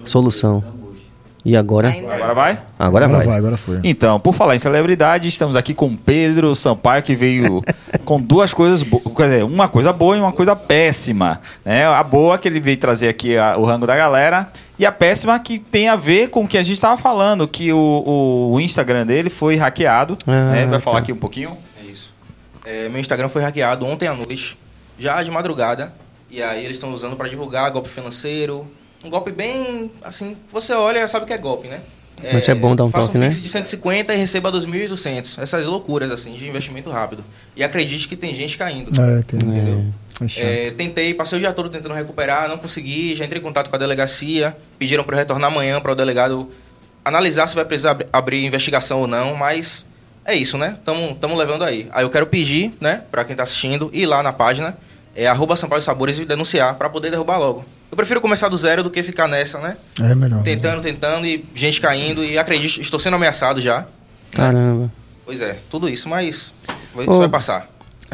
solução. E agora? Agora vai? Agora, agora vai. vai. Agora foi. Então, por falar em celebridade, estamos aqui com Pedro Sampaio, que veio *laughs* com duas coisas boas. Quer dizer, uma coisa boa e uma coisa péssima. Né? A boa que ele veio trazer aqui a, o rango da galera. E a péssima que tem a ver com o que a gente estava falando, que o, o, Instagram dele foi hackeado. Ah, né? Vai falar aqui um pouquinho? É isso. É, meu Instagram foi hackeado ontem à noite, já de madrugada. E aí eles estão usando para divulgar golpe financeiro, um golpe bem, assim, você olha sabe o que é golpe, né? É, Mas é bom dar um toque, um né? de 150 e receba 2.800. Essas loucuras, assim, de investimento rápido. E acredite que tem gente caindo. É, tem. Entendeu? É, é, tentei, passei o dia todo tentando recuperar, não consegui. Já entrei em contato com a delegacia. Pediram para eu retornar amanhã para o delegado analisar se vai precisar abrir investigação ou não. Mas é isso, né? Estamos levando aí. Aí eu quero pedir, né, para quem está assistindo, ir lá na página, é arroba São Paulo Sabores e denunciar para poder derrubar logo. Eu prefiro começar do zero do que ficar nessa, né? É melhor. Tentando, tentando e gente caindo. E acredito, estou sendo ameaçado já. Caramba. Pois é, tudo isso, mas isso Ô, vai passar.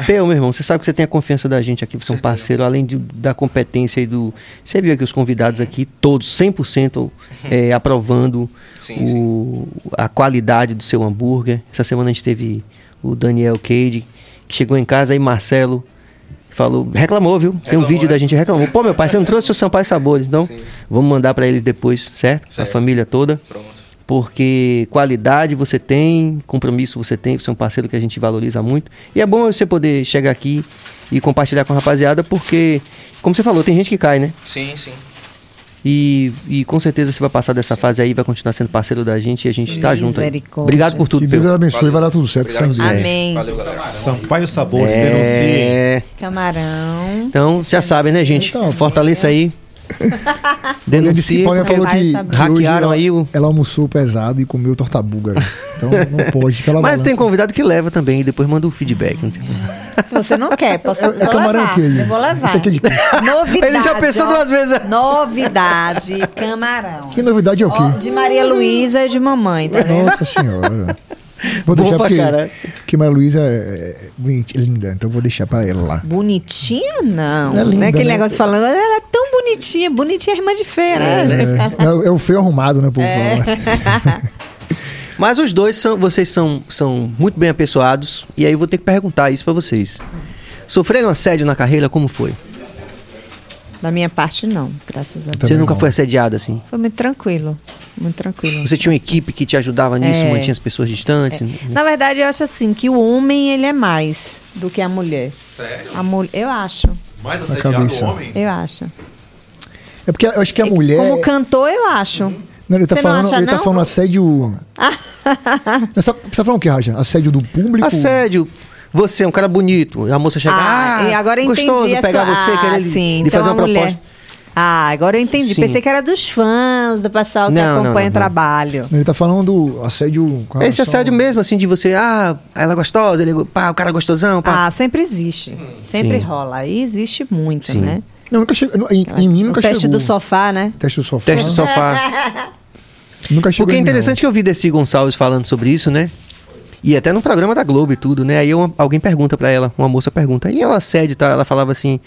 Peu, meu irmão, você sabe que você tem a confiança da gente aqui, você é um parceiro, além de, da competência e do. Você viu aqui os convidados aqui, todos 100% é, *laughs* aprovando sim, o, sim. a qualidade do seu hambúrguer. Essa semana a gente teve o Daniel Cade, que chegou em casa aí, Marcelo falou, reclamou, viu? Tem um vídeo é? da gente reclamou. Pô, meu pai, você não trouxe o Sampaio Sabores, então Sim. vamos mandar para ele depois, certo? certo? A família toda. Pronto. Porque qualidade você tem, compromisso você tem, você é um parceiro que a gente valoriza muito. E é bom você poder chegar aqui e compartilhar com a rapaziada, porque, como você falou, tem gente que cai, né? Sim, sim. E, e com certeza você vai passar dessa Sim. fase aí, vai continuar sendo parceiro da gente e a gente está junto aí. Obrigado por tudo. Que Deus abençoe e vai dar tudo certo. Amém. Valeu, galera. Sampaio Sabores, é... denunciem. Camarão. Então, já sabem, né, gente? Então, Fortaleça aí. Denuncia. Paulinha falou que, que hackearam aí o... Ela almoçou pesado e comeu torta búlgara. Então não *laughs* pode. Mas balança. tem convidado que leva também e depois manda o feedback. Se você não quer, posso é, é camarão levar. Que eu vou levar. Isso aqui é de Novidade. Ele já pensou ó, duas vezes. Novidade, camarão. Que novidade é o quê? Ó, de Maria Luísa e de mamãe, tá Nossa senhora. Vou deixar porque, cara. porque Maria Luísa é, é linda, então vou deixar para ela lá. Bonitinha, não. É linda, não é aquele né? negócio falando, ela é tão bonitinha, bonitinha é irmã de feira. É, *laughs* é, é, é o feio arrumado, né, por é. *laughs* Mas os dois são, vocês são, são muito bem apessoados. E aí eu vou ter que perguntar isso para vocês. Sofreram assédio na carreira? Como foi? Da minha parte, não, graças a Deus. Você nunca foi assediada assim? Foi muito tranquilo. Muito tranquilo. Você tinha uma equipe que te ajudava nisso, é. mantinha as pessoas distantes? É. Na verdade, eu acho assim, que o homem, ele é mais do que a mulher. Sério? A mulher, eu acho. Mais assediado o homem? Eu acho. É porque eu acho que a mulher... Como cantor, eu acho. Não, ele tá Você falando, ele tá não? tá falando assédio. *laughs* você, tá, você tá falando o que, Raja? Assédio do público? Assédio. Você é um cara bonito. A moça chega. Ah, ah agora eu gostoso entendi pegar sua... você, ah, querer sim, então fazer uma mulher. proposta. Ah, agora eu entendi. Sim. Pensei que era dos fãs, do pessoal que não, acompanha o trabalho. Ele tá falando do assédio. Esse assédio mesmo, assim, de você, ah, ela é gostosa, ele, pá, o cara é gostosão. Pá. Ah, sempre existe. Sempre Sim. rola. Aí existe muito, Sim. né? Não, nunca chegou. Em, em mim nunca o teste chegou. do sofá, né? Teste do sofá. Teste do sofá. *laughs* nunca chegou. Porque é interessante não. que eu vi Desi Gonçalves falando sobre isso, né? E até no programa da Globo e tudo, né? Aí uma, alguém pergunta para ela, uma moça pergunta, e ela assédio e tal? Ela falava assim: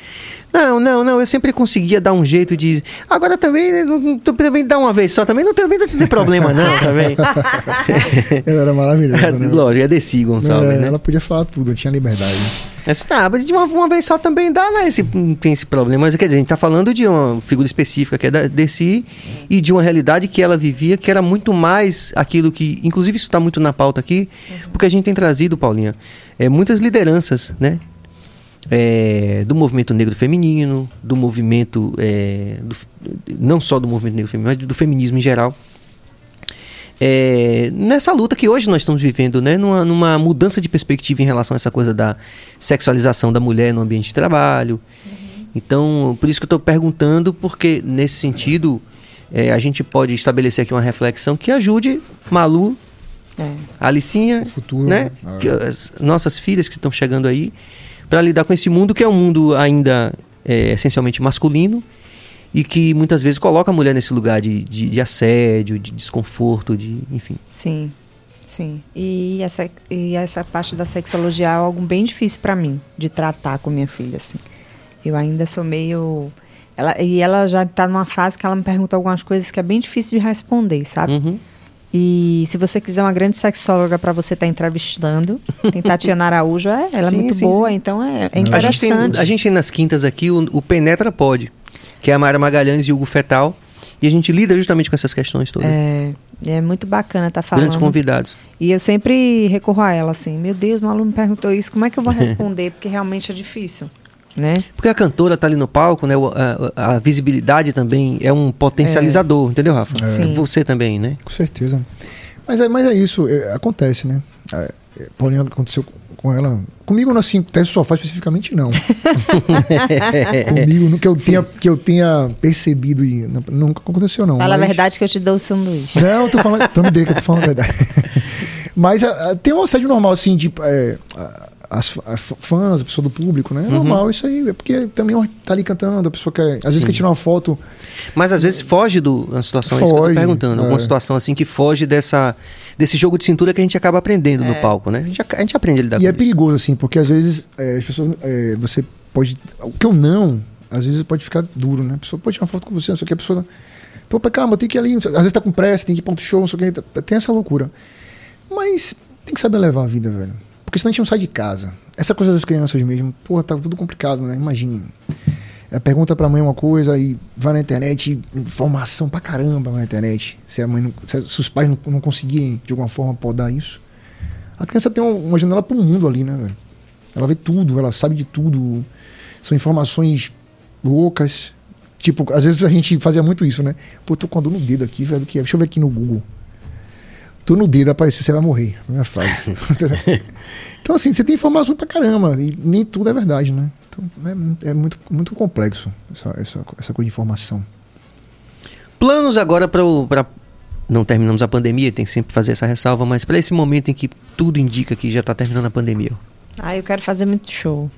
Não, não, não, eu sempre conseguia dar um jeito de. Agora também, não, também dá uma vez só, também não, também não tem problema, não, também. *laughs* ela era maravilhosa. né? Lógico, é Desi Gonçalves, é, né? Ela podia falar tudo, tinha liberdade. Mas, tá, de uma, uma, vez só também dá, né? Esse, tem esse problema. Mas quer dizer, a gente tá falando de uma figura específica que é da e de uma realidade que ela vivia, que era muito mais aquilo que. Inclusive, isso está muito na pauta aqui, porque a gente tem trazido, Paulinha, é, muitas lideranças, né? É, do movimento negro feminino, do movimento. É, do, não só do movimento negro feminino, mas do feminismo em geral é, nessa luta que hoje nós estamos vivendo, né? Numa, numa, mudança de perspectiva em relação a essa coisa da sexualização da mulher no ambiente de trabalho. Uhum. Então, por isso que eu estou perguntando, porque nesse sentido é, a gente pode estabelecer aqui uma reflexão que ajude Malu, é. Alicinha, futuro, né? né? As nossas filhas que estão chegando aí, para lidar com esse mundo que é um mundo ainda é, essencialmente masculino e que muitas vezes coloca a mulher nesse lugar de, de, de assédio, de desconforto, de enfim. Sim, sim. E essa, e essa parte da sexologia é algo bem difícil para mim de tratar com minha filha, assim. Eu ainda sou meio ela, e ela já está numa fase que ela me pergunta algumas coisas que é bem difícil de responder, sabe? Uhum. E se você quiser uma grande sexóloga para você estar tá entrevistando, tem Tatiana Araújo, é, ela sim, é muito sim, boa, sim. então é, é interessante. A gente, tem, a gente tem nas quintas aqui o, o Penetra Pode que é a Mara Magalhães e o Hugo Fetal. E a gente lida justamente com essas questões todas. É, é muito bacana estar tá falando. Grandes convidados. E eu sempre recorro a ela assim: meu Deus, um aluno me perguntou isso, como é que eu vou *laughs* responder? Porque realmente é difícil. Né? Porque a cantora está ali no palco, né? A, a, visibilidade também é um potencializador, é. entendeu, Rafa? É. Sim. Você também, né? Com certeza. Mas é, mas é isso, é, acontece, né? É, é Paulinho aconteceu com ela. Comigo, assim, teste sofá especificamente, não. *laughs* Comigo, que eu, tenha, que eu tenha percebido e nunca aconteceu, não. Fala mas... a verdade que eu te dou o sanduíche. Não, tô falando. *laughs* Então me dê que eu tô falando a verdade. mas a, a, tem um assédio normal, assim, de. É, as, as, fãs, a pessoa do público, né? É uhum. normal isso aí, é porque também tá ali cantando, a pessoa quer. Às vezes Sim. quer tirar uma foto. Mas às vezes foge do. Uma situação foge, é isso que eu tô perguntando. É. Alguma situação assim que foge dessa desse jogo de cintura que a gente acaba aprendendo é. no palco, né? A gente, a gente aprende a lidar e com é isso. perigoso, assim, porque às vezes é, as pessoas. É, você pode. O que eu não, às vezes pode ficar duro, né? A pessoa pode tirar uma foto com você, não sei o que, a pessoa. Pô, calma, tem que ir ali. Às vezes tá com pressa, tem que ir pra um show, não sei o que. Tem essa loucura. Mas tem que saber levar a vida, velho. Porque senão a gente não sai de casa. Essa coisa das crianças mesmo, porra, tá tudo complicado, né? Imagina. É, pergunta pra mãe uma coisa e vai na internet, informação pra caramba na internet. Se, a mãe não, se, os pais não, não conseguirem, de alguma forma, podar isso. A criança tem uma janela pro mundo ali, né, velho? Ela vê tudo, ela sabe de tudo. São informações loucas. Tipo, às vezes a gente fazia muito isso, né? Pô, tô com a dor no dedo aqui, velho. Que é? Deixa eu ver aqui no Google. Tô no dedo, aparecer, você vai morrer. Minha frase. *laughs* então, assim, você tem informação pra caramba. E nem tudo é verdade, né? Então é, é muito, muito complexo essa, essa, essa coisa de informação. Planos agora para não terminamos a pandemia, tem que sempre fazer essa ressalva, mas para esse momento em que tudo indica que já está terminando a pandemia. Ah, eu quero fazer muito show.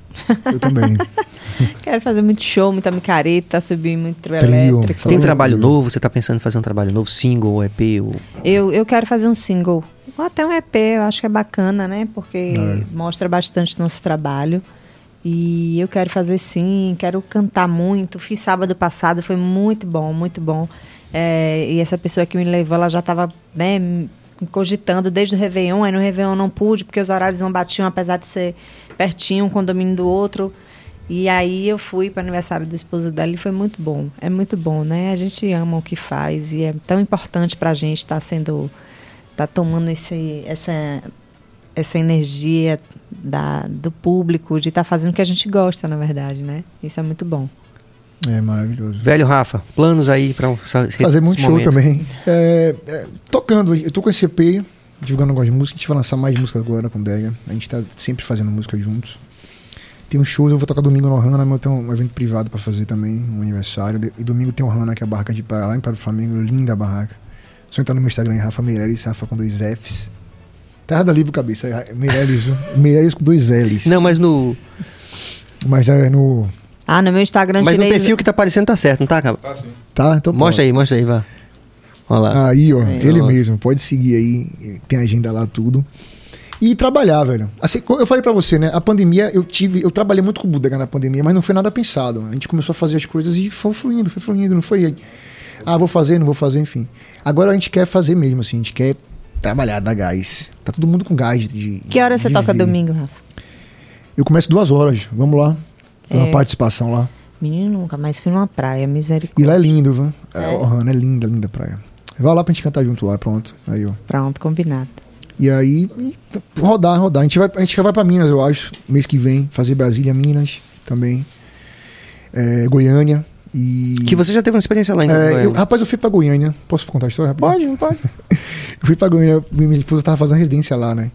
Eu também. *laughs* quero fazer muito show, muita micareta, subir muito trio, elétrico. Tem trabalho novo? Você está pensando em fazer um trabalho novo, single, EP? Ou... Eu, eu quero fazer um single. Ou até um EP, eu acho que é bacana, né? Porque é. mostra bastante nosso trabalho. E eu quero fazer sim, quero cantar muito. Fiz sábado passado, foi muito bom, muito bom. É, e essa pessoa que me levou, ela já estava né, cogitando desde o Réveillon. Aí no Réveillon não pude, porque os horários não batiam, apesar de ser pertinho um condomínio do outro. E aí eu fui para o aniversário do esposo dela e foi muito bom. É muito bom, né? A gente ama o que faz e é tão importante para a gente estar tá sendo, tá tomando esse, essa, essa energia da, do público, de estar tá fazendo o que a gente gosta, na verdade, né? Isso é muito bom. É maravilhoso. Velho Rafa, planos aí para fazer muito show momento. também. É, é, tocando, eu tô com esse EP, divulgando algumas músicas, a gente vai lançar mais música agora com o Dega. A gente tá sempre fazendo música juntos. Tem uns shows, eu vou tocar domingo no Hanna, mas eu tenho um evento privado para fazer também, um aniversário. E domingo tem o Hanna, que é a barraca de Pará, lá em Pará do Flamengo, linda barraca. Só entrar no meu Instagram, Rafa Meireles, Rafa com dois Fs. Terra da Livro Cabeça, Meireles, Meireles com dois Ls. Não, mas no... Mas é no... Ah, no meu Instagram Mas no perfil que tá aparecendo tá certo, não tá, cara? Tá, sim. Tá, então Mostra aí, mostra aí, vá. Olha lá. Aí, ó, é. ele mesmo. Pode seguir aí, tem agenda lá, tudo e trabalhar, velho. Assim, eu falei para você, né? A pandemia, eu tive. Eu trabalhei muito com o Buda na pandemia, mas não foi nada pensado. A gente começou a fazer as coisas e foi fluindo, foi fluindo, não foi. Ah, vou fazer, não vou fazer, enfim. Agora a gente quer fazer mesmo, assim, a gente quer trabalhar, dar gás. Tá todo mundo com gás de. Que hora você toca domingo, Rafa? Eu começo duas horas, vamos lá. É. uma participação lá. Menino, nunca mais fui numa praia, misericórdia. E lá é lindo, viu? É, é. Oh, é linda, linda praia. Vai lá pra gente cantar junto lá, pronto. Aí, ó. Pronto, combinado. E aí, e rodar, rodar. A gente vai, a gente vai para Minas, eu acho, mês que vem, fazer Brasília, Minas também. É, Goiânia. E... Que você já teve uma experiência lá em é, eu, Rapaz, eu fui pra Goiânia. Posso contar a história? Pode, pode. *laughs* eu fui pra Goiânia, minha esposa tava fazendo residência lá, né?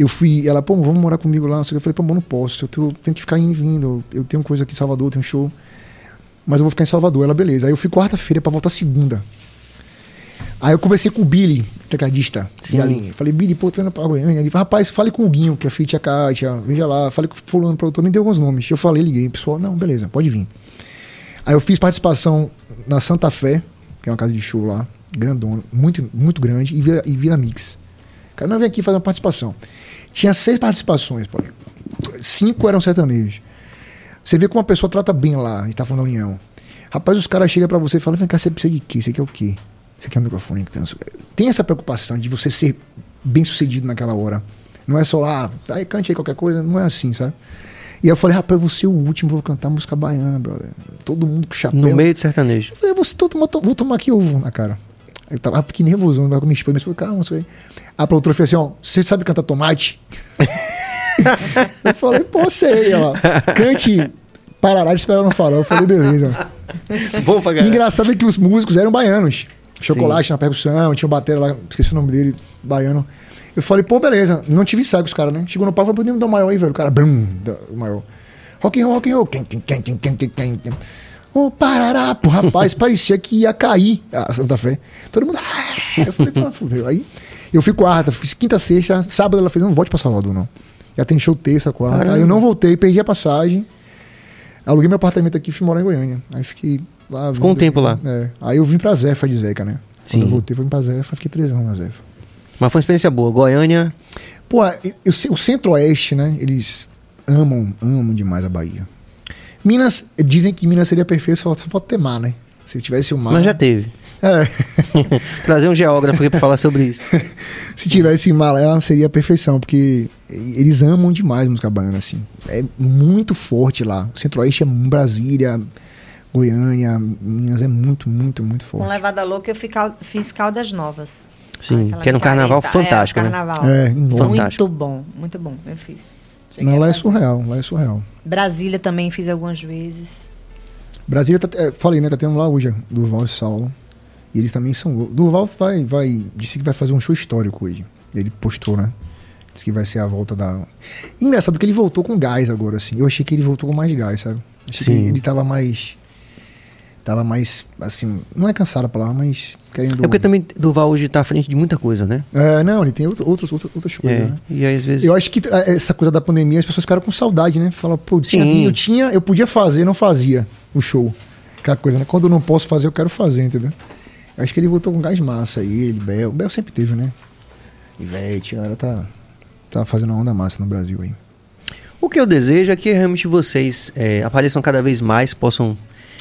Eu fui, ela, pô, vamos morar comigo lá. Eu falei, pô, não posso, eu tenho, tenho que ficar indo e vindo. Eu tenho coisa aqui em Salvador, tenho um show. Mas eu vou ficar em Salvador. Ela, beleza. Aí eu fui quarta-feira para voltar segunda. Aí eu conversei com o Billy, tecladista, Sim. ali. Falei, Billy, pô, tô indo pra Goiânia. Ele falou, rapaz, fale com o Guinho, que é filho de Kátia, veja lá. Falei com o fulano, produtor, me deu alguns nomes. Eu falei, liguei, pessoal, não, beleza, pode vir. Aí eu fiz participação na Santa Fé, que é uma casa de show lá, grandona, muito, muito grande, e vira, e vira mix. O cara não vem aqui fazer uma participação. Tinha seis participações, pô. cinco eram sertanejos. Você vê como uma pessoa trata bem lá, e tá falando da União. Rapaz, os caras chegam pra você e falam, vem cá, você precisa de quê? Você quer o quê? Você quer um microfone? Tem essa preocupação de você ser bem sucedido naquela hora. Não é só, ah, aí cante aí qualquer coisa. Não é assim, sabe? E eu falei, rapaz, eu vou ser o último, vou cantar música baiana, brother. Todo mundo com chapéu. No meio de sertanejo. Eu falei, vou, tô, vou tomar aqui ovo na cara. Eu tava fiquei nervoso, vai com minha esposa, minha esposa, calma, isso aí. A produtora fez assim, ó, você sabe cantar tomate? *laughs* eu falei, pô, sei, ó. Cante Parará de Esperar no Farol. Eu falei, beleza. Bom pra Engraçado é que os músicos eram baianos. Chocolate Sim. na percussão, tinha o batera lá, esqueci o nome dele, baiano. Eu falei, pô, beleza, não tive ensaio com os caras, né? Chegou no palco, falei, me dar um maior aí, velho. O cara, brum, o maior. Rock and roll, rock and roll. Quem, quem, quem, quem, quem, quem, quem. Ô, parará, pô, rapaz, *laughs* parecia que ia cair a Santa Fé. Todo mundo, ah! Eu falei, pô, fudeu. Aí eu fui quarta, fiz quinta, sexta, sábado ela fez, não volte pra Salvador, não. Já tem show terça, quarta. Caramba. Aí eu não voltei, perdi a passagem. Aluguei meu apartamento aqui e fui morar em Goiânia. Aí fiquei lá. Ficou um tempo lá. É. Aí eu vim pra Zefa de Zeca, né? Sim. Quando eu voltei, fui pra Zefa, fiquei três anos na Zefa. Mas foi uma experiência boa. Goiânia. Pô, eu, o centro-oeste, né? Eles amam, amam demais a Bahia. Minas, dizem que Minas seria perfeito, só falta ter mar, né? Se tivesse o mar. Mas já teve. É. *laughs* Trazer um geógrafo aqui pra falar sobre isso. *laughs* Se tivesse mar lá, seria a perfeição, porque eles amam demais música baiana, assim. É muito forte lá. O Centro-Oeste é Brasília, Goiânia, Minas, é muito, muito, muito forte. Com Levada Louca eu fiz Caldas Novas. Sim, Aquela que era um carnaval fantástico, é, né? Carnaval. É, Muito bom, muito bom, eu fiz. Cheguei Não, lá é surreal, lá é surreal. Brasília também fiz algumas vezes. Brasília, tá, é, falei, né? Tá tendo lá hoje, Durval e Saulo. E eles também são. Durval vai, vai. Disse que vai fazer um show histórico hoje. Ele postou, né? Disse que vai ser a volta da. Engraçado que ele voltou com gás agora, assim. Eu achei que ele voltou com mais gás, sabe? Achei Sim. que ele tava mais. Tava mais, assim, não é cansado a palavra, mas querendo... É porque também Duval hoje tá à frente de muita coisa, né? É, não, ele tem outro, outros, outras, outras coisas, é, né? E aí, às vezes... Eu acho que é, essa coisa da pandemia, as pessoas ficaram com saudade, né? Fala, pô, tinha, eu tinha, eu podia fazer, não fazia o show. Aquela coisa, né? Quando eu não posso fazer, eu quero fazer, entendeu? Eu acho que ele voltou com gás massa aí, ele, Bel. O Bel sempre teve, né? Ivete, ela tá, tá fazendo uma onda massa no Brasil aí. O que eu desejo é que realmente vocês é, apareçam cada vez mais, possam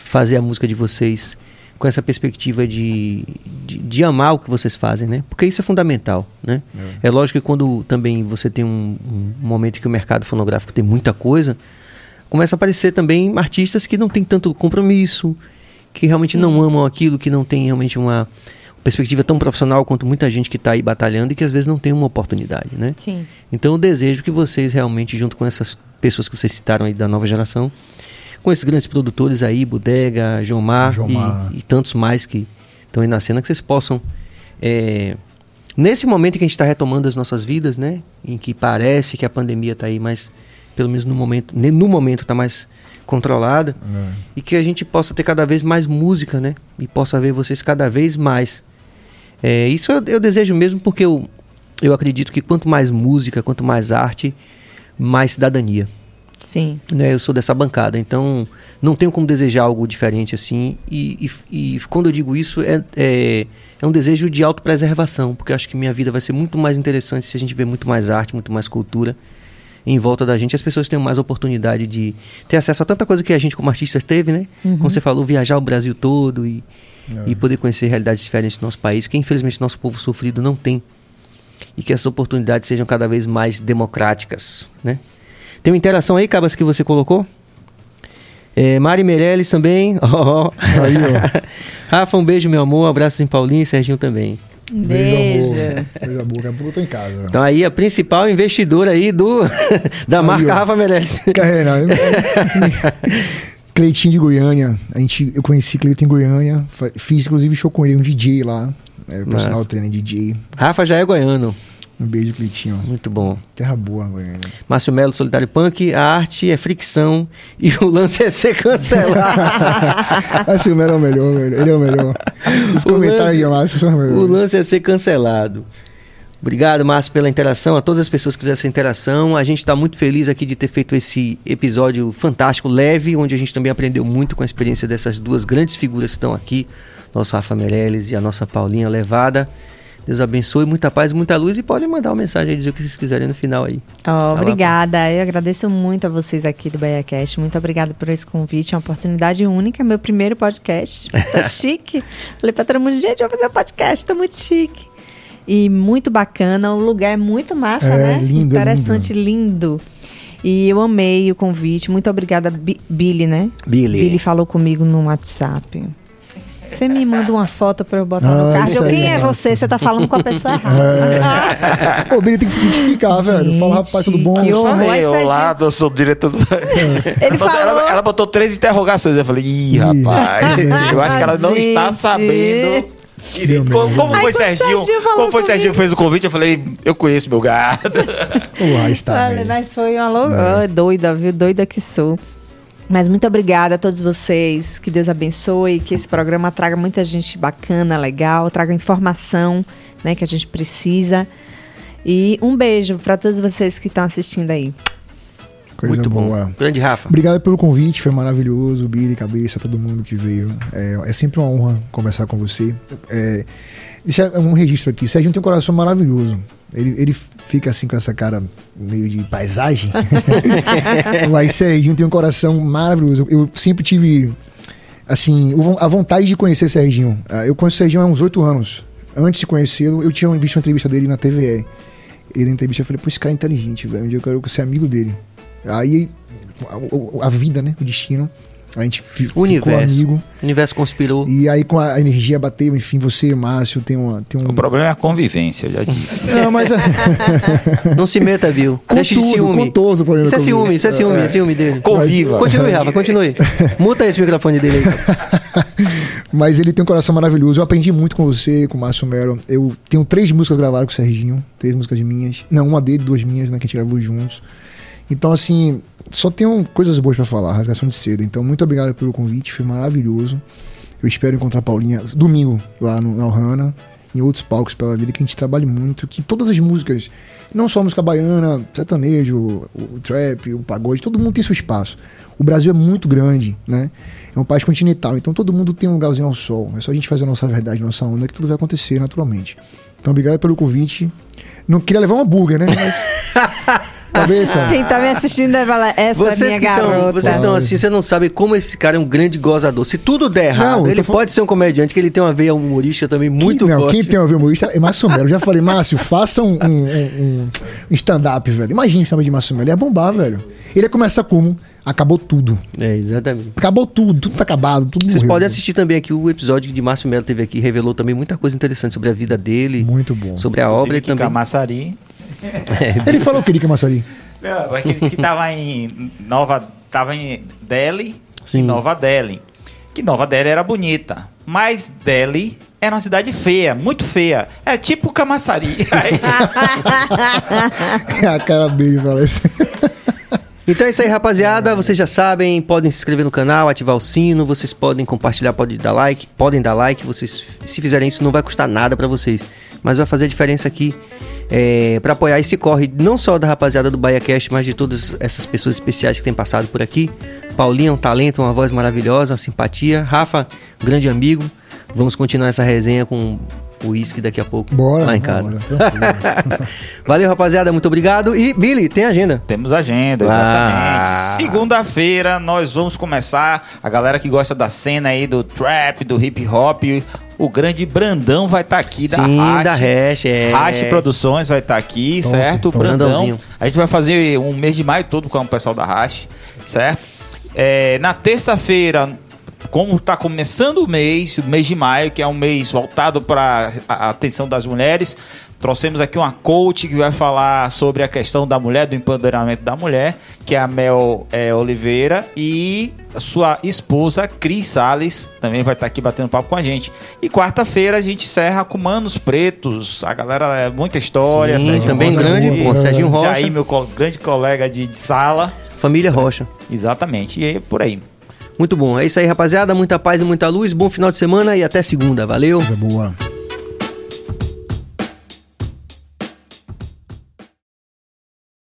fazer a música de vocês com essa perspectiva de, de, de, amar o que vocês fazem, né? Porque isso é fundamental, né? É, é lógico que quando também você tem um, um, momento que o mercado fonográfico tem muita coisa, começa a aparecer também artistas que não têm tanto compromisso, que realmente Sim. não amam aquilo, que não tem realmente uma perspectiva tão profissional quanto muita gente que está aí batalhando e que às vezes não tem uma oportunidade, né? Sim. Então eu desejo que vocês realmente, junto com essas pessoas que vocês citaram aí da nova geração, com esses grandes produtores aí, Bodega, Jomar, E, e, tantos mais que estão aí na cena, que vocês possam. É, nesse momento em que a gente está retomando as nossas vidas, né? Em que parece que a pandemia está aí, mas pelo menos no momento, no momento está mais controlada. É. E que a gente possa ter cada vez mais música, né? E possa ver vocês cada vez mais. É, isso eu, eu desejo mesmo porque eu, eu acredito que quanto mais música, quanto mais arte, mais cidadania. Sim. Né, eu sou dessa bancada, então não tenho como desejar algo diferente assim. E, e, e quando eu digo isso, é, é, é, um desejo de autopreservação, porque eu acho que minha vida vai ser muito mais interessante se a gente ver muito mais arte, muito mais cultura em volta da gente. As pessoas tenham mais oportunidade de ter acesso a tanta coisa que a gente, como artistas, teve, né? Uhum. Como você falou, viajar o Brasil todo e, é. e poder conhecer realidades diferentes do nosso país, que infelizmente nosso povo sofrido não tem. E que essas oportunidades sejam cada vez mais democráticas, né? Tem uma interação aí, Cabas, que você colocou? É, Mari Meirelles também. *laughs* Oh. Aí, ó. *laughs* Rafa, um beijo, meu amor. Um abraço em Paulinho e Serginho também. Um beijo. Beijo, amor. Daqui a pouco eu tô em casa. Então aí, a principal investidora aí do, *laughs* da aí, marca ó. Rafa Meirelles. Cleitinho de Goiânia. A gente, eu conheci Cleitinho em Goiânia. Fiz, inclusive, show com ele, um DJ lá. É, personal trainer DJ. Rafa já é goiano. Um beijo, Cleitinho. Muito bom. Terra boa, Goiânia. Márcio Melo, Solidário Punk. A arte é fricção e o lance é ser cancelado. *laughs* Márcio Melo é o melhor, velho. Ele é o melhor. Os *laughs* o comentários lance, Márcio são melhores. O lance é ser cancelado. Obrigado, Márcio, pela interação, a todas as pessoas que fizeram essa interação. A gente está muito feliz aqui de ter feito esse episódio fantástico, leve, onde a gente também aprendeu muito com a experiência dessas duas grandes figuras que estão aqui, nosso Rafa Meirelles e a nossa Paulinha Levada. Deus abençoe, muita paz, muita luz e podem mandar uma mensagem aí, dizer o que vocês quiserem no final aí. Oh, obrigada, eu agradeço muito a vocês aqui do BaiaCast, muito obrigada por esse convite, é uma oportunidade única, meu primeiro podcast, *laughs* tá chique. Falei pra todo mundo, gente, vou fazer um podcast, tá muito chique. E muito bacana, o lugar é muito massa, é, né? Lindo, Interessante, lindo. lindo. E eu amei o convite. Muito obrigada, Billy, né? Billy. Billy falou comigo no WhatsApp. Você me manda uma foto pra eu botar ah, no card. Quem é você? Você tá falando com a pessoa errada. É. Pô, tem que se identificar, Gente, velho. Fala, rapaz, tudo bom? Que horror, falei, olá, eu sou o diretor do... Ele falou... ela, ela, botou três interrogações. Eu falei, ih, rapaz, *laughs* eu acho que ela não gente. está sabendo... Direito. Como, como foi Serginho? Serginho como foi Serginho que fez o convite? Eu falei, eu conheço meu gado. Uai, está Mas foi uma loucura. Doida, viu? Doida que sou. Mas muito obrigada a todos vocês. Que Deus abençoe, que esse programa traga muita gente bacana, legal, traga informação, né, que a gente precisa. E um beijo para todos vocês que estão assistindo aí. Coisa Muito boa. Bom. Grande Rafa. Obrigado pelo convite, foi maravilhoso. Billy, cabeça, todo mundo que veio. É, é sempre uma honra conversar com você. É, deixar um registro aqui. Sérgio tem um coração maravilhoso. Ele, ele fica assim com essa cara meio de paisagem. *laughs* *laughs* Mas Serginho tem um coração maravilhoso. Eu, eu sempre tive, assim, a vontade de conhecer Serginho. Ah, eu conheço Serginho há uns oito anos. Antes de conhecê-lo, eu tinha visto uma entrevista dele na TVE. Ele na entrevista eu falei, pô, esse cara é inteligente, velho. Um dia eu quero ser amigo dele. Aí a, a vida, né? O destino a gente ficou universo. amigo. O universo conspirou. E aí, com a energia bateu, enfim, você, Márcio, tem, uma, tem um. O problema é a convivência, eu já disse. *laughs* Não, mas. *laughs* Não se meta, viu? Com Deixa de ciúme. Contoso problema isso é ciúme, isso é ciúme, é, ciúme dele. Conviva. Continue, Rafa, continue. *laughs* Muta esse microfone dele aí. mas ele tem um coração maravilhoso. Eu aprendi muito com você, com o Márcio Mero. Eu tenho três músicas gravadas com o Serginho, três músicas minhas. Não, uma dele, duas minhas, né, que a gente gravou juntos. Então, assim, só tenho coisas boas para falar, rasgação de seda. Então, muito obrigado pelo convite, foi maravilhoso. Eu espero encontrar a Paulinha domingo lá no, na Ohana, em outros palcos pela vida, que a gente trabalhe muito, que todas as músicas, não só a música baiana, sertanejo, o, o trap, o pagode, todo mundo tem seu espaço. O Brasil é muito grande, né? É um país continental, então todo mundo tem um lugarzinho ao sol. É só a gente fazer a nossa verdade, a nossa onda, que tudo vai acontecer naturalmente. Então, obrigado pelo convite. Não queria levar um hambúrguer, né? Mas. *laughs* Cabeça. Quem tá me assistindo deve falar, essa vocês é minha garota. Tão, vocês estão assim, você não sabe como esse cara é um grande gozador. Se tudo der errado, não, ele falando... pode ser um comediante, que ele tem uma veia humorista também muito quem, não, forte. Quem tem uma veia humorista é Márcio Melo. Eu já falei, Márcio, faça um, um, um, um stand-up, velho. Imagina o stand de Márcio Melo. Ele ia bombar, velho. Ele ia começar como? Acabou tudo. É, exatamente. Acabou tudo, tudo tá acabado, tudo Vocês morreu, podem assistir também aqui o episódio que Márcio Melo teve aqui, revelou também muita coisa interessante sobre a vida dele. Muito bom. Sobre a obra e também. Camaçari. *laughs* Ele falou que ele Camaçari. Não, é que ele disse que tava em Nova. Tava em Delhi Sim. em Nova Delhi. Que Nova Delhi era bonita. Mas Delhi era uma cidade feia, muito feia. É tipo Camaçari. Aí... É a cara dele, parece. Então é isso aí, rapaziada. Vocês já sabem, podem se inscrever no canal, ativar o sino, vocês podem compartilhar, podem dar like, podem dar like. Vocês, se fizerem isso, não vai custar nada para vocês, mas vai fazer a diferença aqui é, para apoiar esse corre, não só da rapaziada do BahiaCast, mas de todas essas pessoas especiais que têm passado por aqui. Paulinho, um talento, uma voz maravilhosa, uma simpatia. Rafa, um grande amigo. Vamos continuar essa resenha com o uísque daqui a pouco bora, lá em casa. Bora, *laughs* Valeu, rapaziada. Muito obrigado. E, Billy, tem agenda? Temos agenda, exatamente. Ah. Segunda-feira nós vamos começar. A galera que gosta da cena aí do trap, do hip hop, o grande Brandão vai estar tá aqui da Sim, Hash. da Hash, é. Hash Produções vai estar tá aqui, Tom, certo? Tom. Brandão. A gente vai fazer um mês de maio todo com o pessoal da Hash, certo? É, na terça-feira como está começando o mês, o mês de maio, que é um mês voltado para a atenção das mulheres, trouxemos aqui uma coach que vai falar sobre a questão da mulher, do empoderamento da mulher, que é a Mel é, Oliveira, e a sua esposa, Cris Salles, também vai estar aqui batendo papo com a gente. E quarta-feira a gente encerra com Manos Pretos, a galera é muita história. Sim, também Rocha, grande, pô, Serginho Rocha. Jair, meu co grande colega de, de sala. Família Rocha. Exatamente, e por aí. Muito bom. É isso aí, rapaziada. Muita paz e muita luz. Bom final de semana e até segunda. Valeu. Coisa boa.